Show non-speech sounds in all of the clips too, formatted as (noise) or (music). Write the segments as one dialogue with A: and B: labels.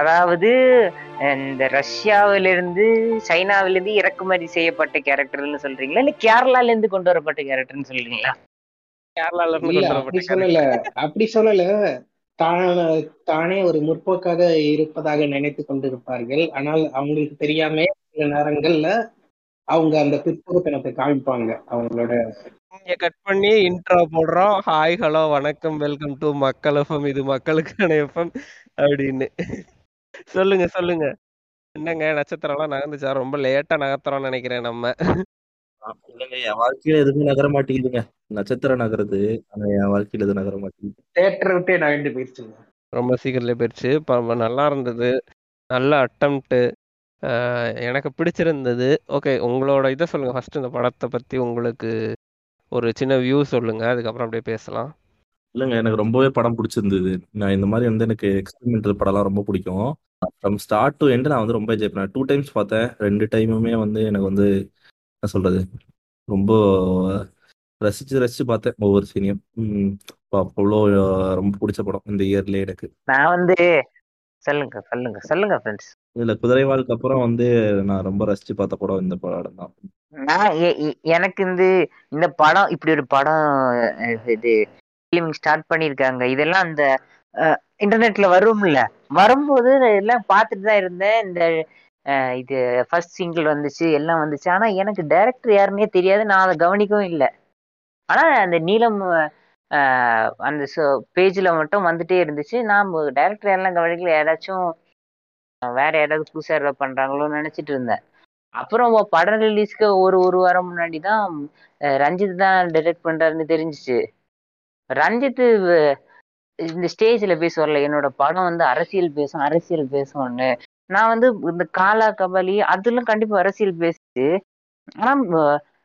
A: அதாவது இந்த ரஷ்யாவிலிருந்து சைனாவிலிருந்து இறக்குமதி செய்யப்பட்ட கேரக்டர்னு சொல்றீங்களா? இல்ல கேரளால இருந்து கொண்டு வரப்பட்ட கேரக்டர்னு சொல்றீங்களா?
B: கேரளால இருந்து
C: சொல்லல. அப்படி சொல்லல. தான் தானே ஒரு முற்போக்காக இருப்பதாக நினைத்து கொண்டிருப்பார்கள். ஆனால் அவங்களுக்கு தெரியாம சில நேரங்கள்ல அவங்க அந்த பிற்போக்குத்தனத்தை காமிப்பாங்க. அவங்களோட
B: இங்க கட் பண்ணி இன்ட்ரோ போடுறோம். ஹாய் ஹலோ வணக்கம் வெல்கம் டு மக்கள் எஃப்எம் இது மக்களுக்கான எஃப்எம் அப்படின்னு. சொல்லுங்க சொல்லுங்க. என்னங்க நட்சத்திரம் எல்லாம் நகர்ந்துச்சா? ரொம்ப லேட்டா நகர்த்துறோம்னு நினைக்கிறேன் நம்ம.
D: ஆ, இல்லைங்க என் வாழ்க்கையில எதுவுமே நகர மாட்டேங்குதுங்க. நட்சத்திரம் நகருது ஆனா என் வாழ்க்கையில எதுவும் நகர மாட்டேங்குது.
C: தேட்டரை விட்டே நகர்ந்து போயிடுச்சுங்க
B: ரொம்ப சீக்கிரத்துல போயிடுச்சு ப- நல்லா இருந்தது. நல்ல அட்டம்ப்ட் எனக்கு பிடிச்சிருந்தது. ஓகே உங்களோட இதை சொல்லுங்க. ஃபர்ஸ்ட் இந்த படத்தை பத்தி உங்களுக்கு ஒரு சின்ன வியூ சொல்லுங்க. அதுக்கப்புறம் அப்படியே பேசலாம்.
D: இல்லைங்க எனக்கு ரொம்பவே படம் பிடிச்சிருந்தது. நான் இந்த மாதிரி வந்து எனக்கு எக்ஸ்பெரிமெண்டல் படம்லாம் ரொம்ப பிடிக்கும். ஃப்ரம் ஸ்டார்ட் டு எண்ட் நான் வந்து ரொம்ப என்ஜாய் பண்ணேன். டூ டைம்ஸ் பார்த்தேன். ரெண்டு டைமுமே வந்து எனக்கு வந்து என்ன சொல்றது ரொம்ப ரசிச்சு ரசிச்சு பார்த்தேன் ஒவ்வொரு சீனையும் அவ்வளோ ரொம்ப பிடிச்ச படம் இந்த இயர்ல எனக்கு.
A: நான் வந்து சொல்லுங்க சொல்லுங்க சொல்லுங்க ஃப்ரெண்ட்ஸ்
D: இதுல குதிரைவாளுக்கு அப்புறம் வந்து நான் ரொம்ப ரசிச்சு பார்த்த படம் இந்த படம் தான்.
A: நான் எனக்கு இந்த இந்த படம் இப்படி ஒரு படம் இது ஃபிலிம் ஸ்டார்ட் பண்ணியிருக்காங்க. இதெல்லாம் அந்த இன்டர்நெட்ல வரும்ல. வரும்போது எல்லாம் பார்த்துட்டு தான் இருந்தேன். இந்த இது ஃபர்ஸ்ட் சிங்கிள் வந்துச்சு எல்லாம் வந்துச்சு. ஆனா எனக்கு டைரக்டர் யாருன்னே தெரியாது. நான் அதை கவனிக்கவும் இல்லை. ஆனா அந்த நீளம் அந்த பேஜில் மட்டும் வந்துட்டே இருந்துச்சு. நான் டைரக்டர் யாரெல்லாம் கவனிக்கல யாராச்சும் வேற யாராவது புதுசாக ஏதாவது பண்ணுறாங்களோன்னு நினச்சிட்டு இருந்தேன். அப்புறம் படம் ரிலீஸ்க்கு ஒரு ஒரு வாரம் முன்னாடி தான் ரஞ்சித் தான் டைரக்ட் பண்ணுறாருன்னு தெரிஞ்சிச்சு. ரஞ்சித் இந்த ஸ்டேஜ்ல பேசுவார்ல என்னோட படம் வந்து அரசியல் பேசும் அரசியல் பேசும்னு. நான் வந்து இந்த காலா கபாலி அதெல்லாம் கண்டிப்பா அரசியல் பேசுச்சு ஆனா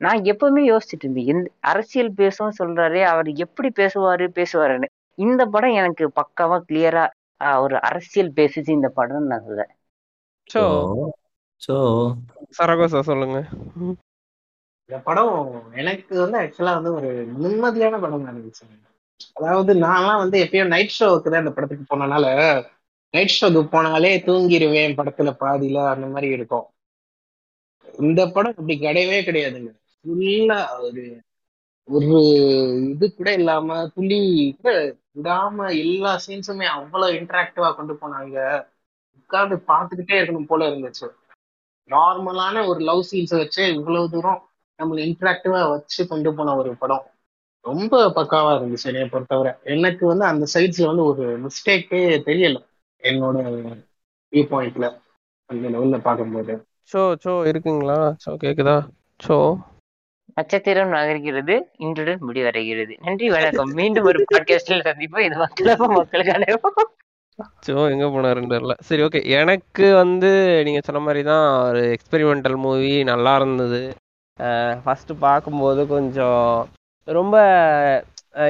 A: நான் எப்பவுமே யோசிச்சுட்டு இருந்தேன் இந்த அரசியல் பேசும் சொல்றாரு அவர் எப்படி பேசுவாரு பேசுவாருன்னு. இந்த படம் எனக்கு பக்காவா கிளியரா ஒரு அரசியல் பேசுச்சு இந்த படம்னு நான் சொல்றேன்.
B: சோ
D: ஸோ
B: சரகோசா சொல்லுங்க.
C: இந்த படம் எனக்கு வந்து ஆக்சுவலா வந்து ஒரு நிம்மதியான படம் இருந்துச்சு அதாவது நான்லாம் வந்து எப்பயும் நைட் ஷோவுக்கு தான் இந்த படத்துக்கு போனனால நைட் ஷோக்கு போனாலே தூங்கிடுவேன் படத்துல பாதியில அந்த மாதிரி இருக்கும். இந்த படம் அப்படி கிடையவே கிடையாதுங்க. ஃபுல்லா ஒரு ஒரு இது கூட இல்லாம துளி கூட விடாம எல்லா சீன்ஸுமே அவ்வளவு இன்டராக்டிவா கொண்டு போனாங்க. உட்கார்ந்து பார்த்துக்கிட்டே இருக்கணும் போல இருந்துச்சு. நார்மலான ஒரு லவ் சீன்ஸை வச்சு இவ்வளவு தூரம் நம்மளை இன்டராக்டிவா வச்சு கொண்டு போன ஒரு படம். ரொம்ப பக்காவா இருந்துச்சு என்னைய பொறுத்தவரை. எனக்கு வந்து அந்த சைட்ஸ்ல வந்து ஒரு மிஸ்டேக்கே தெரியல. என்னோட வியூ பாயிண்ட்ல அந்த லெவல்ல பார்க்கும்போது.
B: சோ சோ இருக்குங்களா? சோ கேக்குதா? சோ.
A: நட்சத்திரம் நகர்கிறது இன்றுடன் முடிவடைகிறது. நன்றி வணக்கம். மீண்டும் ஒரு பாட்காஸ்டில் சந்திப்போம். இது மக்களுக்கு மக்களுக்கான
B: சோ எங்க போனாருன்னு தெரியல. சரி ஓகே எனக்கு வந்து நீங்க சொன்ன மாதிரி தான் ஒரு எக்ஸ்பெரிமெண்டல் மூவி நல்லா இருந்தது. ஃபர்ஸ்ட் பார்க்கும்போது கொஞ்சம் ரொம்ப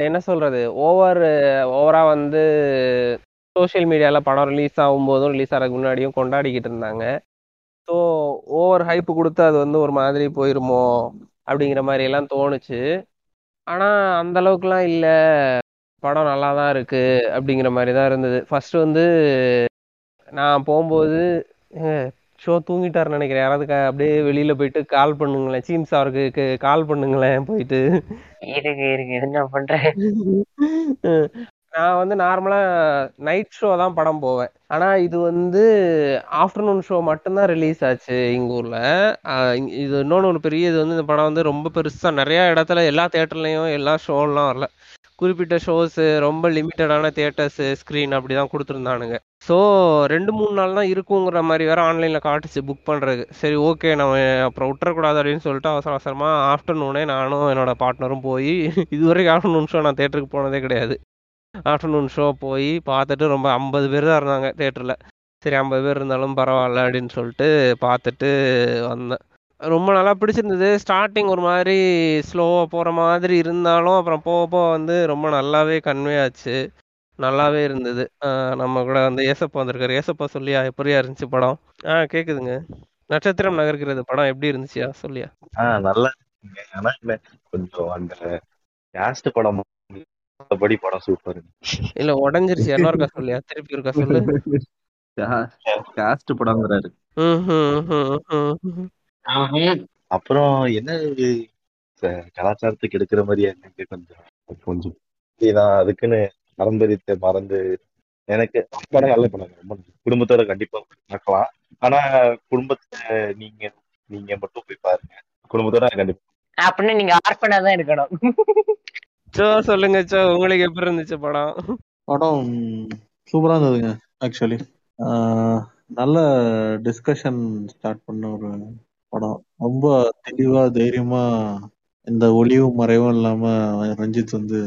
B: என்ன சொல்றது ஓவர் ஓவரா வந்து சோஷியல் மீடியாவில் படம் ரிலீஸ் ஆகும்போதும் ரிலீஸ் ஆகிறதுக்கு முன்னாடியும் கொண்டாடிக்கிட்டு இருந்தாங்க. ஸோ ஓவர் ஹைப்பு கொடுத்து அது வந்து ஒரு மாதிரி போயிருமோ அப்படிங்கிற மாதிரி எல்லாம் தோணுச்சு. ஆனால் அந்த அளவுக்குலாம் இல்லை. படம் நல்லா தான் இருக்குது அப்படிங்கிற மாதிரி தான் இருந்தது. ஃபஸ்ட்டு வந்து நான் போகும்போது ஷோ தூங்கிட்டாருன்னு நினைக்கிறேன். யாராவது அப்படியே வெளியில போயிட்டு கால் பண்ணுங்களேன். சீம்ஸ் அவருக்கு கால் பண்ணுங்களேன் போயிட்டு.
A: இருக்கு இருக்கு என்ன பண்றேன்
B: நான் வந்து நார்மலா நைட் ஷோ தான் படம் போவேன். ஆனா இது வந்து ஆஃப்டர்நூன் ஷோ மட்டும்தான் ரிலீஸ் ஆச்சு எங்க ஊர்ல. இது இன்னொன்னு ஒரு பெரிய இது வந்து இந்த படம் வந்து ரொம்ப பெருசா நிறைய இடத்துல எல்லா தேட்டர்லயும் எல்லா ஷோலாம் வரல. குறிப்பிட்ட ஷோஸ் ரொம்ப லிமிட்டடான தியேட்டர்ஸ் ஸ்க்ரீன் அப்படிதான் கொடுத்துருந்தானுங்க. ஸோ ரெண்டு மூணு நாள் தான் இருக்குங்கிற மாதிரி வேற ஆன்லைன்ல காட்டுச்சு புக் பண்றதுக்கு சரி ஓகே நம்ம அப்புறம் விட்டுறக்கூடாது அப்படின்னு சொல்லிட்டு அவசர அவசரமா ஆஃப்டர்நூனே நானும் என்னோட பார்ட்னரும் போய் இதுவரைக்கும் ஆஃப்டர்நூன் ஷோ நான் தேட்டருக்கு போனதே கிடையாது. ஆஃப்டர்நூன் ஷோ போய் பார்த்துட்டு ரொம்ப ஐம்பது பேர் தான் இருந்தாங்க தேட்டரில் சரி ஐம்பது பேர் இருந்தாலும் பரவாயில்ல அப்படின்னு சொல்லிட்டு பார்த்துட்டு வந்தேன். ரொம்ப நல்லா பிடிச்சிருந்தது. ஸ்டார்டிங் ஒரு மாதிரி ஸ்லோவாக போகிற மாதிரி இருந்தாலும் அப்புறம் போக போக வந்து ரொம்ப நல்லாவே கன்வே ஆச்சு. நல்லாவே இருந்தது. ஆஹ் நம்ம கூட வந்து ஏசப்பா வந்திருக்காரு. ஏசப்பா சொல்லியா எப்படியா இருந்துச்சு படம்? ஆ கேக்குதுங்க. நட்சத்திரம் நகர்கிறது படம் எப்படி இருந்துச்சியா? சொல்லியா.
E: ஆஹ் நல்லா இருக்குங்க. ஆனா இல்ல கொஞ்சம் அந்த கேஸ்ட் படம் மத்தபடி படம் சூப்பர்
B: இல்ல உடஞ்சிருச்சு. இன்னொருக்கா சொல்லியா? திருப்பி இருக்கா சொல்லு.
D: காஸ்ட் படம்ங்கிறாரு.
B: ம்ஹும், ம்ஹும், ம்ஹும்.
C: ஆஹ்.
E: அப்புறம் என்ன இது, ச- கலாச்சாரத்துக்கு எடுக்கிற மாதிரியா எனக்கு கொஞ்சம். கொஞ்சம். இதுதான் அதுக்குன்னு பாரம்பரியத்தை மறந்து எனக்கு படம் நல்ல படம். ரொம்ப. குடும்பத்தோட கண்டிப்பா பார்க்கலாம். ஆனா குடும்பத்துல நீங்க நீங்க மட்டும் போய் பாருங்க. குடும்பத்தோட கண்டிப்பா
A: அப்படின்னு நீங்க ஆர்ஃபனா தான் இருக்கணும்.
B: சோ சொல்லுங்க சோ உங்களுக்கு எப்படி இருந்துச்சு படம்?
F: படம் சூப்பரா இருந்ததுங்க ஆக்சுவலி நல்ல டிஸ்கஷன் ஸ்டார்ட் பண்ண ஒரு படம். ரொம்ப தெளிவா தைரியமா எந்த ஒளிவும் மறைவும் இல்லாம ரஞ்சித் வந்து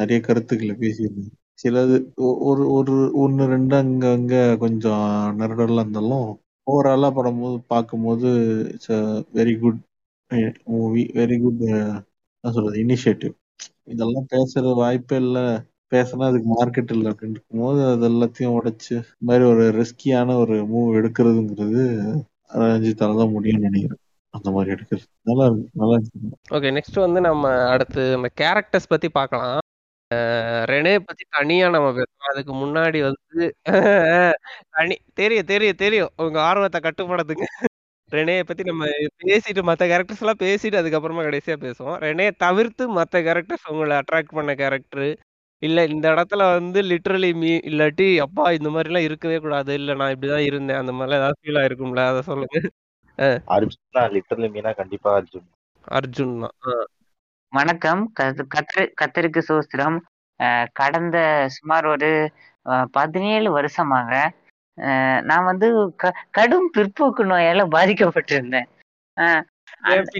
F: நிறைய கருத்துக்களை பேசியிருந்தேன். சிலது ஒ- ஒரு ஒரு ஒன்று ரெண்டு அங்க அங்க கொஞ்சம் நெருடலா இருந்தாலும் ஓவராலா படும்போது பார்க்கும்போது it's very good movie very good என்ன சொல்றது இனிஷியேட்டிவ் இதெல்லாம் பேசுற வாய்ப்பே இல்லை. பேசினா அதுக்கு மார்க்கெட் இல்லை அப்படின்னு இருக்கும்போது அது எல்லாத்தையும் உடைச்சு இந்த மாதிரி ஒரு ரிஸ்கியான ஒரு மூவ் எடுக்கிறதுங்கிறது ரஞ்சித்தால தான் முடியும்னு நினைக்கிறேன். அந்த மாதிரி எடுக்கிறது. நல்லா இருக்கு நல்லா இருக்கு.
B: ஓகே நெக்ஸ்ட் வந்து நம்ம அடுத்து நம்ம கேரக்டர்ஸ் பத்தி பார்க்கலாம். அஹ் ரெனே பத்தி தனியா நம்ம பேசலாம். அதுக்கு முன்னாடி வந்து தனி தெரியும் தெரியும் தெரியும். உங்க ஆர்வத்தை கட்டுப்படுத்துங்க ரெனேயை பத்தி நம்ம பேசிட்டு மத்த கேரக்டர்ஸ் எல்லாம் பேசிட்டு அதுக்கப்புறமா கடைசியா பேசுவோம். ரெனே தவிர்த்து மத்த கேரக்டர்ஸ் உங்களை அட்ராக்ட் பண்ண கேரக்டர் இல்ல இந்த இடத்துல வந்து லிட்ரலி மீ இல்லாட்டி அப்பா இந்த மாதிரி எல்லாம் இருக்கவே கூடாது. இல்ல நான் இப்படிதான் இருந்தேன். அந்த மாதிரி ஏதாவது ஃபீல் ஆயிருக்கும்ல. அதை சொல்லுங்க.
E: அர்ஜுன் தான் லிட்டர்லி மீனா கண்டிப்பா அர்ஜுன்.
B: அர்ஜுன் தான். ஆ.
A: வணக்கம். கத்து- கத்தரு கத்தருக்கு சோஸ்திரம். கடந்த சுமார் ஒரு பதினேழு வருஷமாக நான் வந்து க- கடும் பிற்போக்கு நோயால பாதிக்கப்பட்டிருந்தேன்.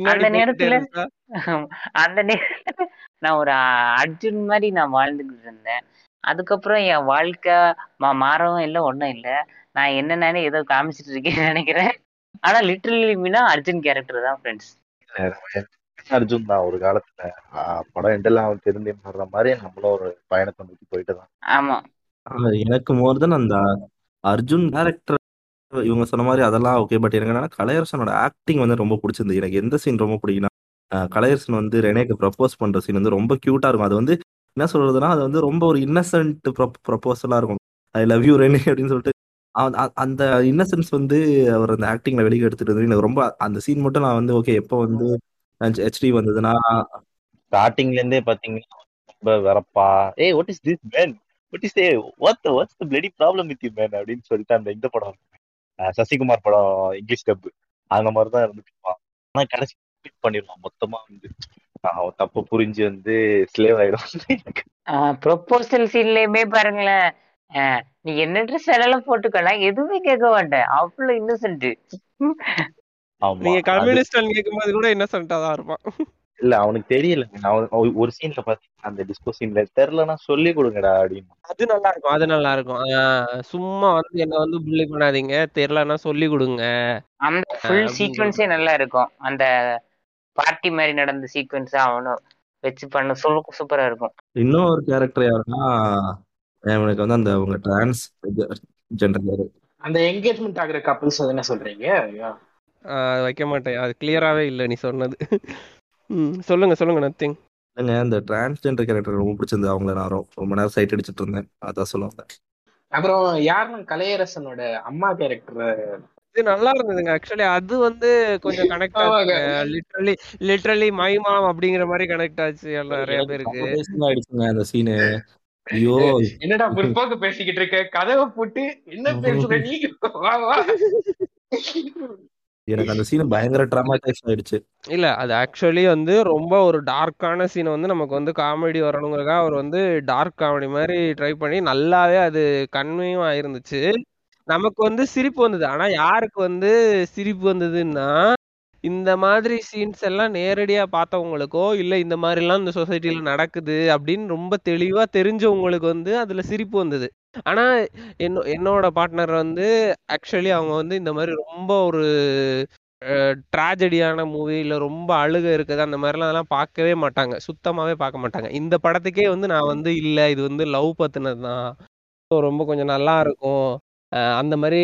A: அந்த- நேரத்துல? (laughs) அந்த நேரத்துல நான் ஒரு அர்ஜுன் மாதிரி நான் வாழ்ந்துகிட்டு இருந்தேன். அதுக்கப்புறம் என் வாழ்க்கை மா- மாறவும் இல்லை ஒன்றும் இல்லை. நான் என்னென்னு ஏதோ காமிச்சிட்டு இருக்கேன்னு நினைக்கிறேன். ஆனா லிட்டரலி மீனா அர்ஜுன் கேரக்டர் தான் ஃப்ரெண்ட்ஸ்
E: அர்ஜுன் தான் ஒரு காலத்துல. படம் எண்டெல்லாம் திரும்பி மாறுற மாதிரி நம்மளும் ஒரு பயணத்தை நோக்கி போயிட்டு தான்
A: ஆமா
D: எனக்கு மோர் தென் அந்த அர்ஜுன் டேரக்டர் இவங்க சொன்ன மாதிரி அதெல்லாம் ஓகே பட் எனக்கு என்னன்னா கலையரசனோட ஆக்டிங் வந்து ரொம்ப பிடிச்சிருந்தது. எனக்கு எந்த சீன் ரொம்ப பிடிக்கும்னா கலையரசன் வந்து ரெனேக்கு ப்ரப்போஸ் பண்ற சீன் வந்து ரொம்ப கியூட்டா இருக்கும். அது வந்து என்ன சொல்றதுன்னா அது வந்து ரொம்ப ஒரு இன்னசென்ட் ப்ரப்போசலா இருக்கும். ஐ லவ் யூ ரெனே அப்படின்னு சொல்லிட்டு அந்த இன்னசென்ஸ் வந்து அவர் அந்த ஆக்டிங்ல வெளியே எடுத்துட்டு இருந்தது எனக்கு ரொம்ப அந்த சீன் மட்டும் நான் வந்து ஓகே எப்போ வந்து ஹெச்டி வந்ததுன்னா
E: ஸ்டார்டிங்ல இருந்தே பாத்தீங்கன்னா ரொம்ப வெறப்பா. ஏய் what is this man what is a what what's the bloody problem with you man அப்படின்னு சொல்லிட்டு அந்த இந்த படம் சசிகுமார் படம் இங்கிலீஷ் டப் அந்த மாதிரி தான் இருந்துட்டு ஆனா கடைசி quit பண்ணிடுவான் மொத்தமா வந்து அவன் தப்பு புரிஞ்சு வந்து ஸ்லேவ் ஆயிடும்
A: ப்ரொபோசல் சீன்லயுமே பாருங்களேன். நீ என்ன ட்ரெஸ் வேணாலும் போட்டுக்கலாம் எதுவுமே கேட்க மாட்டேன். அவ்வளவு இன்னசென்ட்
B: நீங்க கம்யூனிஸ்ட் கேட்கும்போது கூட இன்னசென்ட்டா தான் இருப்பான்.
E: இல்ல அவனுக்கு தெரியல. அவன் ஒரு- சீன்ல பாத்தீங்கன்னா அந்த டிஸ்கோ சீன்ல தெரிலன்னா சொல்லி கொடுங்கடா அப்படின்னு.
B: அது நல்லா இருக்கும் அது நல்லா இருக்கும். ஆஹ் சும்மா வந்து என்ன வந்து புள்ளி பண்ணாதீங்க தெரியலன்னா சொல்லி கொடுங்க.
A: அந்த ஃபுல் சீக்வன்ஸே நல்லா இருக்கும். அந்த பார்ட்டி மாதிரி நடந்த சீக்வன்ஸ் அவனும் வச்சு பண்ண சூப்பரா இருக்கும்.
D: இன்னும் ஒரு கேரக்டர் யாருன்னா எனக்கு வந்து அந்த அவங்க டிரான்ஸ் ஜெண்டர்
C: அந்த என்கேஜ்மெண்ட் ஆகுற கப்பல்ஸ் என்ன சொல்றீங்க?
B: வைக்க மாட்டேன். அது கிளியராவே இல்ல நீ சொன்னது. ம், சொல்லுங்க சொல்லுங்க நத்திங்
D: இல்லைங்க அந்த டிரான்ஸ்ஜெண்டர் கேரக்டர் ரொம்ப பிடிச்சிருந்தது. அவங்கள நான் ரொம்ப நேரம் சைட் அடிச்சிட்டு இருந்தேன். அதான் சொல்லுவாங்க
C: அப்புறம் யாருன்னு கலையரசனோட அம்மா கேரக்டர்
B: இது நல்லா இருந்ததுங்க. ஆக்சுவலி அது வந்து கொஞ்சம் கனெக்ட்
C: ஆமாங்க.
B: ஆச்சுங்க லிட்ரலி லிட்ரலி மைமாம் அப்படிங்கிற மாதிரி கனெக்ட் ஆச்சு எல்லாம் நிறைய பேருக்கு.
D: ஆயிடுச்சுங்க அந்த சீனு ஐயோ.
C: என்னடா பிற்போக்கு பேசிக்கிட்டு இருக்க? கதவை போட்டு என்ன (laughs) பேசுற நீ? வா வா.
D: எனக்கு அந்த சீன் பயங்கர ட்ராமாடைஸ் ஆயிடுச்சு.
B: இல்ல அது ஆக்சுவலி வந்து ரொம்ப ஒரு டார்க்கான சீன் வந்து நமக்கு வந்து காமெடி வரணுங்கிறதுக்காக அவர் வந்து டார்க் காமெடி மாதிரி ட்ரை பண்ணி நல்லாவே அது கன்மையும் ஆயிருந்துச்சு. நமக்கு வந்து சிரிப்பு வந்தது. ஆனா யாருக்கு வந்து சிரிப்பு வந்ததுன்னா இந்த மாதிரி சீன்ஸ் எல்லாம் நேரடியா பார்த்தவங்களுக்கோ இல்ல இந்த மாதிரி எல்லாம் இந்த சொசைட்டில நடக்குது அப்படின்னு ரொம்ப தெளிவா தெரிஞ்சவங்களுக்கு வந்து அதுல சிரிப்பு வந்தது. ஆனா என்னோட பார்ட்னர் வந்து ஆக்சுவலி அவங்க வந்து இந்த மாதிரி ரொம்ப ஒரு ட்ராஜடியான மூவி இல்ல ரொம்ப அழுக இருக்குது அந்த மாதிரிலாம் அதெல்லாம் பார்க்கவே மாட்டாங்க. சுத்தமாவே பார்க்க மாட்டாங்க. இந்த படத்துக்கே வந்து நான் வந்து இல்ல இது வந்து லவ் பத்தினது தான். ரொம்ப கொஞ்சம் நல்லா இருக்கும். அந்த மாதிரி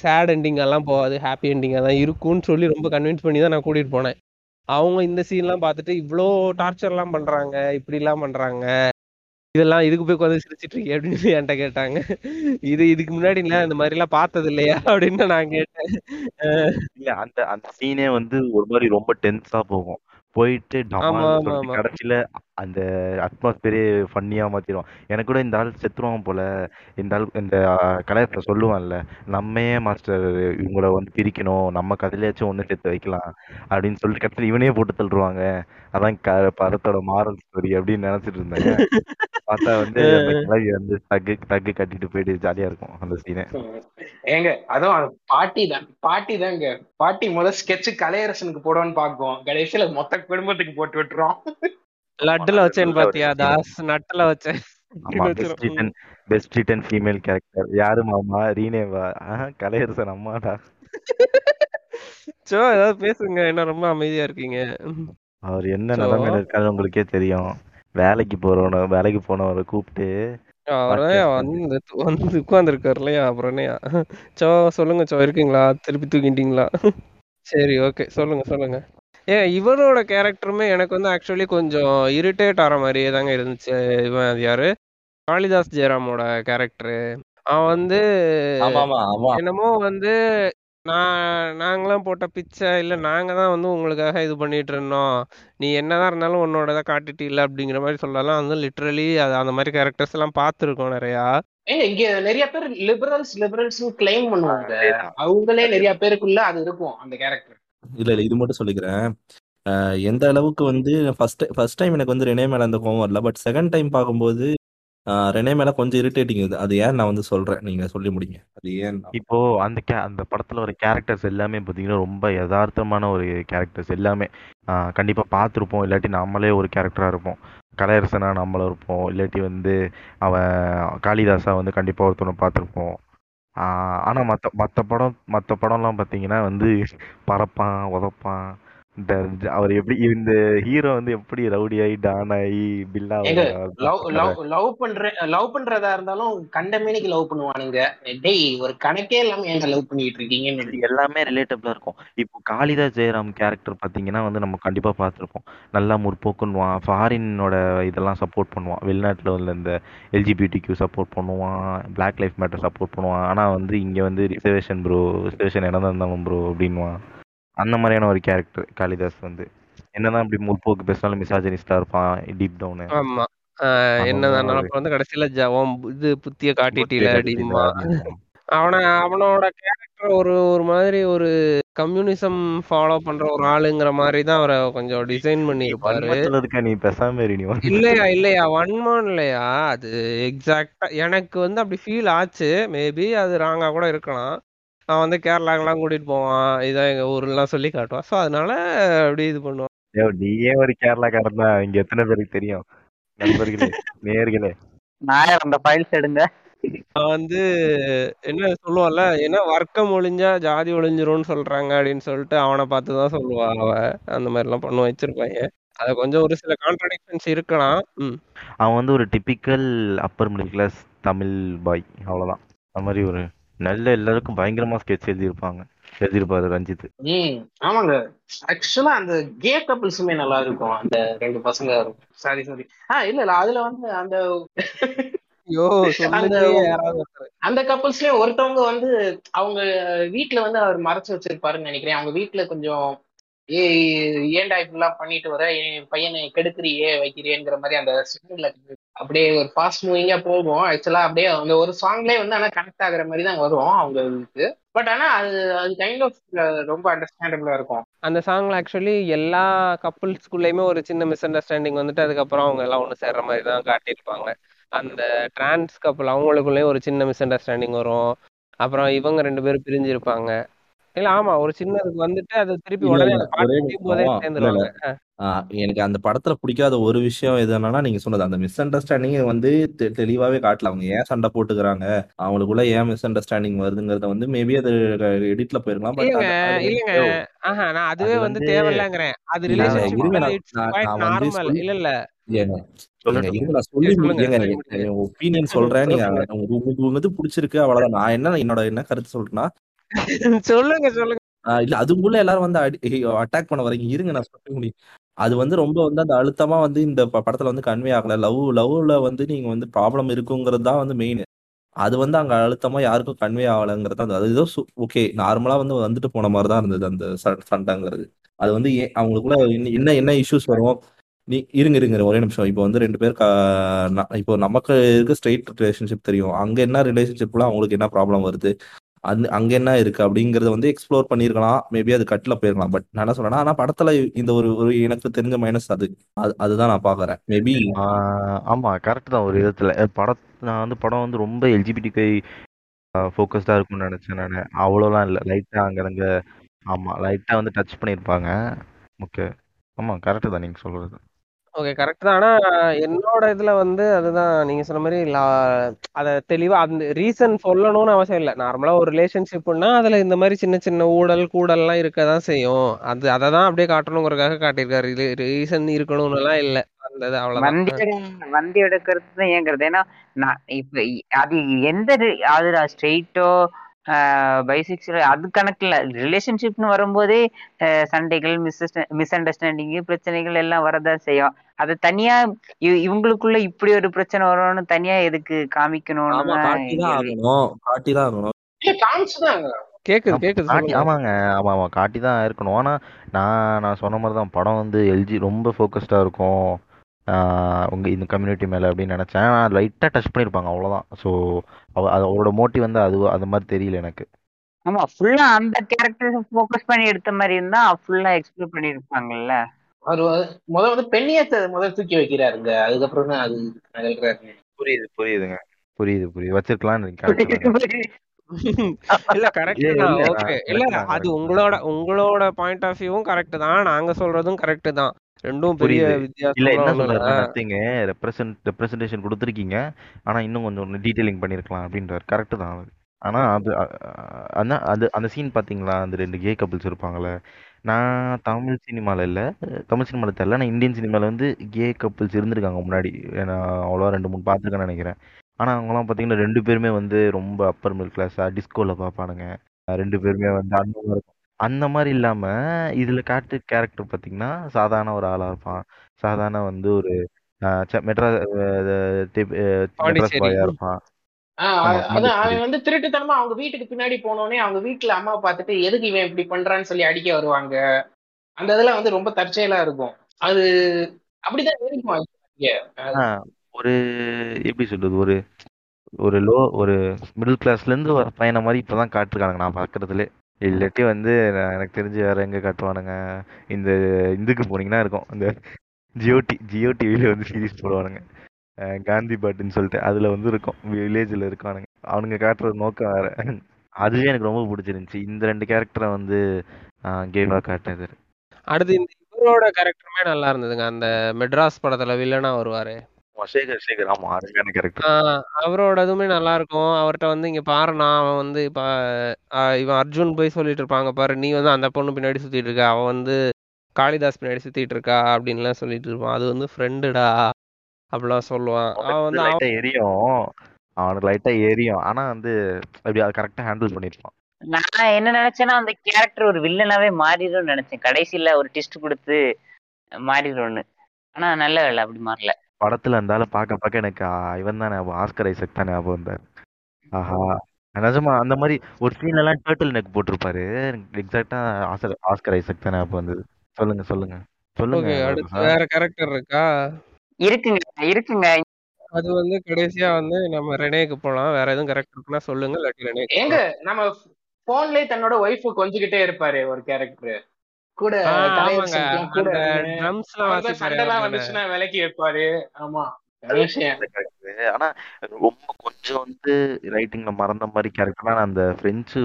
B: சேட் எண்டிங் எல்லாம் போகாது ஹாப்பி எண்டிங்காக தான் இருக்கும்னு சொல்லி ரொம்ப கன்வின்ஸ் பண்ணி தான் நான் கூட்டிட்டு போனேன். அவங்க இந்த சீன்லாம் பார்த்துட்டு இவ்வளோ டார்ச்சர்லாம் பண்றாங்க இப்படிலாம் பண்றாங்க. இதெல்லாம் இதுக்கு போய் உட்காந்து சிரிச்சிட்டு இருக்கே அப்படின்னு (laughs) என்கிட்ட கேட்டாங்க. இது இதுக்கு முன்னாடி இல்ல இந்த மாதிரி எல்லாம் பார்த்தது இல்லையா (laughs) அப்படின்னு நான் கேட்டேன்.
E: இல்ல அந்த அந்த சீனே வந்து ஒரு மாதிரி ரொம்ப டென்ஸா போகும். போயிட்டு
B: ஆமா
E: டமால்னு
B: ஆமா
E: சொல்லிட்டு
B: ஆமா.
E: கடைசியில அந்த அட்மாஸ்பியரே ஃபன்னியா மாத்திரும். எனக்கு கூட இந்த ஆள் செத்துருவான் போல. இந்த ஆள் இந்த கலையத்துல சொல்லுவான்ல நம்மையே மாஸ்டர் இவங்கள வந்து பிரிக்கணும். நம்ம கதையிலாச்சும் ஒண்ணு சேர்த்து வைக்கலாம். அப்படின்னு சொல்லிட்டு கடைசியில இவனே போட்டு தள்ளுருவாங்க அதான் க- படத்தோட மாரல் ஸ்டோரி அப்படின்னு நினைச்சிட்டு இருந்தேன் பார்த்தா வந்து (laughs) அந்த கிளவி வந்து தக்கு தக்கு கட்டிட்டு போயிட்டு ஜாலியா இருக்கும் அந்த சீனே
C: ஏங்க அதுவும் அது பாட்டி தான் பாட்டி தாங்க. பாட்டி முதல் ஸ்கெட்ச் கலையரசனுக்கு போடுவான்னு பார்க்கும் கடைசியில மொத்த குடும்பத்துக்கு போட்டு விட்டுரும்
B: லட்டுல வச்சேன் பாத்தியா தாஸ்? நட்டுல வச்சேன்.
E: பெஸ்ட் ரிட்டன் ஃபீமேல் கேரக்டர் யாரு மாமா? ரீனேவா கலையரசன் அம்மாடா.
B: சோ ஏதாவது பேசுங்க. என்ன ரொம்ப அமைதியா இருக்கீங்க.
E: அவர் என்ன நிலைமையில இருக்காரு உங்களுக்கே தெரியும். வேலைக்கு போறவன வேலைக்கு போனவரை கூப்பிட்டு
B: வந்து வந்து உட்கார்ந்துருக்காரு இல்லையா? அப்புறம் என்னையா சோ சொல்லுங்க சோ. இருக்கீங்களா? திருப்பி தூக்கிட்டீங்களா? சரி ஓகே. சொல்லுங்க சொல்லுங்க. ஏன் இவரோட கேரக்டருமே எனக்கு வந்து ஆக்சுவலி கொஞ்சம் இரிட்டேட் ஆகிற மாதிரியே தாங்க இருந்துச்சு. இவன் அது யாரு? காளிதாஸ் ஜெயராமோட கேரக்டரு. அவன் வந்து என்னமோ வந்து நான் நாங்களாம் போட்ட பிச்சை இல்ல நாங்க தான் வந்து உங்களுக்காக இது பண்ணிட்டு இருந்தோம். நீ என்னதான் இருந்தாலும் உன்னோட இதை காட்டிட்டு இல்ல அப்படிங்கிற மாதிரி சொல்லலாம். வந்து லிட்ரலி அது அந்த மாதிரி கேரக்டர்ஸ் எல்லாம் பார்த்துருக்கோம் நிறையா.
C: ஏங்க இங்க நிறைய பேர் லிபரல்ஸ் லிபரல்ஸ் கிளைம் பண்ணுவாங்க. அவங்களே நிறைய பேருக்குள்ள அது இருக்கும் அந்த கேரக்டர்
D: இல்ல இல்ல. இது மட்டும் சொல்லிக்கிறேன். அஹ் எந்த அளவுக்கு வந்து ஃபர்ஸ்ட் ஃபர்ஸ்ட் டைம் எனக்கு வந்து ரெனே மேல அந்த கோவம் வரல. பட் செகண்ட் டைம் பார்க்கும்போது அஹ் ரெனே மேல கொஞ்சம் இரிட்டேட்டிங் இது. அது ஏன் நான் வந்து சொல்றேன். நீங்க சொல்லி முடிங்க. அது ஏன்
E: இப்போ அந்த கே அந்த படத்துல ஒரு கேரக்டர்ஸ் எல்லாமே பாத்தீங்கன்னா ரொம்ப யதார்த்தமான ஒரு கேரக்டர்ஸ் எல்லாமே. ஆஹ் கண்டிப்பா பார்த்துருப்போம். இல்லாட்டி நம்மளே ஒரு கேரக்டரா இருப்போம். கலையரசனா நம்மளும் இருப்போம். இல்லாட்டி வந்து அவன் காளிதாசா வந்து கண்டிப்பா ஒருத்தனை பார்த்துருப்போம். ஆனால் மற்ற மற்ற படம் மற்ற படம்லாம் பார்த்தீங்கன்னா வந்து பறப்பான் உதப்பான். இந்த அவர் எப்படி இந்த ஹீரோ வந்து எப்படி ரவுடி ஆகி டான் ஆகி பில்லா
C: லவ்
E: கதை.
C: லவ் லவ் பண்ற லவ் பண்றதா இருந்தாலும் கண்டமேனிக்கு லவ் பண்ணுவானுங்க. டேய் ஒரு கணக்கே இல்லாம ஏன் லவ் பண்ணிட்டு இருக்கீங்கன்னு
E: எல்லாமே ரிலேட்டபிளா இருக்கும். இப்போ காளிதாஸ் ஜெயராம் கேரக்டர் பாத்தீங்கன்னா வந்து நம்ம கண்டிப்பா பார்த்திருப்போம். நல்லா முற்போக்குன்னுவான் ஃபாரினோட இதெல்லாம் சப்போர்ட் பண்ணுவான். வெளிநாட்டுல உள்ள இந்த எல்ஜிபிடி கியூ சப்போர்ட் பண்ணுவான். பிளாக் லைஃப் மேட்டர் சப்போர்ட் பண்ணுவான். ஆனா வந்து இங்க வந்து ரிசர்வேஷன் ப்ரோ ரிசர்வேஷன் என்னதான் இருந்தாலும் ப்ரோ அப்படின்வான் அந்த மாதிரியான ஒரு கேரக்டர் காளிதாஸ் வந்து. என்னதான் இப்படி முற்போக்கு பேசினாலும் மிசாஜனிஸ்டா இருப்பான் டீப் டவுனு
B: ஆமா. என்னதான் அப்புறம் வந்து கடைசியில ஜவம் இது புத்திய காட்டிட்டீல அப்படிமா. அவனை அவனோட கேரக்டர் ஒரு ஒரு மாதிரி ஒரு கம்யூனிசம் ஃபாலோ பண்ற ஒரு ஆளுங்கிற மாதிரி தான் அவரை கொஞ்சம் டிசைன்
E: இருக்க நீ பெசாம.
B: இல்லையா இல்லையா வன்மம் இல்லையா? அது எக்ஸாக்டா எனக்கு வந்து அப்படி ஃபீல் ஆச்சு. மேபி அது ராங்கா கூட இருக்கலாம். அவன் வந்து கேரளாக்கெல்லாம் கூட்டிட்டு போவான். இதான் எங்க ஊர்லாம் சொல்லி காட்டுவான். ஸோ அதனால அப்படி இது பண்ணுவான்.
E: நீயே ஒரு கேரளாக்காரன் தான் இங்க எத்தனை பேருக்கு தெரியும்? நண்பர்களே (laughs) நேயர்களே.
A: நாயர் அந்த ஃபைல்ஸ் எடுங்க.
B: வந்து என்ன சொல்லுவான்ல என்ன வர்க்கம் ஒழிஞ்சா ஜாதி ஒழிஞ்சிரும்னு சொல்றாங்க அப்படின்னு சொல்லிட்டு அவனை பார்த்து தான் சொல்லுவா அவ அந்த மாதிரி எல்லாம் பண்ண வச்சிருப்பாங்க. அது கொஞ்சம் ஒரு சில கான்ட்ரடிக்ஷன்ஸ் இருக்கலாம்.
E: அவன் வந்து ஒரு typical upper middle class Tamil boy அவ்வளவுதான். அந்த மாதிரி ஒரு நல்ல எல்லாருக்கும் பயங்கரமா ஸ்கெட்ச் எழுதியிருப்பாங்க. எழுதியிருப்பாரு ரஞ்சித்.
C: ம் ஆமாங்க. ஆக்சுவலா அந்த கே கப்பிள்ஸுமே நல்லா இருக்கும் அந்த ரெண்டு பசங்க. சாரி சாரி ஆ இல்ல இல்ல. அதுல வந்து அந்த அந்த கப்பல்ஸ்லயும் ஒருத்தவங்க வந்து அவங்க வீட்டுல வந்து அவர் மறைச்சு வச்சிருப்பாருன்னு நினைக்கிறேன். அவங்க வீட்டுல கொஞ்சம் ஏ ஏன்டா இப்படிலாம் பண்ணிட்டு வர? என் பையனை கெடுக்கிறியே வைக்கிறியேங்கிற மாதிரி அந்த சிங்கிள் அப்படியே ஒரு ஃபாஸ்ட் மூவிங்கா போகும். ஆக்சுவலா அப்படியே அந்த ஒரு சாங்லேயே வந்து ஆனா கனெக்ட் ஆகுற மாதிரி தான் வரும் அவங்களுக்கு. பட் ஆனா அது அது கைண்ட் ஆஃப் ரொம்ப அண்டர்ஸ்டாண்டபிளா இருக்கும்.
B: அந்த சாங்ல ஆக்சுவலி எல்லா கப்புள்ஸ்குள்ளயுமே ஒரு சின்ன மிஸ் அண்டர்ஸ்டாண்டிங் வந்துட்டு அதுக்கப்புறம் அவங்க எல்லாம் ஒன்று சேர்ற மாதிரி தான் காட்டியிருப்பாங்க. அந்த டிரான்ஸ் கப்புள் அவங்களுக்குள்ளேயும் ஒரு சின்ன மிஸ் அண்டர்ஸ்டாண்டிங் வரும். அப்புறம் இவங்க ரெண்டு பேரும் பிரிஞ்சிருப்பாங்க. இல்ல ஆமா ஒரு சின்னதுக்கு வந்துட்டு அது திருப்பி உடனே
D: எனக்கு அந்த படத்துல பிடிக்காத ஒரு விஷயம் எது என்னன்னா நீங்க சொன்னது அந்த மிஸ் அண்டர்ஸ்டாண்டிங் வந்து தெளிவாவே காட்டல. அவங்க ஏன் சண்டை போட்டுக்கிறாங்க? அவங்களுக்குள்ள ஏன் மிஸ் அண்டர்ஸ்டாண்டிங் வருதுங்கிறத வந்து மேபி அது எடிட்ல போயிருக்கலாம் பட்
B: இல்லைங்க ஆஹா நான் அதுவே
E: அது
B: வந்து தேவையில்லைங்கிறேன். அது ரிலேஷன்ஷிப் இல்ல இல்ல.
D: ஒப்பீனியன் சொல்றேன். நீங்க உங்களுக்கு வந்து பிடிச்சிருக்கு அவ்வளவுதான். நான் என்ன என்னோட என்ன கருத்து சொல்றேன்னா (laughs)
B: சொல்லுங்க சொல்லுங்க.
D: இல்ல அதுக்குள்ள எல்லாரும் வந்து அட்டாக் பண்ண வரீங்க இருங்க நான் சொல்ல முடியும் அது வந்து ரொம்ப வந்து அந்த அழுத்தமா வந்து இந்த ப- படத்துல வந்து கன்வே ஆகல. லவ் லவ்ல வந்து நீங்க வந்து ப்ராப்ளம் இருக்குங்கிறது தான் வந்து மெயின் அது வந்து அங்க அழுத்தமா யாருக்கும் கன்வே ஆகலைங்கிறது அந்த அது ஏதோ ஓகே நார்மலா வந்து வந்துட்டு போன மாதிரி தான் இருந்தது அந்த சண்டைங்கிறது. அது வந்து அவங்களுக்குள்ள என்ன என்ன இஷ்யூஸ் வரும்? நீ இருங்க இருங்க ஒரே நிமிஷம். இப்போ வந்து ரெண்டு பேர் இப்போ நமக்கு இருக்க ஸ்ட்ரெயிட் ரிலேஷன்ஷிப் தெரியும். அங்க என்ன ரிலேஷன்ஷிப்ல அவங்களுக்கு என்ன ப்ராப்ளம் வருது? அது அங்க என்ன இருக்கு அப்படிங்கறத வந்து எக்ஸ்ப்ளோர் பண்ணிருக்கலாம். மேபி அது கட்ல போயிருக்கலாம். பட் நான் என்ன சொல்றேன்னா ஆனா படத்துல இந்த ஒரு ஒரு எனக்கு தெரிஞ்ச மைனஸ் அது. அது- அதுதான் நான் பாக்குறேன். மேபி
E: ஆமா கரெக்ட் தான் ஒரு விதத்துல. பட நான் வந்து படம் வந்து ரொம்ப எல்ஜிபிடிகை ஃபோக்கஸ்டா இருக்கும்னு நினைச்சேன் நான். அவ்வளோலாம் இல்லை. லைட்டா அங்கங்க ஆமா லைட்டா வந்து டச் பண்ணியிருப்பாங்க ஓகே ஆமா கரெக்ட் தான் நீங்க சொல்றது.
B: ஓகே கரெக்ட் தான். ஆனா என்னோட இதுல வந்து அதுதான். நீங்க சொன்ன மாதிரி லா- அத தெளிவா அந்த ரீசன் சொல்லணும்னு அவசியம் இல்ல. நார்மலா ஒரு ரிலேஷன்ஷிப்னா அதுல இந்த மாதிரி சின்ன சின்ன ஊடல் கூடல்லாம் இருக்கதான் செய்யும். அது அதை தான் அப்படியே காட்டணுங்கிறதுக்காக காட்டியிருக்காரு. ரீசன் இருக்கணும்னு எல்லாம் இல்ல. அந்த இது
A: வண்டி எடு- வண்டி எடுக்கிறது தான் ஏங்குறது ஏன்னா நான் இப்ப அது எந்த அது ஸ்ட்ரெயிட்டோ பைசெக்சுவல் அது கணக்குல ரிலேஷன்ஷிப்னு வரும்போதே சண்டைகள் மிஸ் மிஸ் அண்டர்ஸ்டாண்டிங் பிரச்சனைகள் எல்லாம் வரதான் செய்யும். அது தனியா இவ- இவங்களுக்குள்ள இப்படி ஒரு பிரச்சனை வரும்னு தனியா எதுக்கு
C: காமிச்சுதாங்க.
B: கேக்குது கேக்குது
E: ஆமாங்க. ஆமா ஆமா காட்டி தான் இருக்கணும். ஆனா நான் நான் சொன்ன மாதிரி தான் படம் வந்து எல்ஜி ரொம்ப ஃபோக்கஸ்டா இருக்கும். ஆஹ் உங்க இந்த கம்யூனிட்டி மேல அப்படின்னு நினைச்சேன். ஆனால் லைட்டா டச் பண்ணியிருப்பாங்க அவ்வளவுதான். ஸோ அவரோட மோட்டிவ் வந்து அது அது மாதிரி தெரியல எனக்கு.
A: ஆமா ஃபுல்லா அந்த கேரக்டர் ஃபோக்கஸ் பண்ணி எடுத்த மாதிரி இருந்தா ஃபுல்லா எக்ஸ்ப்ளோர் பண்ணிருப்பாங்கல்ல.
C: அவர் வந்து- முத வந்து பெண்ணியத்தை முதல் தூக்கி வைக்கிறாருங்க. அதுக்கப்புறம் தான் அது
E: புரியுது புரியுதுங்க. புரியுது புரியுது. வச்சிருக்கலாம்னு
B: இல்ல கரெக்ட் ஓகே இல்ல அது. உங்களோட உங்களோட பாயிண்ட் ஆஃப் வியூவும் கரெக்ட் தான். நாங்க சொல்றதும் கரெக்ட் தான். ரெண்டும் பெரிய
E: புரியுது. இல்ல
B: வித்தியாசம்லாம்
E: என்ன
B: ஒண்ணும் இல்ல.
E: சொல்றாருன்னா நத்திங்க ரெப்ரசன்ட் ரெப்ரசன்டேஷன் கொடுத்துருக்கீங்க. ஆனா இன்னும் கொஞ்சம் டீடைலிங் பண்ணிருக்கலாம் அப்படின்றாரு. கரெக்ட் தான் அது. ஆனா அது அ- அது அந்த சீன் பாத்தீங்களா? அந்த ரெண்டு கே கப்பிள்ஸ் இருப்பாங்கல்ல. நான் தமிழ் சினிமால இல்ல. தமிழ் சினிமால தெரியல. நான் இந்தியன் சினிமால வந்து கே கப்பிள்ஸ் இருந்திருக்காங்க முன்னாடி. நான் அவ்வளோ ரெண்டு மூணு பார்த்துருக்கேன்னு நினைக்கிறேன். ஆனா அவங்கலாம் பாத்தீங்கன்னா ரெண்டு பேருமே வந்து ரொம்ப அப்பர் மிடில் கிளாஸா டிஸ்கோல பார்ப்பானுங்க ரெண்டு பேருமே வந்து அந்த மாதிரி அந்த மாதிரி இல்லாம இதுல காட்டு கேரக்டர் பாத்தீங்கன்னா சாதாரண ஒரு ஆளா இருப்பான். சாதாரண வந்து ஒரு ஆஹ் ச- மெட்ராஸ்
B: பாண்டிச்சேரி.
E: பாயா இருப்பான். ஆமா
C: அது- அதான்
E: பாண்டிச்சேரி.
C: அவன் வந்து திருட்டுத்தனமா அவங்க வீட்டுக்கு பின்னாடி போனோடனே அவங்க வீட்டுல அம்மாவை பார்த்துட்டு எதுக்கு இவன் இப்படி பண்றான்னு சொல்லி அடிக்க வருவாங்க? அந்த இதெல்லாம் வந்து ரொம்ப தற்செயலா இருக்கும். அது அப்படிதான் இருக்கும் இங்க.
E: ஒரு எப்படி சொல்றது? ஒரு ஒரு லோ ஒரு மிடில் கிளாஸ்ல இருந்து வர பையனை மாதிரி இப்பதான் காட்டுருக்கானுங்க நான் பாக்குறதுலே. இல்லாட்டி வந்து நான் எனக்கு தெரிஞ்சு வேற எங்க காட்டுவானுங்க. இந்த இதுக்கு போனீங்கன்னா இருக்கும். இந்த ஜியோ டி ஜியோ டிவியில வந்து சீரீஸ் போடுவானுங்க. அஹ் காந்தி பாட்டுன்னு சொல்லிட்டு அதுல வந்து இருக்கும். வில்லேஜ்ல இருக்கானுங்க. அவனுங்க காட்டுற நோக்கம் வேற. அதுவே எனக்கு ரொம்ப பிடிச்சிருந்துச்சு. இந்த ரெண்டு கேரக்டரை வந்து கேவா காட்டினது.
B: அடுத்து இந்த இவரோட கேரக்டருமே நல்லா இருந்ததுங்க. அந்த மெட்ராஸ் படத்துல வில்லனா வருவாரு.
E: சேகர் சேகர். ஆமா அருமையான கேரக்டர்
B: ஆஹ் அவரோடதுமே நல்லா இருக்கும் அவர்ட்ட வந்து இங்க பாருண்ணா அவன் வந்து இப்ப இவன் அர்ஜுன் போய் சொல்லிட்டு இருப்பாங்க பாரு நீ வந்து அந்த பொண்ணு பின்னாடி சுத்திட்டு இருக்க அவன் வந்து காளிதாஸ் பின்னாடி சுத்திட்டு இருக்கா அப்படின்லாம் சொல்லிட்டு இருப்பான். அது வந்து ஃப்ரெண்டுடா அப்படிலாம் சொல்லுவான். அவன் வந்து அவன்
E: லைட்டா எரியும். அவனுக்கு லைட்டா எரியும். ஆனா வந்து அப்படி அதை கரெக்டா ஹேண்டில் பண்ணிருப்பான்.
A: நான் என்ன நினைச்சேன்னா அந்த கேரக்டர் ஒரு வில்லனாவே மாறிடும்னு நினைச்சேன். கடைசியில ஒரு டிஸ்ட் கொடுத்து மாறிடும்னு. ஆனா நல்ல வேலை அப்படி மாறல.
E: படத்துல இருந்தாலும் பார்க்க பார்க்க எனக்கு இவன் தான் ஞாபகம் ஆஸ்கர் ஐசக் தான் ஞாபகம் வந்தார் ஆஹா. நிஜமா அந்த மாதிரி ஒரு சீன்ல எல்லாம் டேர்ட்டில் நெக் போட்டிருப்பாரு. எக்ஸாக்டா ஆஸ்கர் ஆஸ்கர் ஐசக் தான் ஞாபகம் வந்தது. சொல்லுங்க சொல்லுங்க. சொல்லுங்க
B: ஓகே அடுத்து
E: சார்
B: வேற கேரக்டர் இருக்கா?
A: இருக்குங்க இருக்குங்க.
B: அது வந்து கடைசியா வந்து நம்ம ரெனேக்கு போலாம். வேற எதுவும் கேரக்டர் இருக்குன்னா சொல்லுங்க இல்லாட்டி ரெனேக்கு
C: எங்க
B: போலாம்.
C: நம்ம போன்லயே தன்னோட ஒய்ஃப் கொஞ்சிக்கிட்டே இருப்பாரு ஒரு கேரக்டர் கூட கூட சண்டைலாம் வந்துச்சுன்னா விலைக்கு வைப்பாரு ஆமா.
E: ஆனா ரொம்ப கொஞ்சம் வந்து ரைட்டிங்ல மறந்த மாதிரி கேரக்டர்னா அந்த பிரெஞ்சு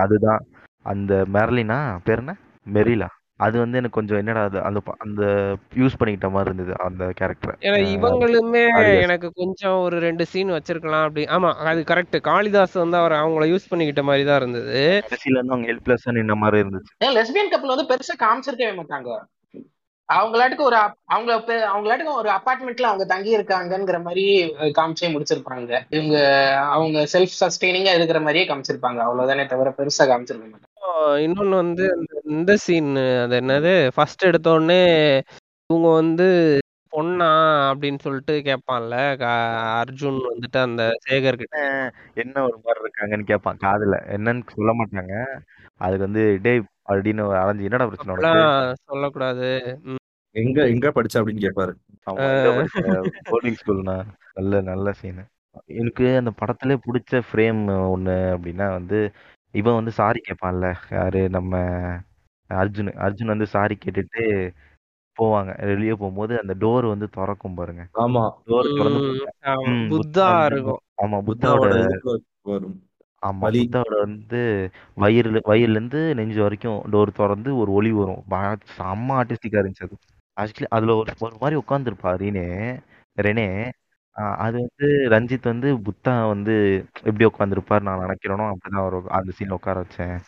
E: அதுதான். அந்த மெர்லினா பேர் என்ன? மெரிலா அது வந்து எனக்கு கொஞ்சம் என்னடா அது அந்த அந்த யூஸ் பண்ணிக்கிட்ட மாதிரி இருந்தது அந்த கேரக்டர்
B: ஏன்னா இவங்களுமே எனக்கு கொஞ்சம் ஒரு ரெண்டு சீன் வச்சிருக்கலாம் அப்படி ஆமா அது கரெக்ட் காளிதாஸ் வந்து அவர் அவங்கள யூஸ் பண்ணிக்கிட்ட மாதிரி தான் இருந்தது.
E: கடைசியில இருந்து அவங்க ஹெல்ப்லெஸ் இந்த மாதிரி இருந்துச்சு.
C: லெஸ்பியன் கப்பல் வந்து பெருசா காமிச்சிருக்கவே மாட்டாங்க. அவங்களாட்டுக்கு ஒரு அப்- அவங்கள பெ- அவங்களாட்டுக்கு ஒரு அபார்ட்மெண்ட்ல அவங்க தங்கி இருக்காங்கங்கிற மாதிரி காமிச்சே முடிச்சிருப்பாங்க. இவங்க அவங்க செல்ஃப் சஸ்டெய்னிங்கா இருக்கிற மாதிரியே காமிச்சிருப்பாங்க. அவ்வளவுதானே தவிர பெருசா காமிச்சிருக்க மாட்டாங்க.
B: இன்னொன்னு வந்து அந்த இந்த சீன் அது என்னது? ஃபர்ஸ்ட் எடுத்த உடனே இவங்க வந்து பொண்ணா அப்படின்னு சொல்லிட்டு கேட்பான்ல. அர்ஜுன் வந்துட்டு அந்த சேகர் கிட்ட.
E: என்ன ஒரு மாதிரி இருக்காங்கன்னு கேட்பான் காதுல. என்னன்னு சொல்ல மாட்டாங்க. அதுக்கு வந்து டேய் அப்படின்னு அலைஞ்சு என்னடா பிரச்சனை
B: சொல்லக்கூடாது.
D: எங்க எங்க படிச்ச அப்படின்னு கேட்பாரு.
E: போர்டிங் ஸ்கூல்னா நல்ல நல்ல சீனு எனக்கு அந்த படத்துல பிடிச்ச ஃப்ரேம் ஒண்ணு அப்படின்னா வந்து இவன் வந்து சாரி கேட்பான்ல யாரு? நம்ம அர்ஜுன் அர்ஜுன் வந்து சாரி கேட்டுட்டு போவாங்க. வெளியே போகும்போது அந்த டோர் வந்து திறக்கும் பாருங்க.
D: ஆமா.
E: டோர் திறந்து
B: ம், ஆமா.
E: ம்,
B: புத்தா
E: புத்தா
B: இருக்கும்.
E: ஆமா புத்தாவோட
D: வரும்.
E: ஆமா
D: வலி.
E: புத்தாவோட வந்து வயிறுல வயிறுல இருந்து நெஞ்சு வரைக்கும் டோர் திறந்து ஒரு ஒளி வரும். பா- செம்ம ஆர்டிஸ்டிக்கா இருந்துச்சு அது. ஆக்சுவலி அதுல ஒரு ஒரு மாதிரி உட்காந்துருப்பா ரீனே. ரெனே அது வந்து ரஞ்சித் வந்து புத்தா வந்து எப்படி உட்காந்துருப்பாரு நான் நினைக்கிறேனோ அப்படிதான் ஒரு அந்த சீன்ல உட்கார வச்சேன்.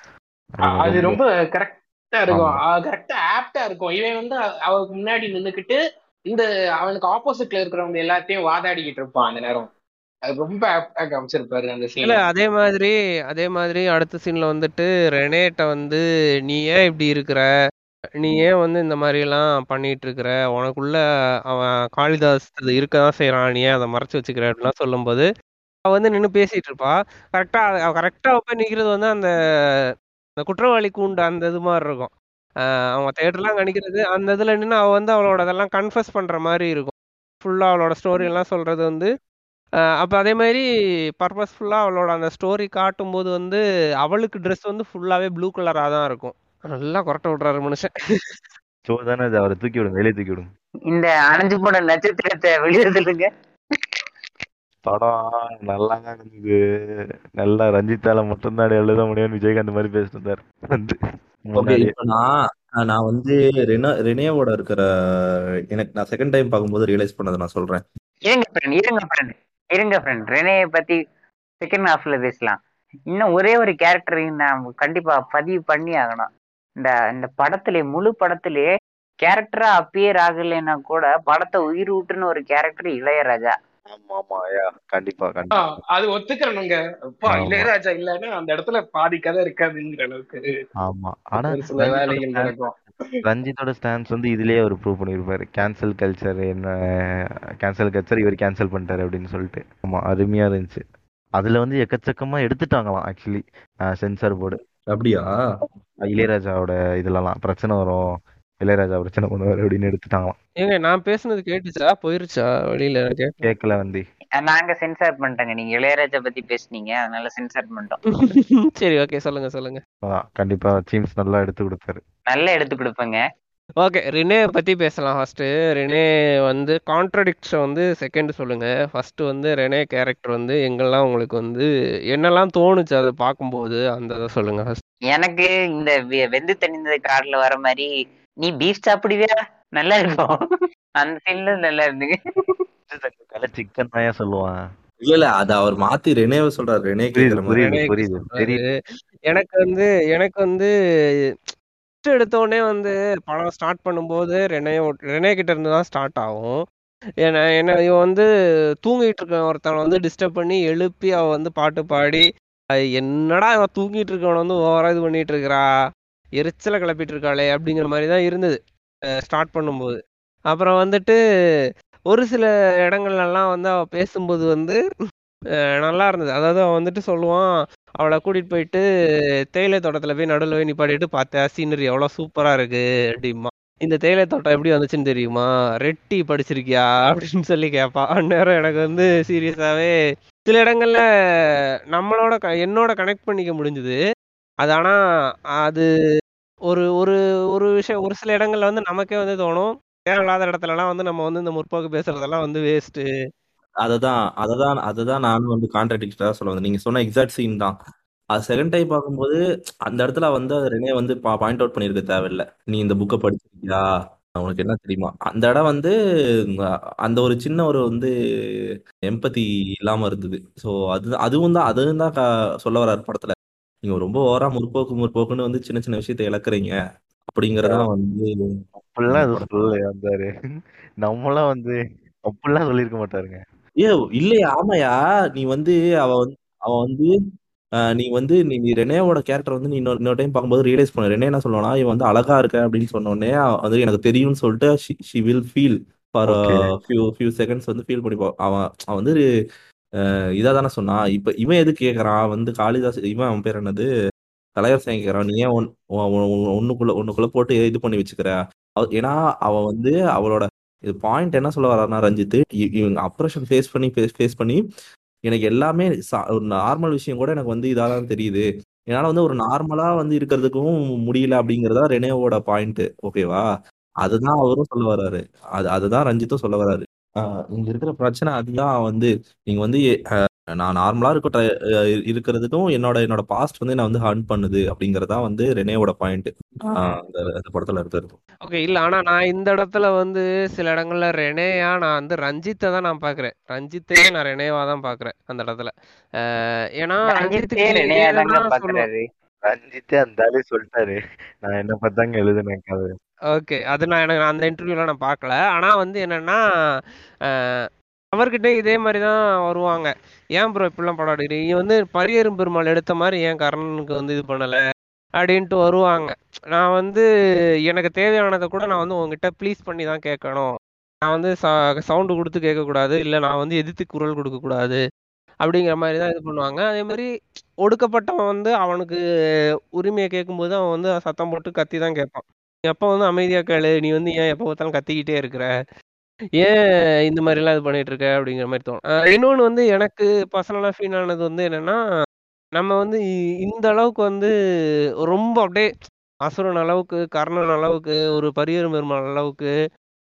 E: அது
C: அ- அது
E: ரொம்ப-
C: ரொம்ப கரெக்டா இருக்கும்.
E: ஆமா.
C: கரெக்டா ஆப்டா இருக்கும். இவன் வந்து அ- அவருக்கு முன்னாடி நின்னுக்கிட்டு இந்த அவனுக்கு ஆப்போசிட்ல இருக்கிறவங்க எல்லாத்தையும் வாதாடிக்கிட்டு இருப்பான் அந்த நேரம். அது ரொம்ப ஆப்டா காமிச்சிருப்பாரு அந்த
B: இல்ல
C: சீன்
B: அதே மாதிரி அதே மாதிரி அடுத்த சீன்ல வந்துட்டு ரெனேட்ட வந்து நீ ஏன் இப்படி இருக்கிற? நீ ஏன் வந்து இந்த மாதிரி எல்லாம் பண்ணிட்டு இருக்கிற உனக்குள்ள அவன் காளிதாஸ் அது இருக்கதான் செய்யறான் நீ ஏன் அதை மறைச்சு வச்சுக்கிற? அப்படிலாம் சொல்லும்போது அவ வந்து நின்னு பேசிட்டு இருப்பா கரெக்டா அவ கரெக்டா போய் நிக்கிறது வந்து அந்த அந்த குற்றவாளி கூண்டு அந்த இது மாதிரி இருக்கும். ஆஹ் அவங்க தேட்டர்லாம் கணிக்கிறது அந்த இதுல நின்று அவ வந்து அவளோட இதெல்லாம் கன்ஃபஸ் பண்ற மாதிரி இருக்கும். ஃபுல்லா அவளோட ஸ்டோரி எல்லாம் சொல்றது வந்து அப்ப அதே மாதிரி பர்பஸ்ஃபுல்லா அவளோட அந்த ஸ்டோரி காட்டும்போது வந்து அவளுக்கு ட்ரெஸ் வந்து ஃபுல்லாவே ப்ளூ கலரா தான் இருக்கும். நல்லா கொரட்டை விடுறாரு மனுஷன்.
E: தானே அது அவரை தூக்கி விடுங்க வெளியே தூக்கி விடுங்க.
A: இந்த அணைஞ்சு போன நட்சத்திரத்தை வெளியே சொல்லுங்க
E: படம் நல்லா இருந்தது நல்லா ரஞ்சித்தால மட்டும்தான் எழுத முடியும்னு விஜயகாந்த் மாதிரி பேசிட்டு இருந்தாரு. வந்து
D: நான் வந்து ரெனா ரெனேவோட இருக்கிற எனக்கு நான் செகண்ட் டைம் பார்க்கும்போது ரியலைஸ் பண்ணதை நான் சொல்றேன்.
A: இருங்க ஃப்ரெண்ட் இருங்க ஃப்ரெண்ட் இருங்க ஃப்ரெண்ட் ரெனேயை பத்தி செகண்ட் ஹாஃப்ல பேசலாம். இன்னும் ஒரே ஒரு கேரக்டரையும் நான் கண்டிப்பா பதிவு பண்ணி ஆகணும் இந்த இந்த படத்திலே முழு படத்திலே கேரக்டரா அப்பியர் ஆகலைன்னா கூட படத்தை உயிர் ஊட்டுன்னு ஒரு கேரக்டர் இளையராஜா.
E: ஆமா ஆமா ஐயா கண்டிப்பா. கண்டிப்பா
C: அது ஒத்துக்கிறனுங்க. இளையராஜா இல்லைன்னா அந்த இடத்துல பாதி கதை இருக்காதுங்கிற அளவுக்கு
E: ஆமா. ஆனா
C: சில வேலைகள்
E: ரஞ்சித்தோட
C: நடக்கும்.
E: ரஞ்சித்தோட ஸ்டான்ஸ் வந்து இதுலயே அவர் ப்ரூவ் பண்ணிருப்பாரு. கேன்சல் கல்ச்சர் என்ன கேன்சல் கல்ச்சர் இவர் கேன்சல் பண்ணிட்டாரு அப்படின்னு சொல்லிட்டு. ஆமா அருமையா இருந்துச்சு. அதுல வந்து எக்கச்சக்கமா எடுத்துட்டாங்களாம் ஆக்சுவலி சென்சார் போர்டு
D: அப்படியா?
E: இளையராஜாவோட இதுலலாம் பிரச்சனை வரும். இளையராஜா பிரச்சனை பண்ணுவாரு அப்படின்னு எடுத்துட்டாங்களாம்.
B: ஏங்க நான் பேசுனது கேட்டுச்சா? போயிருச்சா? வெளியில கேட்க
E: கேட்கல வந்து.
A: நாங்க சென்சார் பண்ணிட்டோங்க. நீங்க இளையராஜா பத்தி பேசுனீங்க. அதனால சென்சார் பண்ணிட்டோம். (laughs)
B: சரி ஓகே சொல்லுங்க சொல்லுங்க.
E: கண்டிப்பா சீம்ஸ் நல்லா எடுத்து கொடுத்தாரு.
A: நல்லா எடுத்து கொடுப்பேங்க.
B: ஓகே ரினே பத்தி பேசலாம் ஃபர்ஸ்ட் ரெனே வந்து கான்ட்ரடிக்ஷ வந்து செகண்ட் சொல்லுங்க. ஃபர்ஸ்ட் வந்து ரெனே கேரக்டர் வந்து எங்கெல்லாம் உங்களுக்கு வந்து என்னெல்லாம் தோணுச்சு அதை பார்க்கும்போது அந்த இதை சொல்லுங்க ஃபர்ஸ்ட்
A: எனக்கு இந்த வெ- வெந்து தணிந்த கார்ல வர மாதிரி நீ பீஃப் சாப்பிடுவியா? நல்லா இருக்கும். அந்த சீன்ல நல்லா இருந்துங்க.
E: தலை சிக்கன் தான் சொல்லுவான்.
D: இல்ல இல்ல அது அவர் மாத்தி ரெனேவை சொல்றாரு. ரெனே கேக்குற மாதிரி.
E: புரியுது
B: ரெனே
E: புரியுது
B: சொல்றாரு.
E: தெரியுது
B: எனக்கு வந்து எனக்கு வந்து ஃபர்ஸ்ட் எடுத்தோடனே வந்து படம் ஸ்டார்ட் பண்ணும்போது ரெனே ரெனே கிட்ட இருந்து தான் ஸ்டார்ட் ஆகும். ஏன்னா என்ன இவன் வந்து தூங்கிட்டு இருக்க ஒருத்தவனை வந்து டிஸ்டர்ப் பண்ணி எழுப்பி அவ வந்து பாட்டு பாடி என்னடா இவன் தூங்கிட்டு இருக்கவன வந்து ஓவரா இது பண்ணிட்டு இருக்கிறா எரிச்சலை கிளப்பிட்டு இருக்காளே அப்படிங்கிற மாதிரி தான் இருந்தது ஸ்டார்ட் பண்ணும்போது. அப்புறம் வந்துட்டு ஒரு சில இடங்கள்லாம் வந்து அவ பேசும்போது வந்து நல்லா இருந்தது. அதாவது அவன் வந்துட்டு சொல்லுவான் அவளை கூட்டிட்டு போயிட்டு தேயிலை தோட்டத்துல போய் நடுவில் போய் நிப்பாட்டிட்டு பார்த்தேன். சீனரி எவ்வளோ சூப்பரா இருக்கு அப்படிமா இந்த தேயிலை தோட்டம் எப்படி வந்துச்சுன்னு தெரியுமா? ரெட்டி படிச்சிருக்கியா? அப்படின்னு சொல்லி கேட்பான். அந்நேரம் எனக்கு வந்து சீரியஸாவே சில இடங்கள்ல நம்மளோட க- என்னோட கனெக்ட் பண்ணிக்க முடிஞ்சுது. அது ஆனா அது ஒரு ஒரு ஒரு விஷயம் ஒரு சில இடங்கள்ல வந்து நமக்கே வந்து தோணும். தேவையில்லாத இடத்துலலாம் வந்து நம்ம வந்து இந்த முற்போக்கு பேசுறதெல்லாம் வந்து வேஸ்ட்டு
D: அததான் அததான் அததான் நானும் வந்து கான்ட்ராடிக்டா சொல்ல வந்தேன். நீங்க சொன்ன எக்ஸாக்ட் சீன் தான். அது செகண்ட் டைம் பார்க்கும்போது அந்த இடத்துல வந்து அது ரெனே வந்து பாயிண்ட் அவுட் பண்ணியிருக்க தேவையில்ல. நீ இந்த புக்கை படிச்சிருக்கியா? உனக்கு என்ன தெரியுமா? அந்த இடம் வந்து அந்த ஒரு சின்ன ஒரு வந்து எம்பத்தி இல்லாம இருந்தது. ஸோ அது அதுவும் தான் அதுவும் தான் சொல்ல வர்றாரு படத்துல. நீங்க ரொம்ப ஓவரா முற்போக்கு முற்போக்குன்னு வந்து சின்ன சின்ன விஷயத்தை இழக்குறீங்க. அப்படிங்கறதா வந்து
E: அப்படிலாம் சொல்லலையா நம்மளாம் வந்து அப்படிலாம் சொல்லியிருக்க மாட்டாருங்க.
D: ஏ இல்லையா? ஆமாயா. நீ வந்து அவ வந்து அவ வந்து நீ வந்து நீ நீ ரெனேவோட கேரக்டர் வந்து நீ இன்னொரு இன்னொரு டைம் பார்க்கும்போது ரியலைஸ் பண்ண. ரெனே என்ன சொல்லுவானா இவன் வந்து அழகா இருக்க அப்படின்னு சொன்ன உடனே அவ வந்து எனக்கு தெரியும்னு சொல்லிட்டு she will feel for
E: okay
D: few few seconds வந்து ஃபீல் பண்ணி பா- அவன் அவன் வந்து இதா தானே சொன்னான் இப்ப இவன் எது கேக்குறான்? வந்து காளிதாஸ் இவன் அவன் பேர் என்னது? தலைவர் சிங் கேக்குறான். நீ ஏன் ஒன்- ஒ- ஒ- ஒ- ஒண்ணுக்குள்ள ஒண்ணுக்குள்ள போட்டு இது பண்ணி வச்சுக்கிற? அவ- ஏன்னா அவ வந்து அவளோட இது பாயிண்ட் என்ன சொல்ல வர்றாருன்னா ரஞ்சித் இவங்க அப்ரேஷன் ஃபேஸ் பண்ணி ஃபேஸ் பண்ணி எனக்கு எல்லாமே ஒரு நார்மல் விஷயம் கூட எனக்கு வந்து இதாக தான் தெரியுது. என்னால வந்து ஒரு நார்மலா வந்து இருக்கிறதுக்கும் முடியல அப்படிங்கறதா ரெனேவோட பாயிண்ட் ஓகேவா அதுதான் அவரும் சொல்ல வர்றாரு. அது அதுதான் ரஞ்சித்தும் சொல்ல வர்றாரு. ஆஹ் இங்க இருக்கிற பிரச்சனை அதுதான் வந்து நீங்க வந்து நான் நார்மலா இருக்க try- அஹ் இருக்கிறதுக்கும் என்னோட என்னோட பாஸ்ட் வந்து என்ன வந்து ஹர்ன் பண்ணுது அப்படிங்கறதா வந்து ரெனேவோட பாயிண்ட் அந்த அந்த படத்துல இருக்கிறது
B: ஓகே இல்ல ஆனா நான் இந்த இடத்துல வந்து சில இடங்கள்ல ரெனேயா நான் வந்து ரஞ்சித்தை தான் நான் பாக்குறேன். ரஞ்சித்தையே நான் ரெனேவா தான் பாக்குறேன் அந்த இடத்துல. அஹ் ஏன்னா
A: ரஞ்சித்தே
B: ரஞ்சித்துக்கு
A: ரெனையா தாங்க
E: ரஞ்சித்தே அந்த ஆளே சொல்லிட்டாரு. நான் என்ன பார்த்தாங்க எழுதுனேன் கதை.
B: ஓகே அது நான் எனக்கு அந்த இன்டர்வியூல நான் பார்க்கல ஆனா வந்து என்னன்னா அஹ், அவர்கிட்ட இதே மாதிரி தான் வருவாங்க. ஏன் ப்ரோ இப்படிலாம் படம் எடுக்கிறீங்க நீ வந்து பரியரும் பெருமாள் எடுத்த மாதிரி ஏன் கர்ணனுக்கு வந்து இது பண்ணலை? அப்படின்ட்டு வருவாங்க. நான் வந்து எனக்கு தேவையானதை கூட நான் வந்து உங்ககிட்ட ப்ளீஸ் பண்ணி தான் கேட்கணும். நான் வந்து சவுண்டு கொடுத்து கேட்கக்கூடாது. இல்லை நான் வந்து எதிர்த்து குரல் கொடுக்கக்கூடாது. அப்படிங்கிற மாதிரி தான் இது பண்ணுவாங்க. அதே மாதிரி ஒடுக்கப்பட்டவன் வந்து அவனுக்கு உரிமையை கேட்கும்போது அவன் வந்து சத்தம் போட்டு கத்தி தான் கேட்பான் எப்போ வந்து அமைதியாக கேளு? நீ வந்து ஏன் எப்போ பார்த்தாலும் கத்திக்கிட்டே இருக்கிற? ஏன் இந்த மாதிரிலாம் இது பண்ணிட்டு இருக்க? அப்படிங்கிற மாதிரி தோணும். அஹ் இன்னொன்னு வந்து எனக்கு பர்சனலாக ஃபீல் ஆனது வந்து என்னன்னா நம்ம வந்து இ- இந்த அளவுக்கு வந்து ரொம்ப அப்படியே அசுரன் அளவுக்கு கர்ணன் அளவுக்கு ஒரு பரியரும் பெருமாள் அளவுக்கு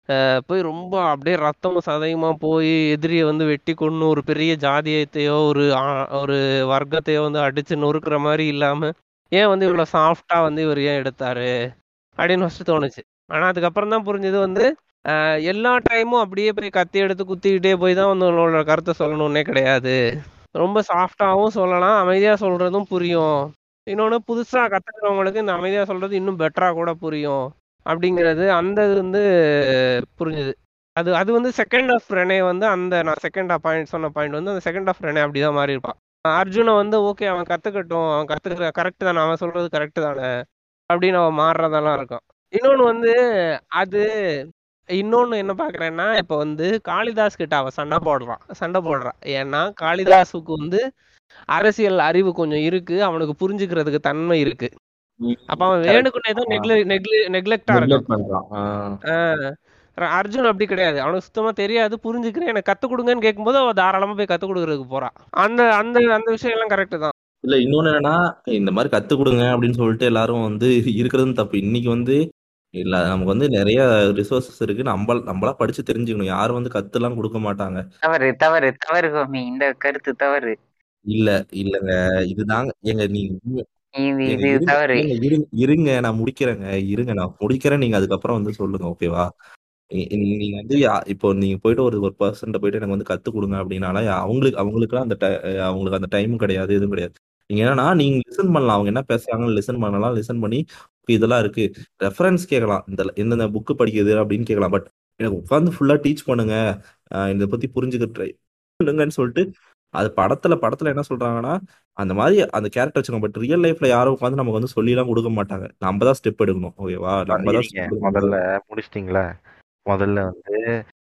B: அஹ் போய் ரொம்ப அப்படியே ரத்தமும் சதையுமா போய் எதிரியை வந்து வெட்டி கொன்னு ஒரு பெரிய ஜாதியத்தையோ ஒரு ஆ- ஒரு வர்க்கத்தையோ வந்து அடிச்சு நொறுக்குற மாதிரி இல்லாம ஏன் வந்து இவ்வளவு சாஃப்டா வந்து இவர் ஏன் எடுத்தாரு? அப்படின்னு ஃபர்ஸ்ட் தோணுச்சு. ஆனா அதுக்கப்புறம் தான் புரிஞ்சது வந்து எல்லா டைமும் அப்படியே போய் கத்தி எடுத்து குத்திக்கிட்டே போய் தான் வந்து உன்னோட கருத்தை சொல்லணும்னே கிடையாது. ரொம்ப சாஃப்டாகவும் சொல்லலாம் அமைதியாக சொல்கிறதும் புரியும். இன்னொன்று புதுசாக கற்றுக்கிறவங்களுக்கு இந்த அமைதியாக சொல்கிறது இன்னும் பெட்டராக கூட புரியும். அப்படிங்கிறது அந்த இது வந்து புரிஞ்சுது. அது அது வந்து செகண்ட் ஆஃப் ரெனே வந்து அந்த நான் செகண்ட் பாயிண்ட் சொன்ன பாயிண்ட் வந்து அந்த செகண்ட் ஆஃப் ரெனே அப்படிதான் மாறி இருப்பான். அர்ஜுனை வந்து ஓகே அவன் கற்றுக்கட்டும் அவன் கற்றுக்கிற கரெக்ட் தானே அவன் சொல்கிறது கரெக்ட் தானே அப்படின்னு அவன் மாறுறதெல்லாம் இருக்கும். இன்னொன்று வந்து அது இன்னொன்னு என்ன பாக்குறேன்னா இப்ப வந்து காளிதாஸ் கிட்ட அவன் சண்டை போடுறான். சண்டை போடுறான். ஏன்னா காளிதாஸுக்கு வந்து அரசியல் அறிவு கொஞ்சம் இருக்கு. அவனுக்கு புரிஞ்சுக்கிறதுக்கு தன்மை இருக்கு. அப்ப அவன் வேணுக்குன்னே தான் நெக்ல நெக்லெக்டா இருக்கான். அர்ஜுன் அப்படி கிடையாது. அவனுக்கு சுத்தமா தெரியாது. புரிஞ்சுக்கிறேன். எனக்கு கத்து கொடுங்கன்னு கேட்கும்போது அவன் தாராளமா போய் கத்து கொடுக்கறதுக்கு போறான். அந்த அந்த அந்த விஷயம் எல்லாம் கரெக்ட் தான்.
D: இல்ல இன்னொன்னு என்னன்னா இந்த மாதிரி கத்து கொடுங்க அப்படின்னு சொல்லிட்டு எல்லாரும் வந்து இருக்கிறதும் தப்பு. இன்னைக்கு வந்து இல்ல நமக்கு வந்து நிறைய ரிசோர்சஸ் இருக்கு. நம்ம நம்மளா படிச்சு தெரிஞ்சுக்கணும். யாரும் வந்து கத்துலாம் கொடுக்க மாட்டாங்க.
A: தவறு தவறு தவறு கோமி இந்த கருத்து தவறு.
D: இல்ல இல்லங்க. இதுதாங்க. எங்க நீங்க
A: இது இது
D: இருங்க.
A: தவறு.
D: ஏங்க இருங்க இருங்க. நான் முடிக்கிறேங்க. இருங்க நான் முடிக்கிறேன். நீங்க அதுக்கப்புறம் வந்து சொல்லுங்க ஓகேவா? நீ- நீ- நீங்க வந்து யா- இப்போ நீங்க போயிட்டு ஒரு ஒரு பர்சன்ட்ட போயிட்டு எனக்கு வந்து கத்து கொடுங்க அப்படின்னால அவங்களுக்கு அவங்களுக்குலாம் அந்த ti- அஹ் அவங்களுக்கு அந்த டைமும் கிடையாது எதுவும் கிடையாது. நீங்க என்னன்னா நீங்க லிசன் பண்ணலாம். அவங்க என்ன பேசுறாங்கன்னு லிசன் பண்ணலாம். லிசன் பண்ணி இதெல்லாம் இருக்கு. ரெஃபரன்ஸ் கேட்கலாம் இந்த எந்தெந்த புக்கு படிக்குது அப்படின்னு கேட்கலாம் பட் எனக்கு உட்காந்து ஃபுல்லா டீச் பண்ணுங்க. இதை பத்தி புரிஞ்சுக்க ட்ரை பண்ணுங்கன்னு சொல்லிட்டு அது படத்துல படத்துல என்ன சொல்றாங்கன்னா அந்த மாதிரி அந்த கேரக்டர் வச்சுக்கோங்க பட் ரியல் லைஃப்ல யாரும் உட்காந்து நமக்கு வந்து சொல்லிலாம் கொடுக்க மாட்டாங்க. நம்ம தான் ஸ்டெப் எடுக்கணும். ஓகேவா நம்ம தான்
E: முதல்ல முடிச்சிட்டிங்களா? முதல்ல வந்து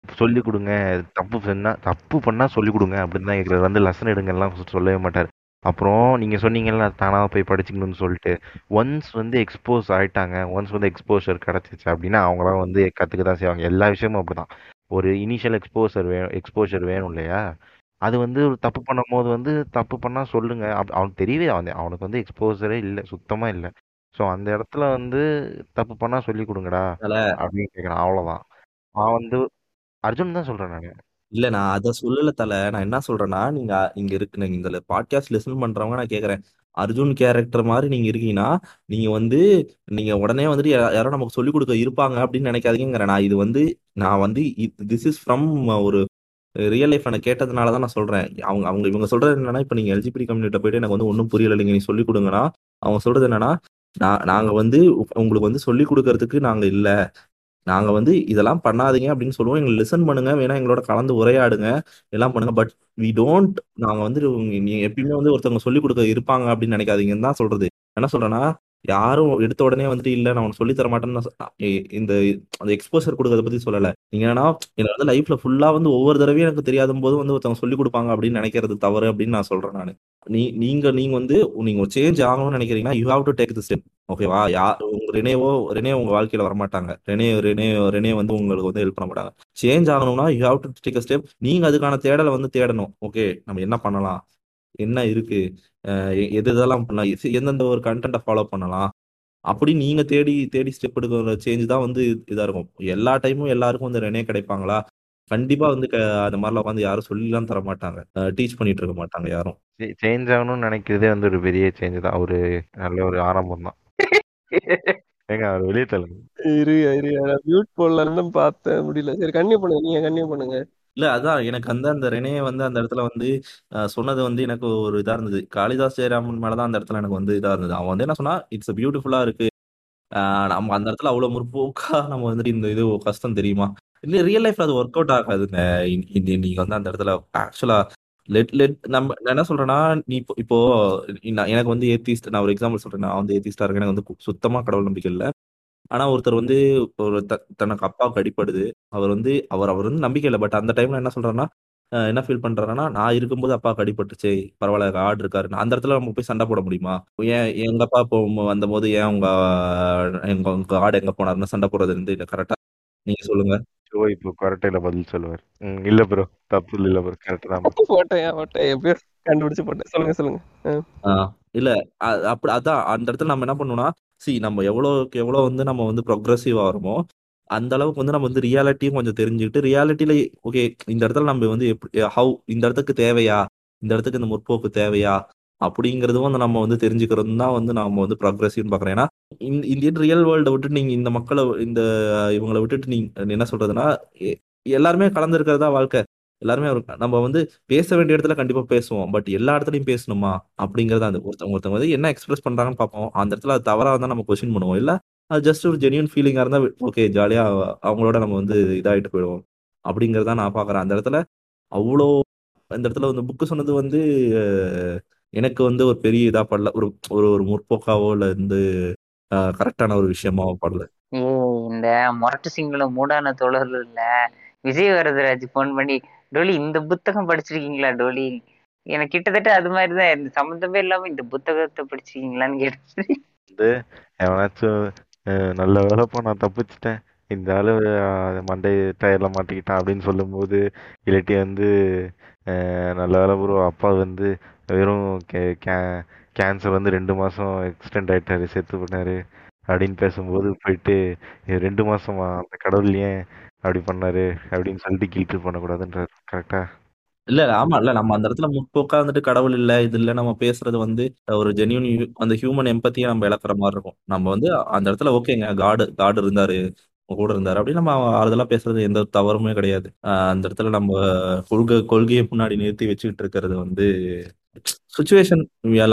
E: சொல்லி கொடுங்க. தப்பு பண்ணா தப்பு பண்ணா சொல்லி கொடுங்க அப்படின்னு தான் கேட்குறாரு வந்து லெசன் எடுங்கலாம் சொல்லவே மாட்டார். அப்புறம் நீங்க சொன்னீங்கல்ல தானா போய் படிச்சுக்கணும்னு சொல்லிட்டு ஒன்ஸ் வந்து எக்ஸ்போஸ் ஆயிட்டாங்க ஒன்ஸ் வந்து எக்ஸ்போஷர் கிடைச்சிச்சு அப்படின்னா அவங்களாம் வந்து கத்துக்க தான் செய்வாங்க. எல்லா விஷயமும் அப்படிதான். ஒரு இனிஷியல் எக்ஸ்போசர் வேணும் எக்ஸ்போஷர் வேணும் இல்லையா? அது வந்து ஒரு தப்பு பண்ணும்போது வந்து தப்பு பண்ணா சொல்லுங்க. அப்- அவனுக்கு தெரியவே அவன் அவனுக்கு வந்து எக்ஸ்போசரே இல்லை சுத்தமா இல்லை. ஸோ அந்த இடத்துல வந்து தப்பு பண்ணா சொல்லி கொடுங்கடா அப்படின்னு கேட்குறான் அவ்வளோதான் அவன் வந்து அர்ஜுன் தான் சொல்றேன் நான்.
D: இல்ல நான் அதை சொல்லல தல. நான் என்ன சொல்றேன்னா நீங்க இங்க இருக்கு நீங்க இந்த பாட்காஸ்ட் லிசன் பண்றவங்க நான் கேக்குறேன். அர்ஜுன் கேரக்டர் மாதிரி நீங்க இருக்கீங்கன்னா நீங்க வந்து நீங்க உடனே வந்துட்டு யா- யாரோ நமக்கு சொல்லிக் கொடுக்க இருப்பாங்க அப்படின்னு நினைக்காதீங்கிறேன் நான் இது வந்து நான் வந்து திஸ் இஸ் ஃப்ரம் ஒரு ரியல் லைஃப் நான் கேட்டதுனால தான் நான் சொல்றேன். அவங்க அவங்க இவங்க சொல்றது என்னன்னா இப்போ நீங்க எல்ஜிபிடி கம்யூனிட்ட போயிட்டு எனக்கு வந்து ஒன்றும் புரியல நீங்க நீ சொல்லிக் கொடுங்கன்னா அவங்க சொல்றது என்னன்னா நான் நாங்க வந்து உ- உங்களுக்கு வந்து சொல்லிக் கொடுக்கறதுக்கு நாங்க இல்ல. நாங்க வந்து இதெல்லாம் பண்ணாதீங்க அப்படின்னு சொல்லுவோம். எங்களை லிசன் பண்ணுங்க. வேணா எங்களோட கலந்து உரையாடுங்க. எல்லாம் பண்ணுங்க. பட் வி டோன்ட் நாங்க வந்து நீங்க எப்பயுமே வந்து ஒருத்தவங்க சொல்லிக் கொடுக்க இருப்பாங்க அப்படின்னு நினைக்காதீங்கன்னு தான் சொல்றது. என்ன சொல்றேன்னா யாரும் எடுத்த உடனே வந்துட்டு இல்ல நான் உனக்கு சொல்லி தர மாட்டேன்னு இந்த அந்த எக்ஸ்போசர் கொடுக்கறத பத்தி சொல்லல. நீங்க என்னன்னா எனக்கு வந்து லைஃப்ல ஃபுல்லா வந்து ஒவ்வொரு தடவையும் எனக்கு தெரியாத போது வந்து ஒருத்தவங்க சொல்லி கொடுப்பாங்க அப்படின்னு நினைக்கிறது தவறு அப்படின்னு நான் சொல்றேன் நான். நீ நீங்க நீங்க வந்து நீங்க சேஞ்ச் ஆகணும்னு நினைக்கிறீங்கன்னா you have to take the step ஓகேவா யார் உங்க ரெனேவோ ரெனே உங்க வாழ்க்கையில வரமாட்டாங்க. ரெனே ரெனே ரெனே வந்து உங்களுக்கு வந்து ஹெல்ப் பண்ண மாட்டாங்க. சேஞ்ச் ஆகணும்னா you have to take a step நீங்க அதுக்கான தேடலை வந்து தேடணும். ஓகே நம்ம என்ன பண்ணலாம்? என்ன இருக்கு? எது இதெல்லாம் பண்ணலாம்? எந்தெந்த ஒரு கண்டென்ட்டை ஃபாலோ பண்ணலாம்? அப்படி நீங்க தேடி தேடி ஸ்டெப் எடுக்கிற சேஞ்ச் தான் வந்து இதா இருக்கும். எல்லா டைமும் எல்லாருக்கும் வந்து ரெனே கிடைப்பாங்களா? கண்டிப்பா வந்து அந்த மாதிரிலாம் உட்காந்து யாரும் சொல்லிலாம் தர மாட்டாங்க. டீச் பண்ணிட்டு இருக்க மாட்டாங்க யாரும்.
E: சேஞ்ச் ஆகணும்னு நினைக்கிறதே வந்து ஒரு பெரிய சேஞ்ச் தான். ஒரு நல்ல ஒரு ஆரம்பம் தான். ஏங்க அவர் வெளியே தள்ளுங்க
B: இரு இரு மியூட் போடலான்னு பார்த்தேன். முடியல. சரி கன்னியூ பண்ணுங்க. நீங்க கன்னியூ பண்ணுங்க.
D: இல்ல அதான் எனக்கு அந்த அந்த ரெனே வந்து அந்த இடத்துல வந்து அஹ், சொன்னது வந்து எனக்கு ஒரு இதா இருந்தது. காளிதாஸ் ஜெயராமன் மேலதான் அந்த இடத்துல எனக்கு வந்து இதா இருந்தது. அவன் வந்து என்ன சொன்னா இட்ஸ் பியூட்டிஃபுல்லா இருக்கு. ஆஹ் நம்ம அந்த இடத்துல அவ்வளவு முற்போக்கா நம்ம வந்துட்டு இந்த இது கஷ்டம் தெரியுமா? இல்ல ரியல் லைஃப்ல அது ஒர்க் அவுட் ஆகாதுங்க இ- இ- நீங்க வந்து அந்த இடத்துல ஆக்சுவலா லெட் லெட் நம்ம நான் என்ன சொல்றேன்னா நீ இப்போ இப்போ நான் எனக்கு வந்து ஏத்திஸ்ட் நான் ஒரு எக்ஸாம்பிள் சொல்றேன். நான் வந்து ஏத்திஸ்டா இருக்கேன். எனக்கு வந்து கு- சுத்தமா கடவுள் நம்பிக்கை இல்லை. ஆனா ஒருத்தர் வந்து ஒரு த- தனக்கு அப்பாவுக்கு அடிப்படுது. அவர் வந்து அவர் அவர் வந்து நம்பிக்கை இல்லை. பட் அந்த டைம்ல என்ன சொல்றாருன்னா என்ன ஃபீல் பண்றாருன்னா நான் இருக்கும்போது அப்பாவுக்கு அடிபட்டுச்சு பரவாயில்ல ஆடு இருக்காரு. அந்த இடத்துல நம்ம போய் சண்டை போட முடியுமா? ஏன் எங்க அப்பா இப்போ வந்தபோது ஏன் உங்க எங்க உங்க ஆடு எங்க போனாருன்னு சண்டை போடுறது வந்து இல்லை. கரெக்டா நீங்க சொல்லுங்க.
E: இப்போ கொரட்டையில பதில் சொல்லுவார். ம், இல்ல ப்ரோ தப்பு இல்ல ப்ரோ கரெக்ட் தான் bro.
B: போட்டேன் போட்டேன். எப்படியோ கண்டுபிடிச்சு போட்டேன். சொல்லுங்க சொல்லுங்க.
D: ஆஹ் இல்ல அ- அப்படி அதான் அந்த இடத்துல நம்ம என்ன பண்ணணும்னா சி நம்ம எவ்வளோக்கு எவ்வளோ வந்து நம்ம வந்து ப்ரொக்ரஸிவ் ஆகிறோமோ அந்த அளவுக்கு வந்து நம்ம வந்து ரியாலிட்டியும் கொஞ்சம் தெரிஞ்சுக்கிட்டு ரியாலிட்டியில ஓகே இந்த இடத்துல நம்ம வந்து எப்படி ஹவு இந்த இடத்துக்கு தேவையா? இந்த இடத்துக்கு இந்த முற்போக்கு தேவையா? அப்படிங்கிறதும் வந்து நம்ம வந்து தெரிஞ்சுக்கிறது தான் வந்து நம்ம வந்து ப்ரொக்ரஸிவ்னு பார்க்குறேன் ஏன்னா இந்தியன் ரியல் வேர்ல்டை விட்டுட்டு நீங்கள் இந்த மக்களை இந்த இவங்களை விட்டுட்டு நீங்க என்ன சொல்றதுன்னா எல்லாருமே கலந்துருக்கிறதா வாழ்க்கை. எல்லாருமே ஒரு- நம்ம வந்து பேச வேண்டிய இடத்துல கண்டிப்பா பேசுவோம். பட் எல்லா இடத்துலயும் பேசணுமா? அப்படிங்கறது அந்த ஒருத்தவங்க ஒருத்தவங்க வந்து என்ன எக்ஸ்பிரஸ் பண்றாங்கன்னு பார்ப்போம் அந்த இடத்துல அது தவறா இருந்தா நம்ம கொஸ்டின் பண்ணுவோம். இல்ல அது ஜஸ்ட் ஒரு ஜெனியூன் ஃபீலிங்கா இருந்தா ஓகே ஜாலியா அவங்களோட நம்ம வந்து இதாயிட்டு போயிடுவோம். அப்படிங்கறத நான் பாக்குறேன். அந்த இடத்துல அவ்வளோ அந்த இடத்துல வந்து புக்கு சொன்னது வந்து எனக்கு வந்து ஒரு பெரிய இதா படல. ஒரு ஒரு ஒரு முற்போக்காவோ இல்ல வந்து கரெக்டான ஒரு விஷயமாவோ படல.
A: ஏய் இந்த மொரட்டு சிங்களம் மூடான தோழர்கள்ல விஜய் வரதராஜ் ஃபோன் பண்ணி டோலி இந்த புத்தகம் படிச்சிருக்கீங்களா டோலி? எனக்கு கிட்டத்தட்ட அது மாதிரி தான் இந்த சம்மந்தமே இல்லாம இந்த புத்தகத்தை படிச்சிருக்கீங்களான்னு கேட்டு
E: வந்து எவனாச்சும் அஹ், நல்ல வேலைப்பா நான் தப்பிச்சிட்டேன். இந்த ஆளு மண்டை டயர்ல மாட்டிக்கிட்டான் அப்படின்னு சொல்லும்போது இல்லாட்டி வந்து நல்ல வேலை ப்ரோ அப்பா வந்து வெறும் கேன்சர் வந்து ரெண்டு மாசம் எக்ஸ்டெண்ட் ஆயிட்டாரு செத்து போனாரு அப்படின்னு பேசும்போது போயிட்டு ரெண்டு மாசமா அந்த கடவுள் ஏன் அப்படி பண்ணாரு அப்படின்னு சொல்லிட்டு கில்ட்டு பண்ணக்கூடாதுன்றாரு. கரெக்டா
D: இல்ல இல்ல, ஆமா இல்ல நம்ம அந்த இடத்துல முற்போக்கா வந்துட்டு கடவுள் இல்ல இது இல்ல நம்ம பேசுறது வந்து ஒரு ஜென்யூன் அந்த ஹியூமன் எம்பத்தியை நம்ம இழக்கிற மாதிரி இருக்கும். நம்ம வந்து அந்த இடத்துல ஓகேங்க காடு காடு இருந்தாரு கூட இருந்தாரு அப்படின்னு நம்ம அதெல்லாம் பேசுறது எந்த தவறுமே கிடையாது. அந்த இடத்துல நம்ம கொள்கை கொள்கையை முன்னாடி நிறுத்தி வச்சுக்கிட்டு இருக்கிறது வந்து சுச்சுவேஷன்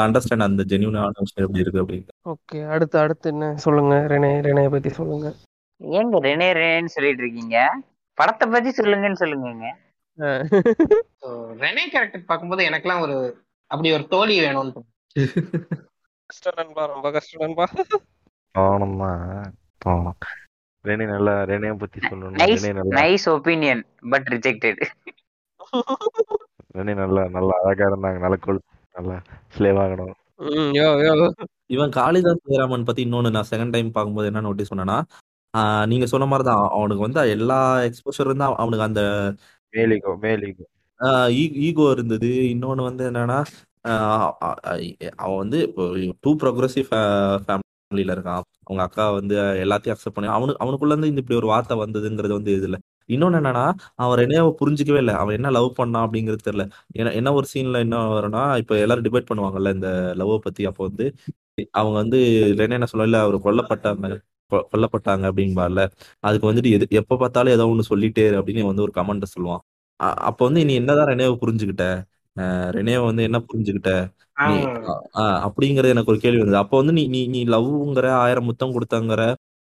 D: அண்டர்ஸ்டாண்ட் அந்த ஜென்யூனான விஷயம் எப்படி இருக்கு அப்படின்னு
B: ஓகே அடுத்து அடுத்து என்ன சொல்லுங்க? ரெனே ரெனைய பத்தி சொல்லுங்க.
A: ஏங்க ரெனே ரெனேன்னு சொல்லிட்டு இருக்கீங்க? படத்தை பத்தி சொல்லுங்கன்னு
C: So, ரெனே கேரக்டர் பார்க்கும்போது எனக்கெல்லாம் ஒரு அப்படி ஒரு தோழி வேணும்னு.
B: கஷ்டம் நண்பா ரொம்ப கஷ்டம் நண்பா.
E: தோணும்னா தோணும். ரெனே நல்லா ரெனே பத்தி சொல்லணும்னா
A: நைஸ்
E: ரெனே நல்லா.
A: Nice opinion but rejected
E: Rene நல்லா நல்லா அழகா இருந்தாங்க. நல்லா கொழு நல்லா ஸ்லேவ் ஆகணும்.
B: ம், யோ யோ.
D: இவன் காளிதாஸ் ஜெயராமன் பத்தி இன்னொன்னு நான் செகண்ட் டைம் பார்க்கும்போது என்ன நோட்டீஸ் பண்ணேன்னா ஆஹ் நீங்க சொன்ன மாதிரி தான் அவனுக்கு வந்து எல்லா எக்ஸ்போஷர் இருந்தா அவனுக்கு அந்த
E: மேலிகோ மேலிகோ.
D: ஈகோ இருந்தது. இன்னொன்னு வந்து என்னன்னா அ- அ- அவன் வந்து டூ ப்ரோக்ரஸிவ் ஃபேமிலியில இருக்கான். அவங்க அக்கா வந்து எல்லாத்தையும் அக்செப்ட் பண்ணி அவனுக்கு அவனுக்குள்ள இருந்து இந்த இப்படி ஒரு வார்த்தை வந்ததுங்கிறது வந்து இதுல இன்னொன்னு என்னன்னா அவன் ரெனேவை புரிஞ்சுக்கவே இல்லை. அவன் என்ன லவ் பண்ணான் அப்படிங்கிறது தெரியல. என்ன என்ன ஒரு சீன்ல என்ன வரும்னா இப்ப எல்லாரும் டிபேட் பண்ணுவாங்கல்ல இந்த லவ் பத்தி. அப்போ வந்து அவங்க வந்து ரெனே என்ன சொல்லல அவர் கொல்லப்பட்டாங்க கொ- கொல்லப்பட்டாங்க அப்படின்பார்ல அதுக்கு வந்துட்டு எது எப்ப பார்த்தாலும் ஏதோ ஒண்ணு சொல்லிட்டே அப்படின்னு வந்து ஒரு கமெண்ட் சொல்லுவான். அப்ப வந்து நீ என்னதான் ரெனேவை புரிஞ்சுக்கிட்ட? ரெனேவை வந்து என்ன புரிஞ்சுக்கிட்ட? அ- அப்படிங்கறது எனக்கு ஒரு கேள்வி வந்தது அப்போ வந்து நீ நீ நீ லவ்ங்கிற ஆயிரம் முத்தம் கொடுத்தங்கிற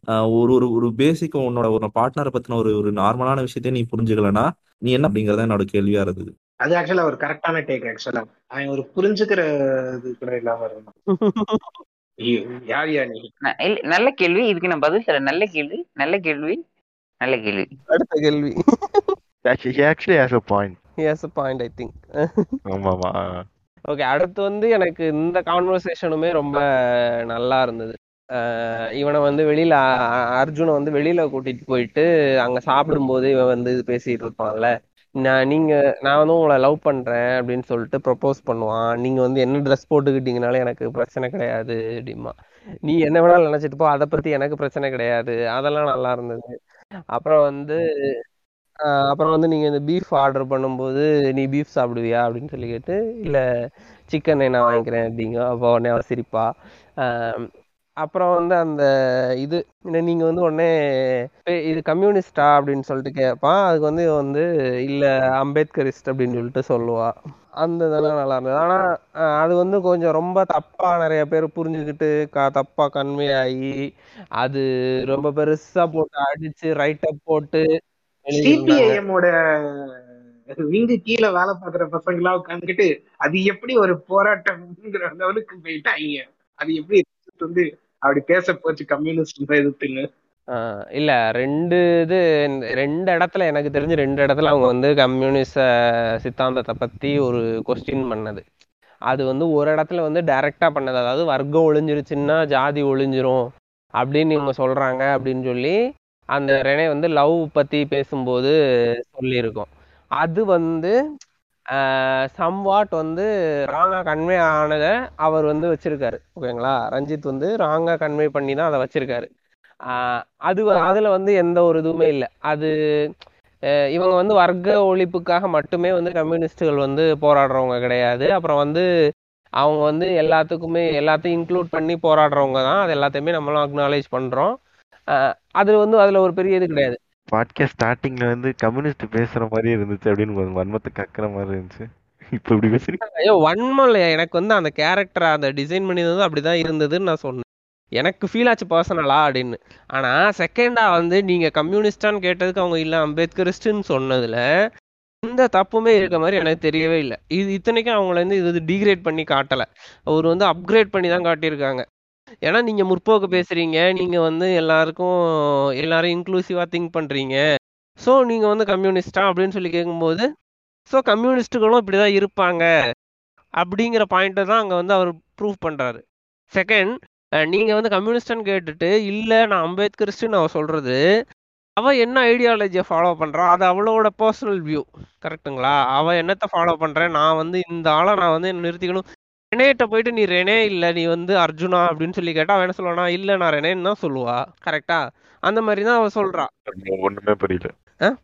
D: ஆஹ் ஒரு ஒரு ஒரு பேசிக் உன்னோட ஒரு பார்ட்னரை பத்தின ஒரு ஒரு நார்மலான விஷயத்தையும் நீ புரிஞ்சுக்கலனா நீ என்ன அப்படிங்கறத என்னோட கேள்வியா இருந்தது.
C: அது ஆக்சுவலா ஒரு கரெக்டான டேக் ஆக்சுவலா அவன் ஒரு புரிஞ்சுக்கிற இது கூட இல்லாம இருந்தான் (laughs) யார் யா நீ?
A: நல்ல கேள்வி. இதுக்கு நான் பதில் தரேன். நல்ல கேள்வி நல்ல கேள்வி நல்ல கேள்வி.
B: அடுத்த கேள்வி.
E: He actually has a point.
B: Yes point I think
E: ஆமா ஆமா
B: ஓகே அடுத்து வந்து எனக்கு இந்த கான்வர்சேஷனுமே ரொம்ப நல்லா இருந்தது. இவனை வந்து வெளியில அ- அ- அர்ஜுனை வந்து வெளியில கூட்டிட்டு போயிட்டு அங்க சாப்பிடும்போது இவன் வந்து இது பேசிட்டு இருப்பான்ல. நான் நீங்க நான் வந்து உங்களை லவ் பண்றேன் அப்படின்னு சொல்லிட்டு ப்ரொபோஸ் பண்ணுவான். நீங்க வந்து என்ன ட்ரெஸ் போட்டுக்கிட்டீங்கனாலும் எனக்கு பிரச்சனை கிடையாது அப்படிமா நீ என்ன வேணாலும் நினைச்சிட்டு போ அதை பத்தி எனக்கு பிரச்சனை கிடையாது. அதெல்லாம் நல்லா இருந்தது. அப்புறம் வந்து அப்புறம் வந்து நீங்க இந்த பீஃப் ஆர்டர் பண்ணும்போது நீ பீஃப் சாப்பிடுவியா? அப்படின்னு சொல்லி கேட்டு இல்ல சிக்கன் நான் வாங்கிக்கிறேன் அப்படிங்க. அப்போ உடனே அவ சிரிப்பா. அப்புறம் வந்து அந்த இது நீங்க வந்து உடனே இது கம்யூனிஸ்டா? அப்படின்னு சொல்லிட்டு கேட்பான் அதுக்கு வந்து வந்து இல்ல அம்பேத்கரிஸ்ட் அப்படின்னு சொல்லிட்டு சொல்லுவா. அந்த இதெல்லாம் நல்லா இருந்தது. ஆனா அது வந்து கொஞ்சம் ரொம்ப தப்பா நிறைய பேர் புரிஞ்சுக்கிட்டு க தப்பா கன்வே ஆகி அது ரொம்ப பெருசா போட்டு அடிச்சு ரைட்டப் போட்டு எழுதியிருந்தாங்க.
C: சிபிஐஎம் கீழே வேலை பாக்குற பசங்க எல்லாம் உட்காந்துக்கிட்டு அது எப்படி ஒரு போராட்டம்ங்கிற லெவலுக்கு போயிட்டாங்க. அது எப்படி வந்து அப்படி பேச போச்சு கம்யூனிஸ்ட் எதிர்த்துன்னு
B: ஆஹ் இல்ல ரெண்டு இது ரெண்டு இடத்துல எனக்கு தெரிஞ்சு ரெண்டு இடத்துல அவங்க வந்து கம்யூனிஸ்ட சித்தாந்தத்தை பத்தி ஒரு கொஸ்டின் பண்ணது. அது வந்து ஒரு இடத்துல வந்து டைரக்டா பண்ணது. அதாவது வர்க்கம் ஒளிஞ்சிருச்சுன்னா ஜாதி ஒளிஞ்சிரும் அப்படின்னு இவங்க சொல்றாங்க அப்படின்னு சொல்லி அந்த ரெனே வந்து லவ் பத்தி பேசும்போது சொல்லியிருக்கோம். அது வந்து சம்வாட் வந்து ராங்கா கன்வே ஆனதை அவர் வந்து வச்சிருக்காரு. ஓகேங்களா? ரஞ்சித் வந்து ராங்கா கன்வே பண்ணி தான் அதை வச்சிருக்காரு. அது அதில் வந்து எந்த ஒரு இதுவுமே இல்லை. அது இவங்க வந்து வர்க்க ஒழிப்புக்காக மட்டுமே வந்து கம்யூனிஸ்டுகள் வந்து போராடுறவங்க கிடையாது. அப்புறம் வந்து அவங்க வந்து எல்லாத்துக்குமே எல்லாத்தையும் இன்க்ளூட் பண்ணி போராடுறவங்க தான். அது எல்லாத்தையுமே நம்மளும் அக்னாலேஜ் பண்றோம். அது வந்து அதில் ஒரு பெரிய இது கிடையாது.
E: பாட்காஸ்ட் ஸ்டார்டிங்ல வந்து கம்யூனிஸ்ட் பேசுற மாதிரி இருந்துச்சு அப்படின்னு ஒரு வன்மத்தை கக்குற மாதிரி இருந்துச்சு. இப்போ இப்படி பேசுறீங்க
B: ஐயோ வன்மம் இல்லையா? எனக்கு வந்து அந்த கேரக்டர் அந்த டிசைன் பண்ணியிருந்தது அப்படிதான் இருந்ததுன்னு நான் சொன்னேன். எனக்கு ஃபீல் ஆச்சு பர்சனலா அப்படின்னு. ஆனா செகண்டா வந்து நீங்க கம்யூனிஸ்டான்னு கேட்டதுக்கு அவங்க இல்ல அம்பேத்கரிஸ்ட்னு சொன்னதுல எந்த தப்புமே இருக்க மாதிரி எனக்கு தெரியவே இல்லை. இது இத்தனைக்கும் அவங்கள வந்து இது டிகிரேட் பண்ணி காட்டலை. அவர் வந்து அப்கிரேட் பண்ணி தான் காட்டியிருக்காங்க. ஏன்னா நீங்க முற்போக்கு பேசுறீங்க. நீங்க வந்து எல்லாருக்கும் எல்லாரும் இன்க்ளூசிவா திங்க் பண்றீங்க. ஸோ நீங்க வந்து கம்யூனிஸ்டா அப்படின்னு சொல்லி கேட்கும்போது ஸோ கம்யூனிஸ்ட்டுகளும் இப்படிதான் இருப்பாங்க. அப்படிங்கிற பாயிண்ட்டை தான் அங்க வந்து அவர் ப்ரூவ் பண்றாரு. செகண்ட் நீங்க வந்து கம்யூனிஸ்ட்னு கேட்டுட்டு இல்ல நான் அம்பேத்கரிஸ்ட்னு அவ சொல்றது. அவ என்ன ஐடியாலஜியை ஃபாலோ பண்றா? அது அவளோட பர்சனல் வியூ கரெக்ட்டுங்களா அவ என்னத்தை ஃபாலோ பண்றேன்? நான் வந்து இந்த ஆளை நான் வந்து நிறுத்திக்கணும்? ரெனேட்ட போயிட்டு நீ ரெனே இல்ல நீ வந்து அர்ஜுனா அப்படின்னு சொல்லி கேட்டா அவன் என்ன சொல்லுவானா இல்ல நான் ரெனேன்னு தான் சொல்லுவா. கரெக்டா அந்த மாதிரி தான் அவ சொல்றா.
E: ஒண்ணுமே புரியல.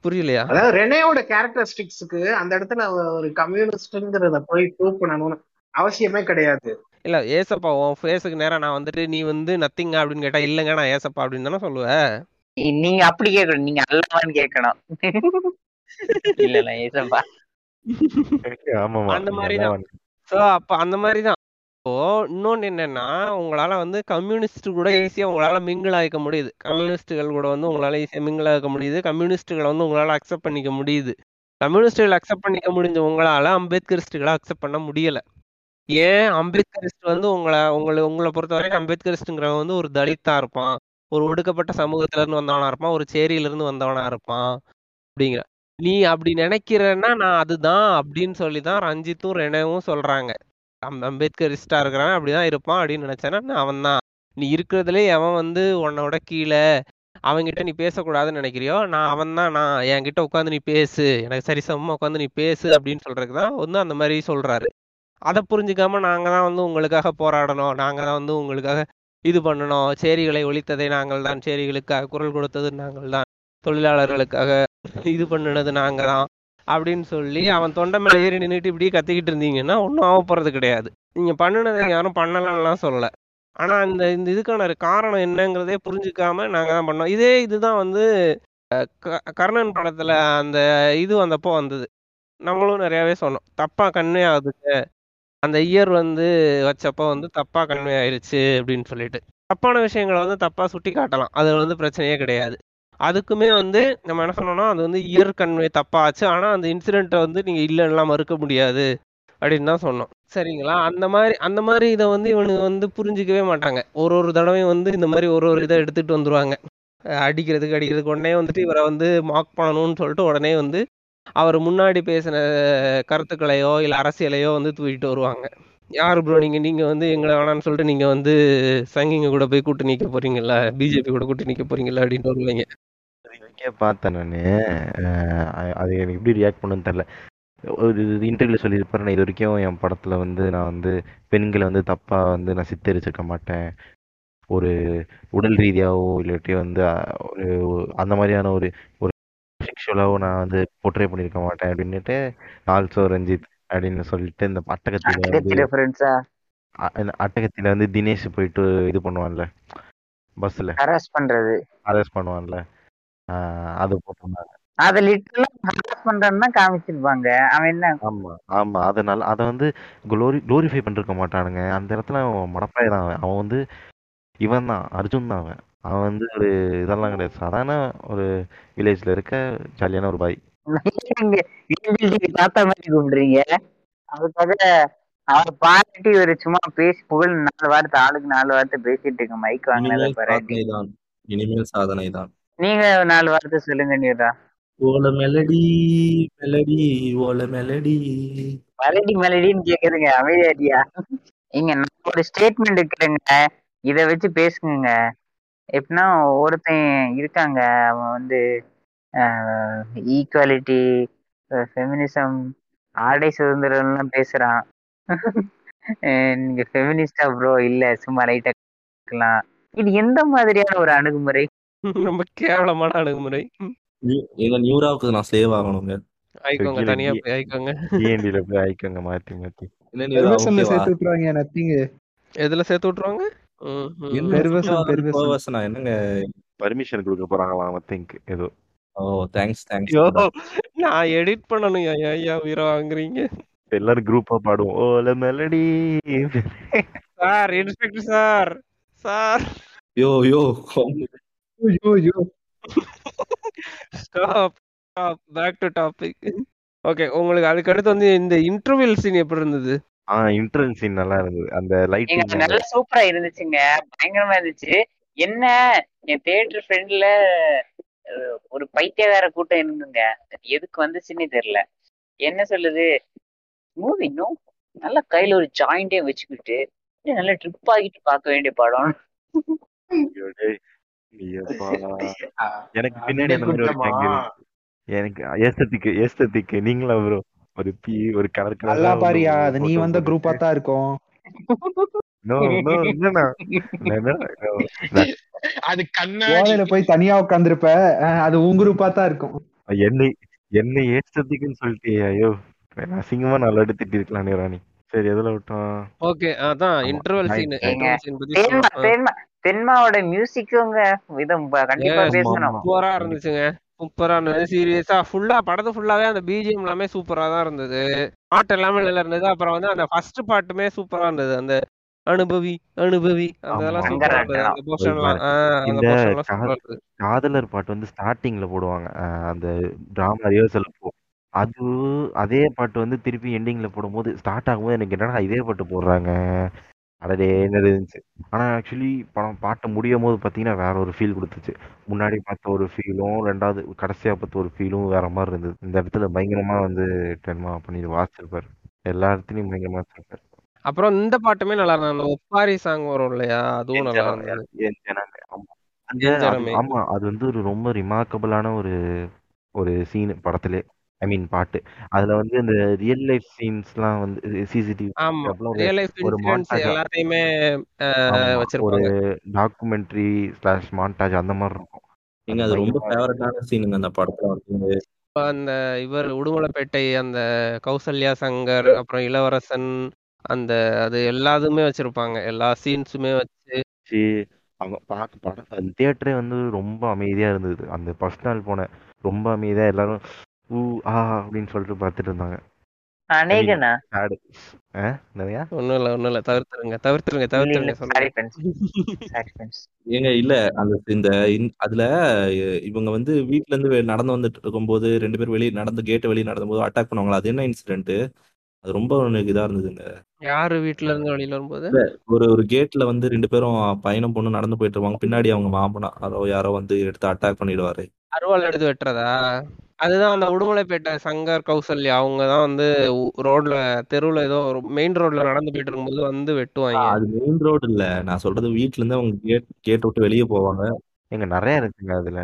B: புரியலையா?
C: அதாவது ரெனேவோட கேரக்டரிஸ்டிக்ஸுக்கு அந்த இடத்துல ஒரு கம்யூனிஸ்ட்ங்கிறத போய் ப்ரூவ் பண்ணணும்னு அவசியமே கிடையாது.
B: இல்ல ஏசப்பா உன் ஃபேஸுக்கு நேரா நான் வந்துட்டு நீ வந்து நத்திங்க அப்படின்னு கேட்டா இல்லங்க நான் ஏசப்பா அப்படின்னு தானே சொல்லுவேன்
A: நீங்க அப்படி கேட்கணும் நீங்க அல்லவான்னு கேட்கணும் (laughs) இல்ல இல்ல ஏசப்பா. (laughs)
B: அந்த மாதிரி சோ அப்ப அந்த மாதிரிதான். இப்போ இன்னொன்னு என்னன்னா உங்களால வந்து கம்யூனிஸ்ட் கூட ஈஸியா உங்களால மிங்கிள் ஆயிக்க முடியுது. கம்யூனிஸ்டுகள் கூட வந்து உங்களால ஈஸியா மிங்கிள் ஆக முடியுது. கம்யூனிஸ்டுகளை வந்து உங்களால அக்செப்ட் பண்ணிக்க முடியுது. கம்யூனிஸ்டுகளை அக்செப்ட் பண்ணிக்க முடிஞ்ச உங்களால அம்பேத்கரிஸ்டுகளை அக்செப்ட் பண்ண முடியல. ஏன் அம்பேத்கரிஸ்ட் வந்து உங்களை உங்களை உங்களை பொறுத்த வரைக்கும் அம்பேத்கரிஸ்டுங்கிறவன் வந்து ஒரு தலித்தா இருப்பான். ஒரு ஒடுக்கப்பட்ட சமூகத்துல இருந்து வந்தவனா இருப்பான். ஒரு சேரியில இருந்து வந்தவனா இருப்பான். அப்படிங்கிற நீ அப்படி நினைக்கிறன்னா நான் அதுதான் அப்படின்னு சொல்லி தான் ரஞ்சித்தும் ரெனவும் சொல்றாங்க. அம்- அம்பேத்கரிஸ்டா இருக்கிறவன் அப்படிதான் இருப்பான் அப்படின்னு நினைச்சேன்னா நான் அவன் தான் நீ இருக்கிறதுலே எவன் வந்து உன்னோட கீழே அவன்கிட்ட நீ பேசக்கூடாதுன்னு நினைக்கிறியோ நான் அவன் தான் நான் என்கிட்ட உட்காந்து நீ பேசு எனக்கு சரிசமமா உட்காந்து நீ பேசு அப்படின்னு சொல்றதுக்கு தான் வந்து அந்த மாதிரி சொல்றாரு. அதை புரிஞ்சுக்காம நாங்க தான் வந்து உங்களுக்காக போராடணும் நாங்க தான் வந்து உங்களுக்காக இது பண்ணணும் சேரிகளை ஒழித்ததை நாங்கள் தான் சேரிகளுக்காக குரல் கொடுத்தது நாங்கள் தான் தொழிலாளர்களுக்காக இது பண்ணினது நாங்க தான் அப்படின்னு சொல்லி அவன் தொண்டை மேலே ஏறி நின்றுட்டு இப்படியே கத்திக்கிட்டு இருந்தீங்கன்னா ஒன்றும் ஆக கிடையாது. நீங்கள் பண்ணுனதை யாரும் பண்ணலாம்லாம் சொல்லலை. ஆனால் இந்த இந்த இதுக்கான ஒரு காரணம் என்னங்கிறதே புரிஞ்சுக்காம நாங்கள் தான் பண்ணோம். இதே இதுதான் வந்து க- கர்ணன் படத்தில் அந்த இது வந்தப்போ வந்தது. நம்மளும் நிறையாவே சொன்னோம். தப்பாக கன்வே ஆகுதுங்க. அந்த இயர் வந்து வச்சப்போ வந்து தப்பாக கன்வே ஆயிடுச்சு அப்படின்னு சொல்லிட்டு. தப்பான விஷயங்களை வந்து தப்பாக சுட்டி காட்டலாம் அது வந்து பிரச்சனையே கிடையாது. அதுக்குமே வந்து நம்ம என்ன சொன்னோம்னா அது வந்து இயர் கன்வே தப்பாச்சு. ஆனால் அந்த இன்சிடென்ட்டை வந்து நீங்கள் இல்லைன்னா மறுக்க முடியாது அப்படின்னு தான் சொன்னோம். சரிங்களா? அந்த மாதிரி அந்த மாதிரி இதை வந்து இவனுக்கு வந்து புரிஞ்சிக்கவே மாட்டாங்க. ஒரு ஒரு தடவையும் வந்து இந்த மாதிரி ஒரு ஒரு இதை எடுத்துகிட்டு வந்துருவாங்க. அடிக்கிறதுக்கு அடிக்கிறதுக்கு. உடனே வந்துட்டு இவரை வந்து மார்க் பண்ணணும்னு சொல்லிட்டு உடனே வந்து அவர் முன்னாடி பேசின கருத்துக்களையோ இல்லை அரசியலையோ வந்து தூக்கிட்டு வருவாங்க. யார் ப்ரோ நீங்கள் நீங்கள் வந்து எங்களை வேணான்னு சொல்லிட்டு நீங்கள் வந்து சங்கிங்க கூட போய் கூட்டு நிற்க போகிறீங்களா பிஜேபி கூட கூட்டு நிற்க போறீங்கல்ல? அப்படின்னு வருவீங்க.
E: இதுக்கே பார்த்தேன் நான். அது எனக்கு எப்படி ரியாக்ட் பண்ணுன்னு தெரில ஒரு இன்டர்வியூல சொல்லியிருப்பாரு. நான் இது வரைக்கும் என் படத்துல வந்து நான் வந்து பெண்களை வந்து தப்பா வந்து நான் சித்தரிச்சிருக்க மாட்டேன். ஒரு உடல் ரீதியாவோ இல்லாட்டி வந்து ஒரு அந்த மாதிரியான ஒரு ஒரு செக்ஷுவலாவோ நான் வந்து போர்ட்ரே பண்ணியிருக்க மாட்டேன் அப்படின்னுட்டு ஆல்சோ ரஞ்சித் அப்படின்னு சொல்லிட்டு இந்த அட்டகத்தில அட்டகத்தில வந்து தினேஷ் போயிட்டு இது பண்ணுவான்ல பஸ்ல
A: ஹராஸ் பண்றது.
E: அரெஸ்ட் பண்ணுவான்ல. ஆஹ் அது போட்டிருந்தாங்க
A: அத லிட்டரலா ஹராஸ் பண்றன்னு தான் காமிச்சிருப்பாங்க. அவன் என்ன?
E: ஆமா ஆமா. அதனால அதை வந்து குளோரி குளோரிஃபை பண்ணிருக்க மாட்டானுங்க. அந்த இடத்துல அவன் மடப்பாய் தான் அவன். அவன் வந்து இவன் தான் அர்ஜுன் தான் அவன். அவன் வந்து ஒரு இதெல்லாம் கிடையாது. சாதாரண ஒரு வில்லேஜ்ல இருக்க ஜாலியான ஒரு பாய்.
A: நீங்க தாத்தா மாதிரி கூப்பிடுறீங்க அதுக்காக அவர் பாராட்டி ஒரு சும்மா பேசி புகழ் நாலு வார்த்தை ஆளுக்கு நாலு வார்த்தை பேசிட்டு இருக்க மைக் வாங்கினத
D: இனிமேல்
A: பாராட்டி.
D: சாதனை தான் இனிமேல் சாதனை தான்
A: நீங்க நாலு வார்த்தை சொல்லுங்க நீரா
D: ஓல மெலடி மெலடி ஓல மெலடி.
A: மெலடி மெலடின்னு கேக்குதுங்க அமைதியாடியா இங்க நான் ஒரு ஸ்டேட்மெண்ட் இருக்கிறேங்க இத வச்சு பேசுங்க எப்படின்னா ஒருத்தன் இருக்காங்க அவன் வந்து ஈக்குவாலிட்டி ஃபெமினிசம் ஆடை சுதந்திரம்லாம் பேசுறான். நீங்க ஃபெமினிஸ்டா ப்ரோ இல்ல சும்மா லைட்டா இது எந்த மாதிரியான ஒரு அணுகுமுறை?
B: ரொம்ப கேவலமான அணுகுமுறை.
D: எங்க நியூராவுக்கு நான் சேவ் ஆகணுங்க.
B: ஆயிக்கோங்க தனியா போய் ஆயிக்கோங்க.
E: டிஎன்டில போய் ஆயிக்கோங்க மாத்தி மாத்தி.
G: சேர்த்து விட்டுருவாங்க நத்திங்
B: எதுல சேர்த்து விட்டுருவாங்க?
D: என்னங்க?
E: பர்மிஷன் கொடுக்க போறாங்களாம் திங்க் ஏதோ.
D: ஓ தேங்க்ஸ் தேங்க்ஸ்
B: நான் எடிட் பண்ணணும் ஐயா ஐயா உயிரை வாங்குறீங்க.
E: எல்லாரும் குரூப்பா பாடுவோம். ஓல melody
B: sir inspector sir sir
D: yo yo
G: ஐயோ ஐயோ.
B: Stop stop back to topic okay உங்களுக்கு அதுக்கு அடுத்து வந்து இந்த இன்டர்வியூல் சீன் எப்படி இருந்தது?
E: ஆ இன்டர்வல் சீன் நல்லா இருந்தது. அந்த
A: அது நல்லா சூப்பரா இருந்துச்சுங்க. பயங்கரமா இருந்துச்சு. என்ன என் தியேட்டர் ஃப்ரெண்ட்ல ஒரு பைத்தியகார கூட்டம் இருந்துங்க எதுக்கு வந்துச்சுன்னே தெரியல. என்ன சொல்லுது? மூவி இன்னும் நல்லா கையில ஒரு ஜாயிண்டே வச்சுக்கிட்டு நல்லா ட்ரிப் ஆகிட்டு பார்க்க வேண்டிய படம். (laughs)
E: எனக்கு பின்னாடி அந்த மாதிரி ஒரு. எனக்கு ஏஸ்தட்டிக்கு ஏஸ்தட்டிக்கு நீங்களா ப்ரோ ஒரு பி ஒரு கலர்
G: நல்லா பாரியா அது நீ வந்த குரூப்பா தான் இருக்கும்.
E: நோ நோ என்னண்ணா
C: அது கண்ணாடி.
G: ஓலையில போய் தனியா உட்காந்துருப்ப அது உன் குரூப்பா தான் இருக்கும்.
E: என்னை என்னை ஏஸ்தட்டிக்குன்னு சொல்லிட்டு ஐயோ. அசிங்கமா நல்லா எடுத்துட்டு இருக்கலாம் ராணி. சரி எதுல விட்டோம்?
B: ஓகே அதான். இன்டர்வல். சீன்
A: தென்மாவோட மியூசிக்குங்க. இதை கண்டிப்பா பேசணும்.
B: சூப்பரா இருந்துச்சுங்க. சூப்பரா இருந்தது சீரியஸா ஃபுல்லா படத்து ஃபுல்லாவே அந்த பிஜிஎம் எல்லாமே சூப்பரா தான் இருந்தது. பாட்டு எல்லாமே நல்லா இருந்தது. அப்புறம் வந்து அந்த ஃபர்ஸ்ட் பாட்டுமே சூப்பரா இருந்தது. அந்த அனுபவி அனுபவி இருந்தது.
E: காதலர் பாட்டு வந்து ஸ்டார்டிங்ல போடுவாங்க. அந்த டிராமா ரிஹர்சல் போ அது அதே பாட்டு வந்து திருப்பி எண்டிங்ல போடும்போது ஸ்டார்ட் ஆகும்போது எனக்கு என்னடா இதே பாட்டு போடுறாங்க? அடடே என்னது இருந்துச்சு? ஆனா ஆக்சுவலி படம் பாட்டு முடியும் போது பாத்தீங்கன்னா வேற ஒரு ஃபீல் கொடுத்துச்சு. முன்னாடி பார்த்த ஒரு ஃபீலும் ரெண்டாவது கடைசியா பார்த்த ஒரு ஃபீலும் வேற மாதிரி இருந்தது. இந்த இடத்துல பயங்கரமா வந்து டென்மா பண்ணி வாசிச்சிருப்பாரு. எல்லா இடத்துலயும் பயங்கரமா வச்சிருப்பாரு
B: அப்புறம் இந்த பாட்டுமே நல்லா இருந்தது. அந்த ஒப்பாரி சாங் வரும் இல்லையா? அதுவும் நல்லா இருந்தது.
E: என் ஜனமே, ஆமா.
B: என்
E: அது-
B: ஜனமே.
E: ஆமா அது வந்து ஒரு ரொம்ப ரிமார்க்கபிளான ஒரு ஒரு சீன் படத்திலே. ஐ மீன் பாட்டு. அதுல வந்து இந்த ரியல் லைஃப் சீன்ஸ்லாம் வந்து சிசிடிவி
B: ஆமா.
E: ஒரு
B: ரியல் லைஃப்
E: ஒரு
B: இன்சிடென்ட்ஸ் எல்லாத்தையுமே
E: ஆமா, ஒரு
B: வச்சிருப்பாங்க
E: டாக்குமெண்ட்ரி ஸ்லாஷ் மாண்டாஜ் அந்த மாதிரி இருக்கும்.
D: நீங்க அது ரொம்ப ஃபேவரட்டான சீனுங்க அந்த படத்துல வந்து.
B: அந்த இவர் உடுமலைப்பேட்டை அந்த கௌசல்யா சங்கர் அப்புறம் இளவரசன் அந்த அது எல்லாத்துமே வச்சிருப்பாங்க. எல்லா சீன்ஸுமே வச்சு.
E: சி அவங்க பார்க்க படம் அந்த தியேட்டரே வந்து ரொம்ப அமைதியா இருந்தது. அந்த ஃபர்ஸ்ட் நாள் போனேன் ரொம்ப அமைதியா எல்லாரும் ஊ ஆ அப்படின்னு சொல்லிட்டு பார்த்துட்டு இருந்தாங்க.
A: அநேகனா?
E: நிறையா
B: ஒண்ணும் இல்ல ஒண்ணும் இல்ல. தவிர்த்துருங்க தவிர்த்துருங்க தவிர்த்துருங்க
D: ஏங்க இல்ல அந்த இந்த அதுல இவங்க வந்து வீட்ல இருந்து நடந்து வந்துட்டு இருக்கும்போது ரெண்டு பேரும் வெளியே நடந்து கேட் வெளியே நடந்தும்போது அட்டாக் பண்ணுவாங்களா? அது என்ன இன்சிடென்ட் அது ரொம்ப எனக்கு இதா இருந்ததுங்க.
B: யாரு வீட்ல இருந்து வெளியில வரும்போது?
D: ஒரு ஒரு கேட்ல வந்து ரெண்டு பேரும் பையனும் பொண்ணு நடந்து போயிட்டு இருப்பாங்க. பின்னாடி அவங்க மாமனா யாரோ யாரோ வந்து எடுத்து அட்டாக் பண்ணிடுவாரு.
B: அருவாள் எடுத்து வெட்டுறதா? அதுதான் அந்த உடுமலைப்பேட்டை சங்கர் கௌசல்யா அவங்க தான் வந்து ரோட்ல தெருவுல ஏதோ ஒரு மெயின் ரோட்ல நடந்து போயிட்டு இருக்கும்போது வந்து வெட்டுவாங்க
D: அது மெயின் ரோடு இல்ல. நான் சொல்றது வீட்ல இருந்து அவங்க கேட் கேட் விட்டு வெளியே போவாங்க.
E: எங்க நிறைய இருக்குங்க அதுல.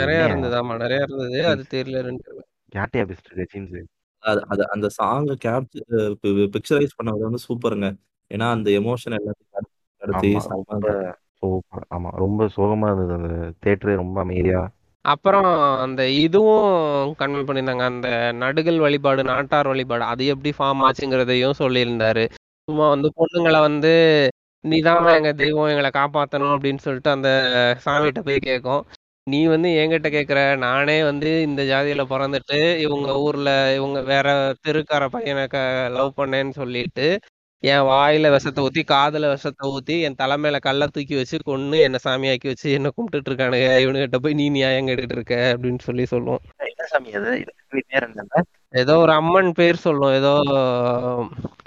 B: நிறைய இருந்தது ஆமா நிறைய இருந்தது. அது தெரியல
E: இருக்க சீன்ஸ்
D: அது அது அந்த சாங் கேப்சர் பிக்சரைஸ் பண்ணது வந்து சூப்பருங்க. ஏன்னா அந்த எமோஷன் எல்லாத்தையும் கடத்தி
E: ஆமா ரொம்ப சோகமா இருந்தது அந்த தேட்டரே ரொம்ப அமைதியா.
B: அப்புறம் அந்த இதுவும் கன்வே பண்ணியிருந்தாங்க. அந்த நடுகள் வழிபாடு நாட்டார் வழிபாடு அது எப்படி ஃபார்ம் ஆச்சுங்கிறதையும் சொல்லியிருந்தாரு. சும்மா வந்து பொண்ணுங்களை வந்து நீதான் எங்க தெய்வம் எங்களை காப்பாத்தணும் அப்படின்னு சொல்லிட்டு அந்த சாமிகிட்ட போய் கேட்கும். நீ வந்து என்கிட்ட கேக்குற நானே வந்து இந்த ஜாதியில பிறந்துட்டு இவங்க ஊர்ல இவங்க வேற தெருக்கார பையனை க லவ் பண்ணேன்னு சொல்லிட்டு என் வாயில விஷத்தை ஊத்தி காதுல விஷத்தை ஊத்தி என் தலைமையில கல்ல தூக்கி வச்சு கொன்னு என்ன சாமியாக்கி வச்சு என்ன கும்பிட்டுட்டு இருக்கானுங்க. இவனுகிட்ட போய் நீ நியாயம் கேட்டுட்டு இருக்க அப்படின்னு சொல்லி சொல்லுவோம்.
E: என்ன சாமி அது? இதுக்கு பேர் என்ன
B: ஏதோ ஒரு அம்மன் பேர் சொல்லும் ஏதோ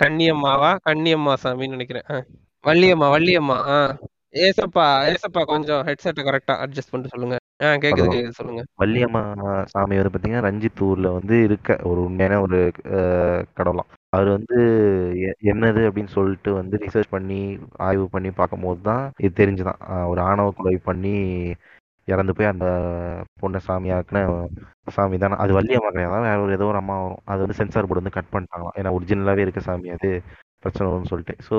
B: கன்னியம்மாவா? கன்னியம்மா சாமின்னு நினைக்கிறேன். ஆ. வள்ளியம்மா வள்ளியம்மா. ஆ. ஏசப்பா ஏசப்பா கொஞ்சம் ஹெட்செட்டை கரெக்டா அட்ஜஸ்ட் பண்ணிட்டு சொல்லுங்க. ஆ கேக்குது கேக்குது சொல்லுங்க.
E: வள்ளியம்மா சாமி வந்து பாத்தீங்கன்னா ரஞ்சித் ஊர்ல வந்து இருக்க ஒரு உண்மையான ஒரு கடவுளாம் அவர் வந்து எ- என்னது அப்படின்னு சொல்லிட்டு வந்து ரிசர்ச் பண்ணி ஆய்வு பண்ணி பார்க்கும்போது தான் இது தெரிஞ்சுதான். ஒரு ஆணவ கொலை பண்ணி இறந்து போய் அந்த பொண்ணை சாமியாக்குன சாமி தானே. அது வள்ளியம்மா கிடையாது வேற ஒரு ஏதோ ஒரு அம்மா வரும். அது வந்து சென்சார் போர்டு வந்து கட் பண்ணிட்டாங்களாம். ஏன்னா ஒரிஜினலாவே இருக்க சாமி அது. பிரச்சனை வரும்னு சொல்லிட்டு ஸோ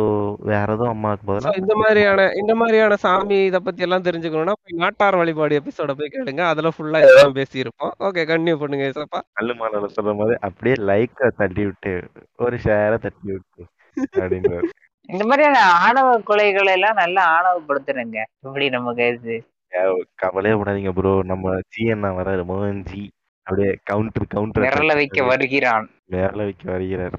E: வேற எதுவும் அம்மாவுக்கு
B: So,
E: பதிலாக
B: இந்த மாதிரியான இந்த மாதிரியான சாமி இத பத்தி எல்லாம் தெரிஞ்சுக்கணும்னா போய் நாட்டார் வழிபாடு எபிசோட போய் கேளுங்க. அதுல ஃபுல்லா இதெல்லாம் பேசியிருப்போம். ஓகே கண்டினியூ பண்ணுங்க ஏசப்பா
E: கல்லு மாலையில சொல்ற மாதிரி அப்படியே லைக்கை தட்டி விட்டு ஒரு ஷேரை தட்டி விட்டு அப்படின்றாரு.
A: இந்த மாதிரியான ஆணவ கொலைகளை எல்லாம் நல்லா ஆணவப்படுத்துறேங்க. இப்படி நமக்கு
E: கவலையே படாதீங்க ப்ரோ நம்ம ஜி அண்ணா வராரு மோகன் ஜி அப்படியே கவுண்டர் கவுண்டர்
A: விரல வைக்க வருகிறான்.
E: மேல வைக்க வருகிறார்.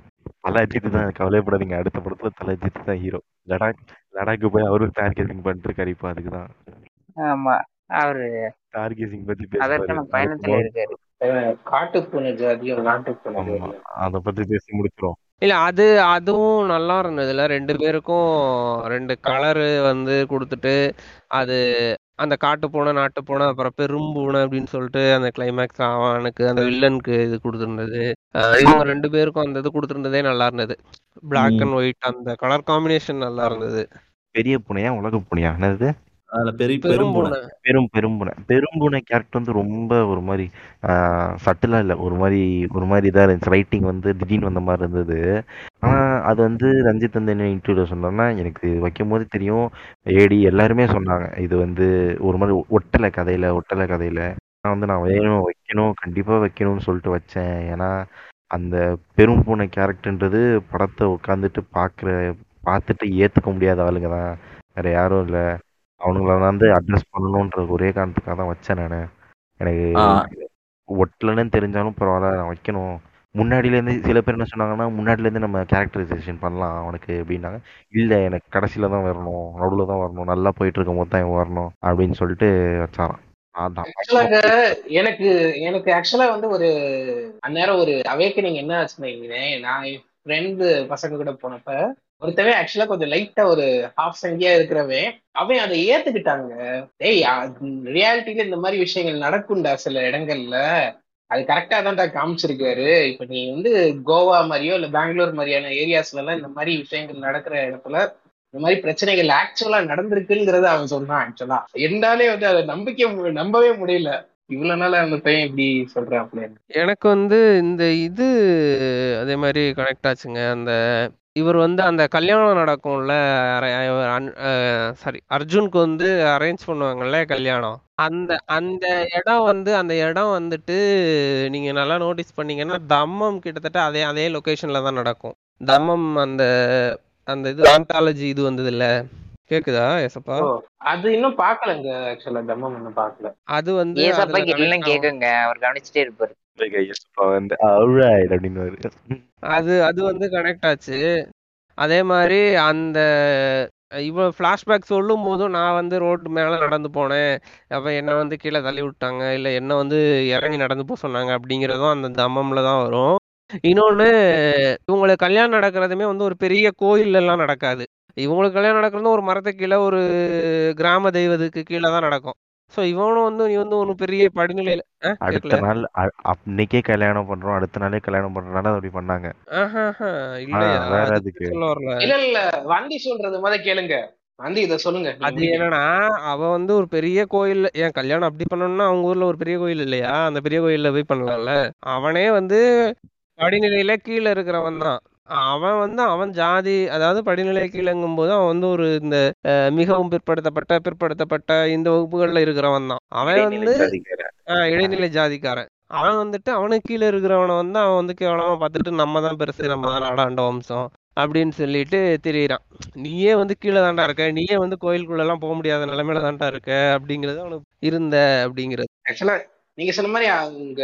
E: தலை அஜித் தான் கவலையப்படாதீங்க அடுத்த படத்துல தலை அஜித் தான் ஹீரோ லடாக் லடாக்கு போய் அவரும் டார்கெட்டிங் பண்ணிட்டு இருக்காரு இப்போ அதுக்குதான்
A: ஆமா அவரு
E: பத்தி
A: இருக்காரு
C: காட்டுப்பூனை ஜாதியும் நாட்டுப்பூனை
E: ஆமா
C: ஜாதியும்
E: அத பத்தி பேசி முடிச்சிரும்
B: இல்ல அது அதுவும் நல்லா இருந்ததுல. ரெண்டு பேருக்கும் ரெண்டு கலரு வந்து கொடுத்துட்டு அது அந்த காட்டு பூனை நாட்டு பூனை அப்புறம் பெரும்பூனை அப்படின்னு சொல்லிட்டு அந்த கிளைமேக்ஸ் அவனுக்கு அந்த வில்லனுக்கு இது கொடுத்துருந்தது. இவங்க ரெண்டு பேருக்கும் அந்த இது கொடுத்துருந்ததே நல்லா இருந்தது. பிளாக். அண்ட் ஒயிட் அந்த கலர் காம்பினேஷன் நல்லா இருந்தது.
E: பெரிய பூனையா உலக பூனையா? என்னது?
D: அதுல பெரிய பெரும்பூனை
E: பெரும் பெரும்புனை பெரும்புனை கேரக்டர் வந்து ரொம்ப ஒரு மாதிரி சட்டிலா இல்லை. ஒரு மாதிரி ஒரு மாதிரி இதாக இருந்துச்சு. ரைட்டிங் வந்து திடீர்னு வந்த மாதிரி இருந்தது. ஆனால் அது வந்து ரஞ்சித் வந்து என்ன இன்டர்வியூல சொன்னோன்னா எனக்கு வைக்கும் போது தெரியும். ஏடி எல்லாருமே சொன்னாங்க. இது வந்து ஒரு மாதிரி ஒட்டலை கதையில ஒட்டலை கதையில. நான் வந்து நான் வேணும் வைக்கணும்? கண்டிப்பாக வைக்கணும்னு சொல்லிட்டு வச்சேன். ஏன்னா அந்த பெரும் பூனை கேரக்டர்ன்றது படத்தை உட்காந்துட்டு பார்க்குற பார்த்துட்டு ஏற்றுக்க முடியாத ஆளுங்க தான். வேற யாரும் இல்லை. அவனுங்கள வந்து அட்ரஸ் பண்ணணுன்ற ஒரே காரணத்துக்காக தான் வச்சேன் நான். எனக்கு. ஒட்டலன்னு தெரிஞ்சாலும் பரவாயில்ல நான் வைக்கணும். முன்னாடியிலேருந்து சில பேர் என்ன சொன்னாங்கன்னா முன்னாடிலேருந்து நம்ம கேரக்டரைசேஷன் பண்ணலாம் அவனுக்கு அப்படின்னாங்க. இல்லை எனக்கு கடைசியில் தான் வரணும் நடுவில் தான் வரணும் நல்லா போயிட்டு இருக்கும் போது தான் இவன் வரணும் அப்படின்னு சொல்லிட்டு வச்சாராம்.
C: எனக்கு எனக்கு ஆக்சுவலா வந்து ஒரு அந்நேரம் ஒரு அவேக்கனிங் என்ன ஆச்சுன்னு நான் என் ஃப்ரெண்டு பசங்க கூட போனப்ப ஒருத்தவன் ஆக்சுவலா கொஞ்சம் லைட்டா ஒரு ஹாஃப் சங்கியா இருக்கிறவன் அவன் அதை ஏத்துக்கிட்டாங்க. டேய் ரியாலிட்டியில இந்த மாதிரி விஷயங்கள் நடக்கும்டா சில இடங்கள்ல. அது கரெக்டா தான்டா காமிச்சிருக்காரு. இப்ப நீ வந்து கோவா மாதிரியோ இல்ல பெங்களூர் மாதிரியான ஏரியாஸ்ல எல்லாம் இந்த மாதிரி விஷயங்கள் நடக்கிற இடத்துல இந்த மாதிரி பிரச்சனைகள் ஆக்சுவலா நடந்திருக்குங்கிறத அவன் சொன்னான் ஆக்சுவலா இருந்தாலே வந்து அதை நம்பிக்கை மு- நம்பவே முடியல. இவ்வளவு நாள் அந்த பையன் இப்படி சொல்றான் அப்படின்னு
B: எனக்கு வந்து இந்த இது அதே மாதிரி கனெக்ட் ஆச்சுங்க. அந்த இவர் வந்து அந்த கல்யாணம் நடக்கும்ல சாரி அர்ஜுனுக்கு வந்து அரேஞ்ச் பண்ணுவாங்கல்ல கல்யாணம். அந்த அந்த இடம் வந்து அந்த இடம் வந்துட்டு நீங்க நல்லா நோட்டீஸ் பண்ணீங்கன்னா தம்மம் கிட்டத்தட்ட அதே அதே லொகேஷன்ல தான் நடக்கும். தம்மம் அந்த அந்த இது ஆந்தாலஜி இது வந்தது இல்ல கேக்குதா ஏசப்பா?
C: அது இன்னும் பாக்கலங்க ஆக்சுவலா தம்மம் இன்னும் பாக்கல.
B: அது வந்து கனெக்ட் ஆகும்
A: கேக்குங்க அவர் கவனிச்சுட்டே இருப்பாரு.
B: அது அது வந்து கனெக்ட் ஆச்சு. அதே மாதிரி அந்த இவ்வளோ ஃப்ளாஷ்பேக் சொல்லும் போதும் நான் வந்து ரோட்டு மேலே நடந்து போனேன். அப்போ என்னை வந்து கீழே தள்ளி விட்டாங்க. இல்லை என்னை வந்து இறங்கி நடந்து போக சொன்னாங்க அப்படிங்கிறதும் அந்த தம்மம்ல தான் வரும். இன்னொன்று இவங்களுக்கு கல்யாணம் நடக்கிறதுமே வந்து ஒரு பெரிய கோயிலெல்லாம் நடக்காது. இவங்களுக்கு கல்யாணம் நடக்கிறதும் ஒரு மரத்துக்கு கீழே ஒரு கிராம தெய்வத்துக்கு கீழே தான் நடக்கும். ஸோ இவனும் வந்து நீ வந்து ஒரு பெரிய படிநிலையில
E: அடுத்த நாள் அன்னைக்கே கல்யாணம் பண்றோம். அடுத்த நாளே கல்யாணம் பண்றதுனால அப்படி பண்ணாங்க. வேற
B: அதுக்கு
C: இல்ல இல்ல வண்டி சொல்றது முத கேளுங்க. வண்டி இத சொல்லுங்க.
B: அது என்னன்னா அவ வந்து ஒரு பெரிய கோயில் ஏன் கல்யாணம் அப்படி பண்ணணும்னா அவங்க ஊர்ல ஒரு பெரிய கோயில் இல்லையா? அந்த பெரிய கோயில்ல போய் பண்ணலாம்ல அவனே வந்து படிநிலையில கீழே இருக்கிறவன் தான். அவன் வந்து அவன் ஜாதி அதாவது படிநிலை கீழங்கும் போது அவன் வந்து ஒரு இந்த மிகவும் பிற்படுத்தப்பட்ட பிற்படுத்தப்பட்ட இந்த வகுப்புகள்ல இருக்கிறவன் தான். அவன் வந்து இடைநிலை ஜாதிக்காரன். அவன் வந்துட்டு அவனுக்கு கீழே இருக்கிறவனை வந்து அவன் வந்து கேவலமா பார்த்துட்டு நம்ம தான் பெருசு நம்ம தான் நாடாண்ட வம்சம் அப்படின்னு சொல்லிட்டு திரியிறான். நீயே வந்து கீழே தாண்டா இருக்க நீயே வந்து கோயிலுக்குள்ள எல்லாம் போக முடியாத நிலைமையில தாண்டா இருக்க அப்படிங்கிறது அவனுக்கு இருந்த அப்படிங்கிறது.
C: ஆக்சுவலா நீங்க சொன்ன மாதிரி அவங்க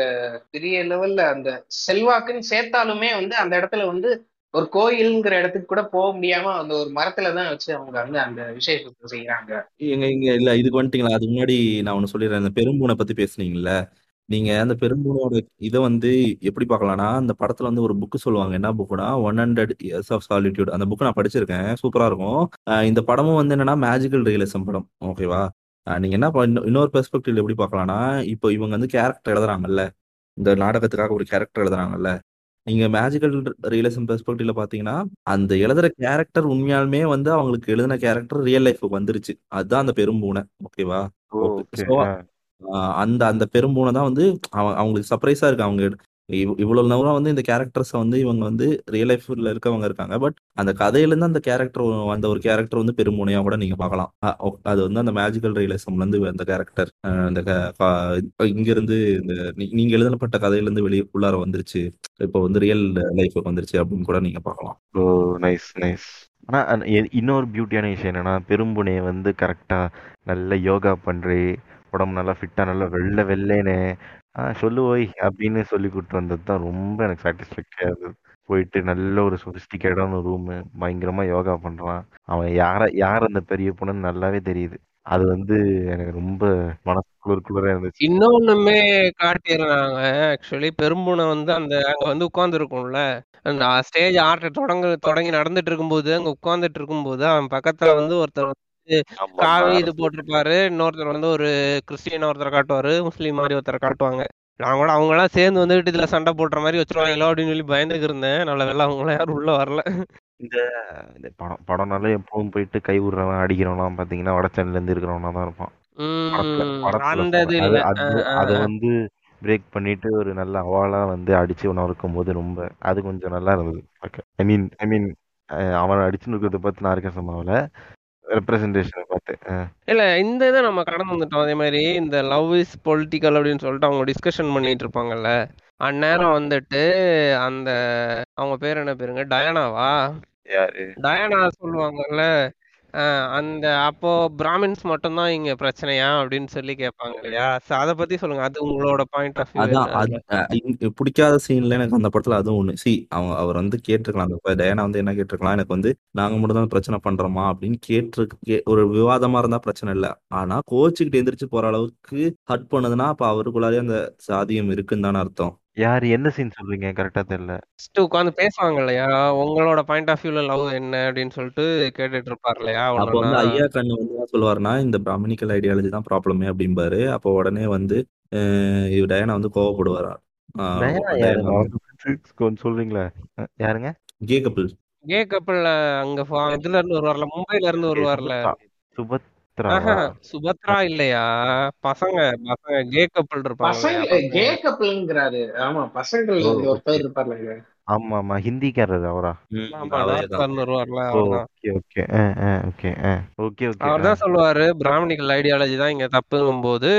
C: பெரிய லெவல்ல அந்த செல்வாக்குன்னு சேர்த்தாலுமே வந்து அந்த இடத்துல வந்து ஒரு கோயில்ங்கிற இடத்துக்கு கூட போக முடியாம அந்த ஒரு மரத்துல தான் வச்சு அவங்க வந்து அந்த விசேஷத்தை செய்யறாங்க
D: எங்க இங்க இல்ல இதுக்கு வந்துட்டீங்களா? அதுக்கு முன்னாடி நான் ஒண்ணு சொல்லிடுறேன். அந்த பெரும்பூனை பத்தி பேசுனீங்கல்ல? நீங்க அந்த பெரும்பூனோட இதை வந்து எப்படி பார்க்கலாம்னா அந்த படத்துல வந்து ஒரு புக்கு சொல்லுவாங்க. என்ன புக்குனா one hundred years of solitude அந்த புக் நான் படிச்சிருக்கேன். சூப்பரா இருக்கும். இந்த படமும் வந்து என்னன்னா மேஜிக்கல் ரியலிசம் படம். ஓகேவா நீங்க என்ன இன்னொ- இன்னொரு பெர்ஸ்பெக்டிவ்ல எப்படி பார்க்கலாம்னா இப்போ இவங்க வந்து கேரக்டர் எழுதுறாங்கல்ல? இந்த நாடகத்துக்காக ஒரு கேரக்டர் எழுதுறாங்கல்ல? நீங்க மேஜிக்கல் ரியலிசம் பெர்ஸ்பெக்டிவ்ல பாத்தீங்கன்னா அந்த எழுதுற கேரக்டர் உண்மையாலுமே வந்து அவங்களுக்கு எழுதின கேரக்டர் ரியல் லைஃபுக்கு வந்துருச்சு. அதுதான் அந்த பெரும்பூனை ஓகேவா அந்த அந்த பெரும்பூனை தான் வந்து அவ- அவங்களுக்கு சர்ப்ரைஸா இருக்கு. அவங்க இவ்- இவ்வளவு நேரம் வந்து இந்த கேரக்டர்ஸை வந்து இவங்க வந்து ரியல் லைஃப்ல இருக்கவங்க இருக்காங்க. பட் அந்த கதையிலேருந்து அந்த கேரக்டர் அந்த ஒரு கேரக்டர் வந்து பெரும்பூனையா கூட நீங்க பார்க்கலாம். அ- அது வந்து அந்த மேஜிக்கல் ரியலிசம்ல இருந்து அந்த கேரக்டர் அந்த இங்கிருந்து இந்த நீங்கள் நீங்க எழுதப்பட்ட கதையிலேருந்து வெளியே உள்ளார வந்துருச்சு. இப்போ வந்து ரியல் லைஃபுக்கு வந்துருச்சு அப்படின்னு கூட நீங்க பார்க்கலாம்.
E: ஓ நைஸ் நைஸ் ஆனா இன்னொரு பியூட்டியான விஷயம் என்னன்னா பெரும்புனையை வந்து கரெக்டா நல்ல யோகா பண்றே உடம்பு நல்லா ஃபிட்டா நல்லா வெள்ளை வெள்ளைன்னு ஆ சொல்லு ஓய் அப்படின்னு சொல்லி கூட்டு வந்தது தான் ரொம்ப எனக்கு சாட்டிஸ்ஃபேக்டரியா இருந்தது. போயிட்டு நல்ல ஒரு சொபிஸ்டிகேட்டான ரூம் பயங்கரமா யோகா பண்றான். அவன் யார யார் அந்த பெரிய பொண்ணுன்னு நல்லாவே தெரியுது. அது வந்து எனக்கு ரொம்ப மனசு குளிர் குளிரா இருந்துச்சு.
B: இன்னொன்னுமே காட்டியிருந்தாங்க ஆக்சுவலி பெரும்புனை வந்து அந்த அங்க வந்து உட்கார்ந்து இருக்கும்ல அந்த ஸ்டேஜ் ஆர்ட் தொடங்க தொடங்கி நடந்துட்டு இருக்கும்போது அங்க உட்கார்ந்துட்டு இருக்கும்போது அவன் பக்கத்துல வந்து ஒருத்தர் காவி இது போட்டிருப்பாரு. இன்னொருத்தர் வந்து ஒரு கிறிஸ்டியன் ஒருத்தரை காட்டுவாரு. முஸ்லீம் மாதிரி ஒருத்தரை காட்டுவாங்க. நான் கூட அவங்க எல்லாம் சேர்ந்து வந்துட்டு இதுல சண்டை போடுற மாதிரி வச்சிருவாங்களோ அப்படின்னு சொல்லி பயந்துக்கு இருந்தேன். நல்ல வேளை அவங்க எல்லாம் யாரும் உள்ள வரல.
E: இந்த இந்த படம் படம்னால எப்பவும் போயிட்டு கை விடுறவன் அடிக்கிறவன்லாம் பாத்தீங்கன்னா வடச்சென்னையில இருந்து இருக்கிறவனா தான் இருப்பான். அது. வந்து பிரேக் பண்ணிட்டு ஒரு நல்ல அவாலா வந்து அடிச்சு நொறுக்கும் போது ரொம்ப அது கொஞ்சம் நல்லா இருந்தது. ஐ மீன் ஐ மீன் அவன் அடிச்சு நொறுக்கிறத பார்த்து நான் இருக்க சம்பவம்ல ரெப்ரசன்டேஷனை பார்த்து
B: இல்ல இந்த இதை நம்ம கடந்து வந்துட்டோம். அதே மாதிரி இந்த லவ் இஸ் பொலிட்டிக்கல் அப்படின்னு சொல்லிட்டு அவங்க டிஸ்கஷன் பண்ணிட்டு இருப்பாங்கல்ல. அந்நேரம் வந்துட்டு அந்த அவங்க பேர் என்ன பேருங்க? டயானாவா?
E: யாரு?
B: டயானா சொல்லுவாங்கல்ல. அந்த அப்போ பிராமின்ஸ் மட்டும்தான் இங்க பிரச்சனையா அப்படின்னு சொல்லி கேட்பாங்க இல்லையா? அத பத்தி சொல்லுங்க. அது உங்களோட பாயிண்ட் ஆஃப்
D: அதான் பிடிக்காத சீன்ல எனக்கு அந்த படத்துல அதுவும் ஒண்ணு. சி அவங்க அவர் வந்து கேட்டிருக்கலாம். அந்த டயானா வந்து என்ன கேட்டிருக்கலாம்? எனக்கு வந்து நாங்க மட்டும் தான் பிரச்சனை பண்றோமா? அப்படின்னு கேட்டு கே- ஒரு விவாதமா இருந்தா பிரச்சனை இல்ல. ஆனா கோச்சுக்கிட்டு எந்திரிச்சு போற அளவுக்கு ஹட் பண்ணுதுன்னா அப்ப அவருக்குள்ளாரே அந்த சாதியம் இருக்குன்னு தானே அர்த்தம்.
E: யாரு என்ன சீன் சொல்றீங்க? கரெக்டா தெரியல.
B: ஃபர்ஸ்ட் உட்காந்து பேசுவாங்க இல்லையா உங்களோட பாயிண்ட் ஆஃப் வியூல லவ் என்ன அப்படின்னு சொல்லிட்டு கேட்டுட்டு இருப்பார் இல்லையா
D: அப்போ
B: ஒண்ணுன்னா
D: வந்து ஐயா கண்ணு வந்து என்ன சொல்லுவாருன்னா இந்த பிராமணிக்கல் ஐடியாலஜி தான் ப்ராப்ளமே அப்படிம்பாரு. அப்போ உடனே வந்து அஹ் இவர் டயானா வந்து கோவப்படுவாரா?
E: டயானா யாரு?
D: டயானா வந்து
E: மறந்து கொஞ்சம் சொல்றீங்களா? யாருங்க?
D: கே கப்பிள்
B: கே கப்பல்ல அங்க ஃபா- இதுல இருந்து வருவார்ல மும்பைல இருந்து வருவார்ல.
E: சுபத்ரா சுபத்ராவா
B: சுபத்ரா இல்லையா? பசங்க பசங்க கே கப்பல் இருப்பாங்க
C: பசங்க
B: இல்லையா
C: கே
B: பசங்க
C: கப்பல்ங்கிறாரு ஆமா பசங்கள்
E: ஓ.
C: அந்த ஒரு
E: ஓகே
C: பேர் இருப்பார்ல
E: ஆமா ஆமா ஹிந்திக்காரர் அவரா
B: அவர் தான் சொல்லுவாரு பிராமணிக்கல் ஐடியாலஜி தான் இங்க தப்புங்கும் போது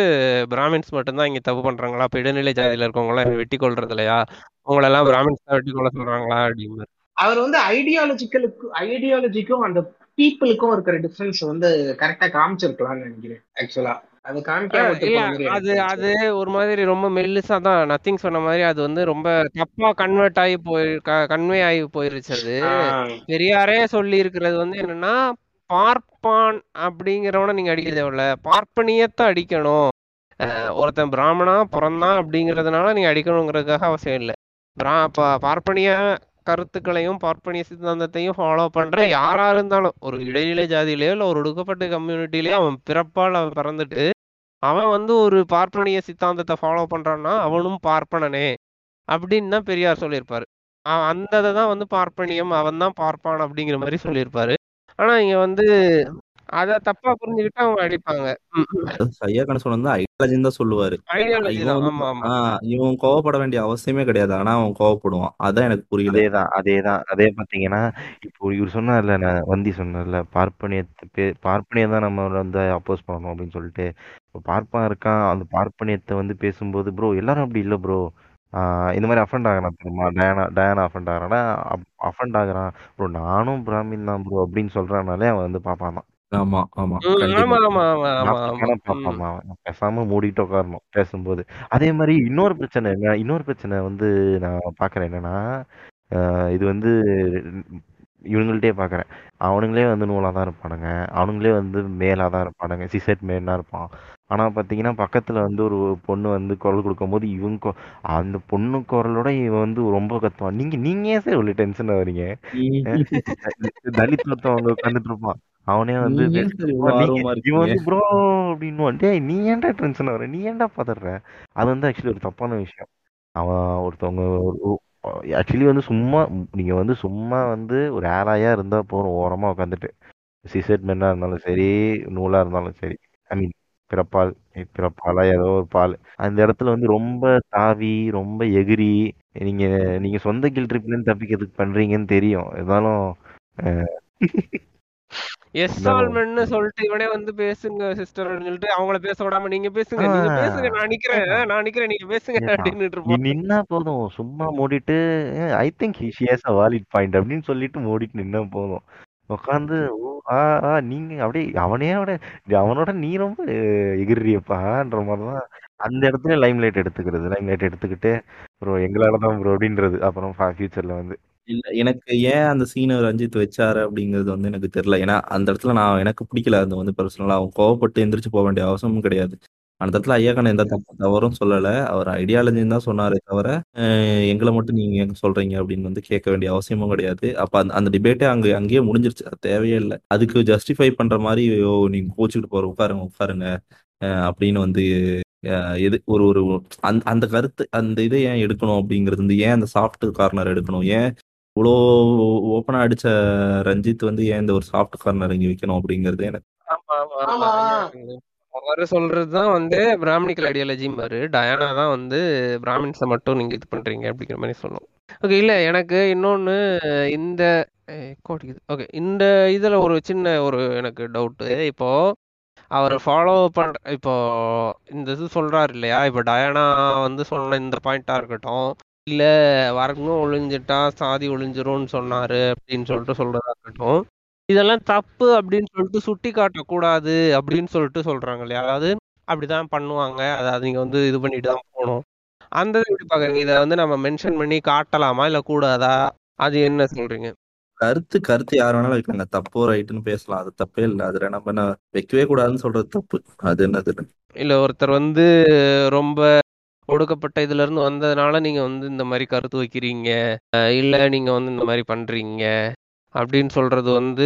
B: பிராமின்ஸ் மட்டும்தான் இங்க தப்பு பண்றாங்களா? அப்ப இடைநிலை ஜாதியில இருக்கவங்க எல்லாம் வெட்டி கொள்றது இல்லையா? உங்களை எல்லாம் பிராமின்ஸ் தான் வெட்டி கொள்ள சொல்றாங்களா? அப்படின்னு
C: அவர் வந்து ஐடியாலஜிக்கலுக்கு ஐடியாலஜிக்கும் அந்த பீப்புளுக்கும் இருக்கிற டிஃபரன்ஸ் வந்து கரெக்டா காமிச்சிருக்கலாம்னு நினைக்கிறேன் ஆக்சுவலா அது காமிக்காம
B: அது அது ஒரு மாதிரி ரொம்ப மெல்லிசா தான் நத்திங் சொன்ன மாதிரி அது வந்து ரொம்ப தப்பா கன்வெர்ட் ஆகி போய் கன்வே ஆகி போயிருச்சு அது. பெரியாரே சொல்லி இருக்கிறது வந்து என்னன்னா பார்ப்பான் அப்படிங்கிறவன நீங்க அடிக்க தேவையில்ல. பார்ப்பனியத்தை அடிக்கணும். ஒருத்தன் பிராமணா பிறந்தான் அப்படிங்கிறதுனால நீங்க அடிக்கணுங்கிறதுக்காக அவசியம் இல்லை. பார்ப்பனிய கருத்துக்களையும் பார்ப்பனிய சித்தாந்தத்தையும் ஃபாலோ பண்ற யாரா இருந்தாலும் ஒரு இடைநிலை ஜாதியிலேயோ இல்ல ஒரு ஒடுக்கப்பட்ட கம்யூனிட்டிலேயோ அவன் பிறப்பால் அவன் பிறந்துட்டு அவன் வந்து ஒரு பார்ப்பனிய சித்தாந்தத்தை ஃபாலோ பண்றான்னா அவனும் பார்ப்பனனே அப்படின்னு தான் பெரியார் சொல்லியிருப்பாரு. அ- அந்த தான் வந்து பார்ப்பனியம் அவன் தான் பார்ப்பான் அப்படிங்கிற மாதிரி சொல்லியிருப்பாரு. ஆனா இங்க வந்து அத தப்பா புரிஞ்சுக்கிட்டு அவங்க அடிப்பாங்க.
D: ஐயா கணேசன் சொன்னது ஐடியாலஜின்னு தான் சொல்லுவாரு. இவன் கோவப்பட வேண்டிய அவசியமே கிடையாது. ஆனா அவன் கோவப்படுவான். அதான் எனக்கு புரியல.
E: அதேதான் அதேதான். அதே பாத்தீங்கன்னா இப்போ இவர் சொன்னார்ல நான் வந்தி சொன்னார்ல பார்ப்பனியத்தை பே பார்ப்பனியம் தான் நம்ம வந்து அப்போஸ் பண்ணணும் அப்படின்னு சொல்லிட்டு. இப்போ பார்ப்பான் இருக்கான் அந்த பார்ப்பனியத்தை வந்து பேசும்போது ப்ரோ எல்லாரும் அப்படி இல்லை ப்ரோ. இந்த மாதிரி அஃபண்ட் ஆகிறான் தெரியுமா? டயானா டயானா அஃபண்ட் ஆகிறானா? அஃபண்ட் ஆகுறான். ப்ரோ நானும் பிராமின் தான் ப்ரோ அப்படின்னு சொல்றானாலே அவன் வந்து பார்ப்பான் தான்.
D: ஆமா ஆமா.
B: ஆமா ஆமா ஆமா ஆமா
E: பேசாம மூடிட்டு உட்காரணும் பேசும்போது. அதே மாதிரி இன்னொரு பிரச்சனை என்ன இன்னொரு பிரச்சனை வந்து நான் பாக்குறேன் என்னன்னா இது வந்து இவங்கள்ட்டே பார்க்குறேன். அவனுங்களே வந்து நூலாக தான் இருப்பானுங்க. அவனுங்களே வந்து மேலாக தான் இருப்பானுங்க. சிசெட் மேனாக இருப்பான். ஆனால் பார்த்தீங்கன்னா பக்கத்தில் வந்து ஒரு பொண்ணு வந்து குரல் கொடுக்கும்போது இவங்க கொ- அந்த பொண்ணு குரலோட இவன் வந்து ரொம்ப கத்துவான். நீங்கள் நீங்கள் ஏன் சார் இவ்வளோ டென்ஷன் ஆகுறீங்க? தலித் ஒருத்தன் அங்க உட்காந்துட்டு இருப்பான். அவனே வந்து ப்ரோ அப்படின்னு டேய் நீ ஏன்டா டென்ஷன் ஆகுற நீ ஏன்டா பதற? அது வந்து ஆக்சுவலி ஒரு தப்பான விஷயம். அவன் ஒருத்தவங்க ஆக்சுவலி வந்து சும்மா நீங்க வந்து சும்மா வந்து ஒரு ஆளாயா இருந்தா போறோம் ஓரமா உட்காந்துட்டு சிசெட் மென்னா இருந்தாலும் சரி நூலா இருந்தாலும் சரி. ஐ மீன் பிறப்பால் பிறப்பாலா ஏதோ ஒரு பால். அந்த இடத்துல வந்து ரொம்ப தாவி ரொம்ப எகிரி நீங்க நீங்க சொந்த கில் ட்ரிப்லேருந்து தப்பிக்கிறதுக்கு பண்றீங்கன்னு தெரியும். இருந்தாலும் (laughs) அஹ்,
B: எஸ்
E: இருந்தாலும்
B: ஆல்மென்னு சொல்லிட்டு இவனே வந்து பேசுங்க சிஸ்டர் அப்படின்னு சொல்லிட்டு அவங்கள பேச விடாம நீங்க பேசுங்க நீங்க பேசுங்க நான் நிக்கிறேன் நான் நிக்கிறேன் நீங்க பேசுங்க அப்படின்னு
E: நின்னா போதும் சும்மா மூடிட்டு I think he has a valid point அப்படின்னு சொல்லிட்டு மூடிட்டு நின்னா போதும். உட்காந்து ஆ ஆ நீங்க அப்படியே அவனே அவட அவனோட நீ ரொம்ப எகிரியப்பான்ற மாதிரிதான் அந்த இடத்துல லைம் லைட் எடுத்துக்கிறது லைம் லைட் எடுத்துக்கிட்டு ப்ரோ எங்களால தான் ப்ரோ அப்படின்றது அப்புறம் ஃபியூச்சர்ல வந்து.
D: இல்ல எனக்கு ஏன் அந்த சீனை ரஞ்சித் வச்சாரு அப்படிங்கிறது வந்து எனக்கு தெரியல. ஏன்னா அந்த இடத்துல நான் எனக்கு பிடிக்கல. அது வந்து பர்சனலா அவன் கோவப்பட்டு எந்திரிச்சு போக வேண்டிய அவசியமும் கிடையாது. அந்த இடத்துல ஐயாக்கண்ண எந்த தப்பு தவறும் சொல்லல. அவர் ஐடியாலஜின்னு தான் சொன்னாரே தவிர எங்களை மட்டும் நீங்க ஏன் சொல்றீங்க அப்படின்னு வந்து கேட்க வேண்டிய அவசியமும் கிடையாது. அப்ப அந்த அந்த டிபேட்டே அங்க அங்கேயே முடிஞ்சிருச்சு. அது தேவையே இல்லை. அதுக்கு ஜஸ்டிஃபை பண்ற மாதிரி ஐயோ நீங்க கோச்சுக்கிட்டு போற உட்காருங்க உட்காருங்க அஹ் அப்படின்னு வந்து அஹ் எது ஒரு ஒரு அந்த அந்த கருத்து அந்த இதை ஏன் எடுக்கணும் அப்படிங்கிறது வந்து ஏன் அந்த சாஃப்ட் கார்னர் எடுக்கணும்? ஏன் இவ்வளோ ஓப்பனா அடிச்ச ரஞ்சித் வந்து ஏன் இந்த ஒரு சாஃப்ட் கார்னர் இங்க வைக்கணும் அப்படிங்கிறது எனக்கு.
B: அவரு சொல்றதுதான் வந்து பிராமணிக்கல் ஐடியாலஜியும் பாரு. டயானா தான் வந்து பிராமின்ஸை மட்டும் நீங்க இது பண்றீங்க அப்படிங்கிற மாதிரி சொல்லும் ஓகே இல்ல எனக்கு இன்னொன்னு இந்த ஓகே இந்த இதுல ஒரு சின்ன ஒரு எனக்கு டவுட்டு இப்போ அவர் ஃபாலோ பண்ற இப்போ இந்த இது சொல்றாரு இல்லையா? இப்போ டயானா வந்து சொன்ன இந்த பாயிண்டா இருக்கட்டும் இல்ல வர்க்கம் ஒழிஞ்சிட்டா சாதி ஒழிஞ்சிரும்னு சொன்னாரு அப்படின்னு சொல்லிட்டு சொல்றதா இருக்கட்டும். இதெல்லாம் தப்பு அப்படின்னு சொல்லிட்டு சுட்டி காட்டக்கூடாது அப்படின்னு சொல்லிட்டு சொல்றாங்க இல்லையா அதாவது அப்படிதான் பண்ணுவாங்க. அதாவது நீங்க வந்து இது பண்ணிட்டு தான் போகணும். அந்த இதை எப்படி பாக்குறீங்க இதை வந்து நம்ம மென்ஷன் பண்ணி காட்டலாமா? இல்ல கூடாதா? அது என்ன சொல்றீங்க?
D: கருத்து கருத்து யார் வேணாலும் வைக்கலாங்க. தப்போ ரைட்டுன்னு பேசலாம். அது தப்பே இல்லை. அதுல நம்ம என்ன வைக்கவே கூடாதுன்னு சொல்றது தப்பு. அது என்னது?
B: இல்ல ஒருத்தர் வந்து ரொம்ப ஒடுக்கப்பட்ட இதுல இருந்து வந்ததுனால நீங்க வந்து இந்த மாதிரி கருத்து வைக்கிறீங்க. இல்ல நீங்க வந்து இந்த மாதிரி பண்றீங்க. அப்படின்னு சொல்றது வந்து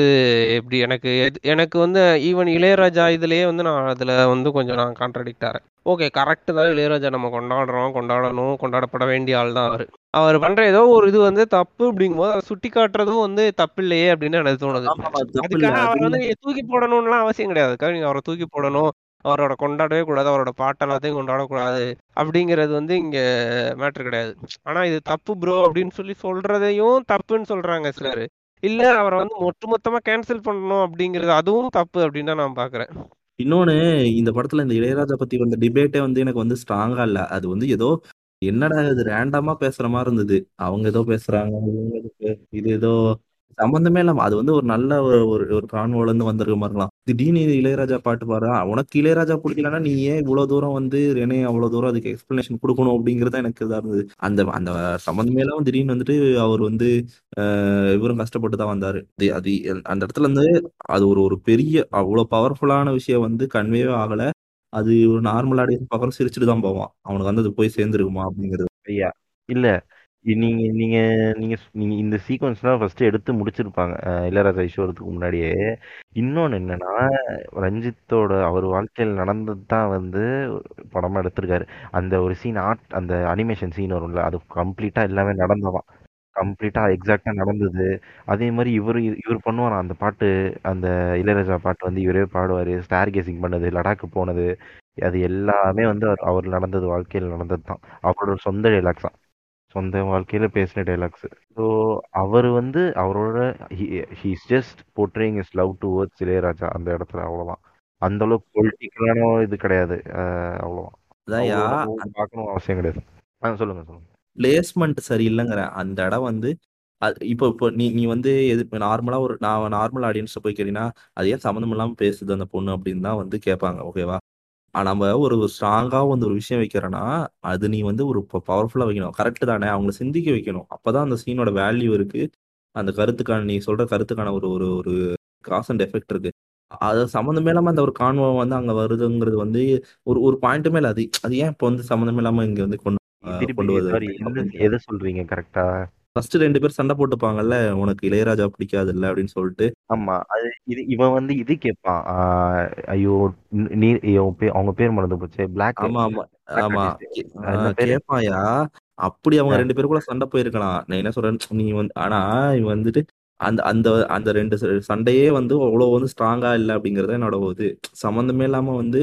B: எப்படி எனக்கு எனக்கு வந்து ஈவன் இளையராஜா இதுலயே வந்து நான் அதுல வந்து கொஞ்சம் நான் கான்ட்ரடிக்ட் ஆறேன். ஓகே கரெக்ட் தான் இளையராஜா நம்ம கொண்டாடுறோம் கொண்டாடணும் கொண்டாடப்பட வேண்டிய ஆள் தான் அவர். அவர் பண்ற ஏதோ ஒரு இது வந்து தப்பு அப்படிங்கும்போது அதை சுட்டி காட்டுறதும் வந்து தப்பு இல்லையே அப்படின்னு எனக்கு தோணுது. அதுக்காக
D: அது
B: அவர் வந்து நீங்க தூக்கி போடணும்லாம் அவசியம் கிடையாது. நீங்க அவரை தூக்கி போடணும். அவரோட கொண்டாடவே கூடாது அவரோட பாட்டு எல்லாத்தையும் கொண்டாடக்கூடாது அப்படிங்கிறது வந்து இங்க மேட்ரு கிடையாது. ஆனா இது தப்பு ப்ரோ அப்படின்னு சொல்லி சொல்றதையும் தப்புன்னு சொல்றாங்க சிலர். இல்ல அவரை வந்து ஒட்டுமொத்தமா கேன்சல் பண்ணணும் அப்படிங்கிறது அதுவும் தப்பு அப்படின்னு தான் நான் பாக்குறேன்.
D: இன்னொன்னு இந்த படத்துல இந்த இளையராஜா பத்தி வந்த டிபேட்டே வந்து எனக்கு வந்து ஸ்ட்ராங்கா இல்ல. அது வந்து ஏதோ என்னடா இது ரேண்டமா பேசுற மாதிரி இருந்தது. அவங்க ஏதோ பேசுறாங்க இது ஏதோ சம்பந்தமே இல்லாம அது வந்து ஒரு நல்ல ஒரு ஒரு ஒரு கான்வோல இருந்து வந்திருக்க மாதிரி இருக்கலாம் திடீர்னு இளையராஜா பாட்டு பாரு உனக்கு இளையராஜா பிடிக்கலன்னா நீ ஏன் இவ்வளவு தூரம் வந்து ரெனே அவ்வளவு தூரம் அதுக்கு எக்ஸ்பிளனேஷன் கொடுக்கணும் அப்படிங்கறது எனக்கு இதா இருந்தது. அந்த அந்த சம்பந்தமே இல்லாம திடீர்னு வந்துட்டு அவர் வந்து இவரும் கஷ்டப்பட்டு தான் வந்தாரு. அது அந்த இடத்துல இருந்து அது ஒரு ஒரு பெரிய அவ்வளவு பவர்ஃபுல்லான விஷயம் வந்து கன்வேவே ஆகல. அது ஒரு நார்மல் ஆடியன்ஸ் பக்கம் சிரிச்சுட்டு தான் போவான். அவனுக்கு வந்து அது போய் சேர்ந்துருக்குமா அப்படிங்கிறது.
E: ஐயா இல்ல. நீங்க நீங்க நீங்க ஸ்- நீங்க இந்த சீக்வன்ஸ்லாம் ஃபர்ஸ்ட் எடுத்து முடிச்சிருப்பாங்க. இளையராஜா ஈஸ்வரத்துக்கு முன்னாடியே. இன்னொன்னு என்னன்னா ரஞ்சித்தோட அவர் வாழ்க்கையில் நடந்தது தான் வந்து படமா எடுத்திருக்காரு. அந்த ஒரு சீன் ஆர்ட் அந்த அனிமேஷன் சீன் வரும்ல அது கம்ப்ளீட்டா எல்லாமே நடந்ததான். கம்ப்ளீட்டா எக்ஸாக்டா நடந்தது. அதே மாதிரி இவர் இவர் பண்ணுவாராம் அந்த பாட்டு அந்த இளையராஜா பாட்டு வந்து இவரே பாடுவாரு. ஸ்டார் கேசிங் பண்ணது லடாக்கு போனது அது எல்லாமே வந்து அவர் அவர் நடந்தது வாழ்க்கையில் நடந்தது தான் அவரோட சொந்த டைலாக்ஸ் தான். சொந்த வாழ்க்கையில பேசின டைலாக்ஸ் ஸோ அவர் வந்து அவரோட he's just portraying is love to words Ilaiyaraaja அந்த இடத்துல அவ்வளவுதான். அந்த அளவுக்கு பொலிட்டிக்கலான இது கிடையாது அஹ் அவ்வளவுதான்.
D: அதான்யா
E: அவ்வளோ நம்ம பார்க்கணும் அவசியம் கிடையாது. ஆ சொல்லுங்க சொல்லுங்க.
D: பிளேஸ்மெண்ட் சரியில்லைங்கிற அந்த இடம் வந்து அது இப்போ இப்போ நீ நீ வந்து எது நார்மலா ஒரு நான் நார்மல் ஆடியன்ஸ் போய் கேட்டீங்கன்னா அது ஏன் சம்மந்தம் இல்லாம பேசுது அந்த பொண்ணு அப்படின்னு தான் வந்து கேட்பாங்க ஓகேவா நம்ம ஒரு ஸ்ட்ராங்கா வந்து ஒரு விஷயம் வைக்கிறோன்னா அது நீ வந்து ஒரு பவர்ஃபுல்லா வைக்கணும். கரெக்ட் தானே? அவங்கள சிந்திக்க வைக்கணும். அப்பதான் அந்த சீனோட வேல்யூ இருக்கு. அந்த கருத்துக்கான நீ சொல்ற கருத்துக்கான ஒரு ஒரு ஒரு காஸ் அண்ட் எஃபெக்ட் இருக்கு. அது சம்மந்தமே இல்லாம அந்த ஒரு கான்வோ வந்து அங்க வருதுங்கிறது வந்து ஒரு ஒரு பாயிண்ட்டுமே இல்லை. அது அது ஏன் இப்போ வந்து சம்மந்தமே இல்லாம இங்க வந்து கொண்டு கொண்டு வருது?
E: எதை சொல்றீங்க கரெக்டா
D: ஃபர்ஸ்ட் ரெண்டு பேர் சண்டை போட்டுப்பாங்கல்ல உனக்கு இளையராஜா பிடிக்காது இல்ல அப்படின்னு சொல்லிட்டு.
E: ஆமா அது இது இவன் வந்து இது கேட்பான் ஐயோ ந- அவங்க பேர் மறந்து போச்சு. பிளாக்
D: ஆமா ஆமா ஆமா.
E: Artist.
D: கே-
E: என்ன
D: ஆஹ்
E: பேரு?
D: கேப்பாயா அப்படி அவங்க. ரெண்டு பேருக்குள்ள சண்டை போயிருக்கலாம். நான் என்ன சொல்றேன் நீ வந்து ஆனா இவன் வந்துட்டு அந்த அந்த அந்த ரெண்டு சண்டையே வந்து அவ்வளவு வந்து ஸ்ட்ராங்கா இல்லை அப்படிங்கறது என்னோட இது. சம்மந்தமே இல்லாம வந்து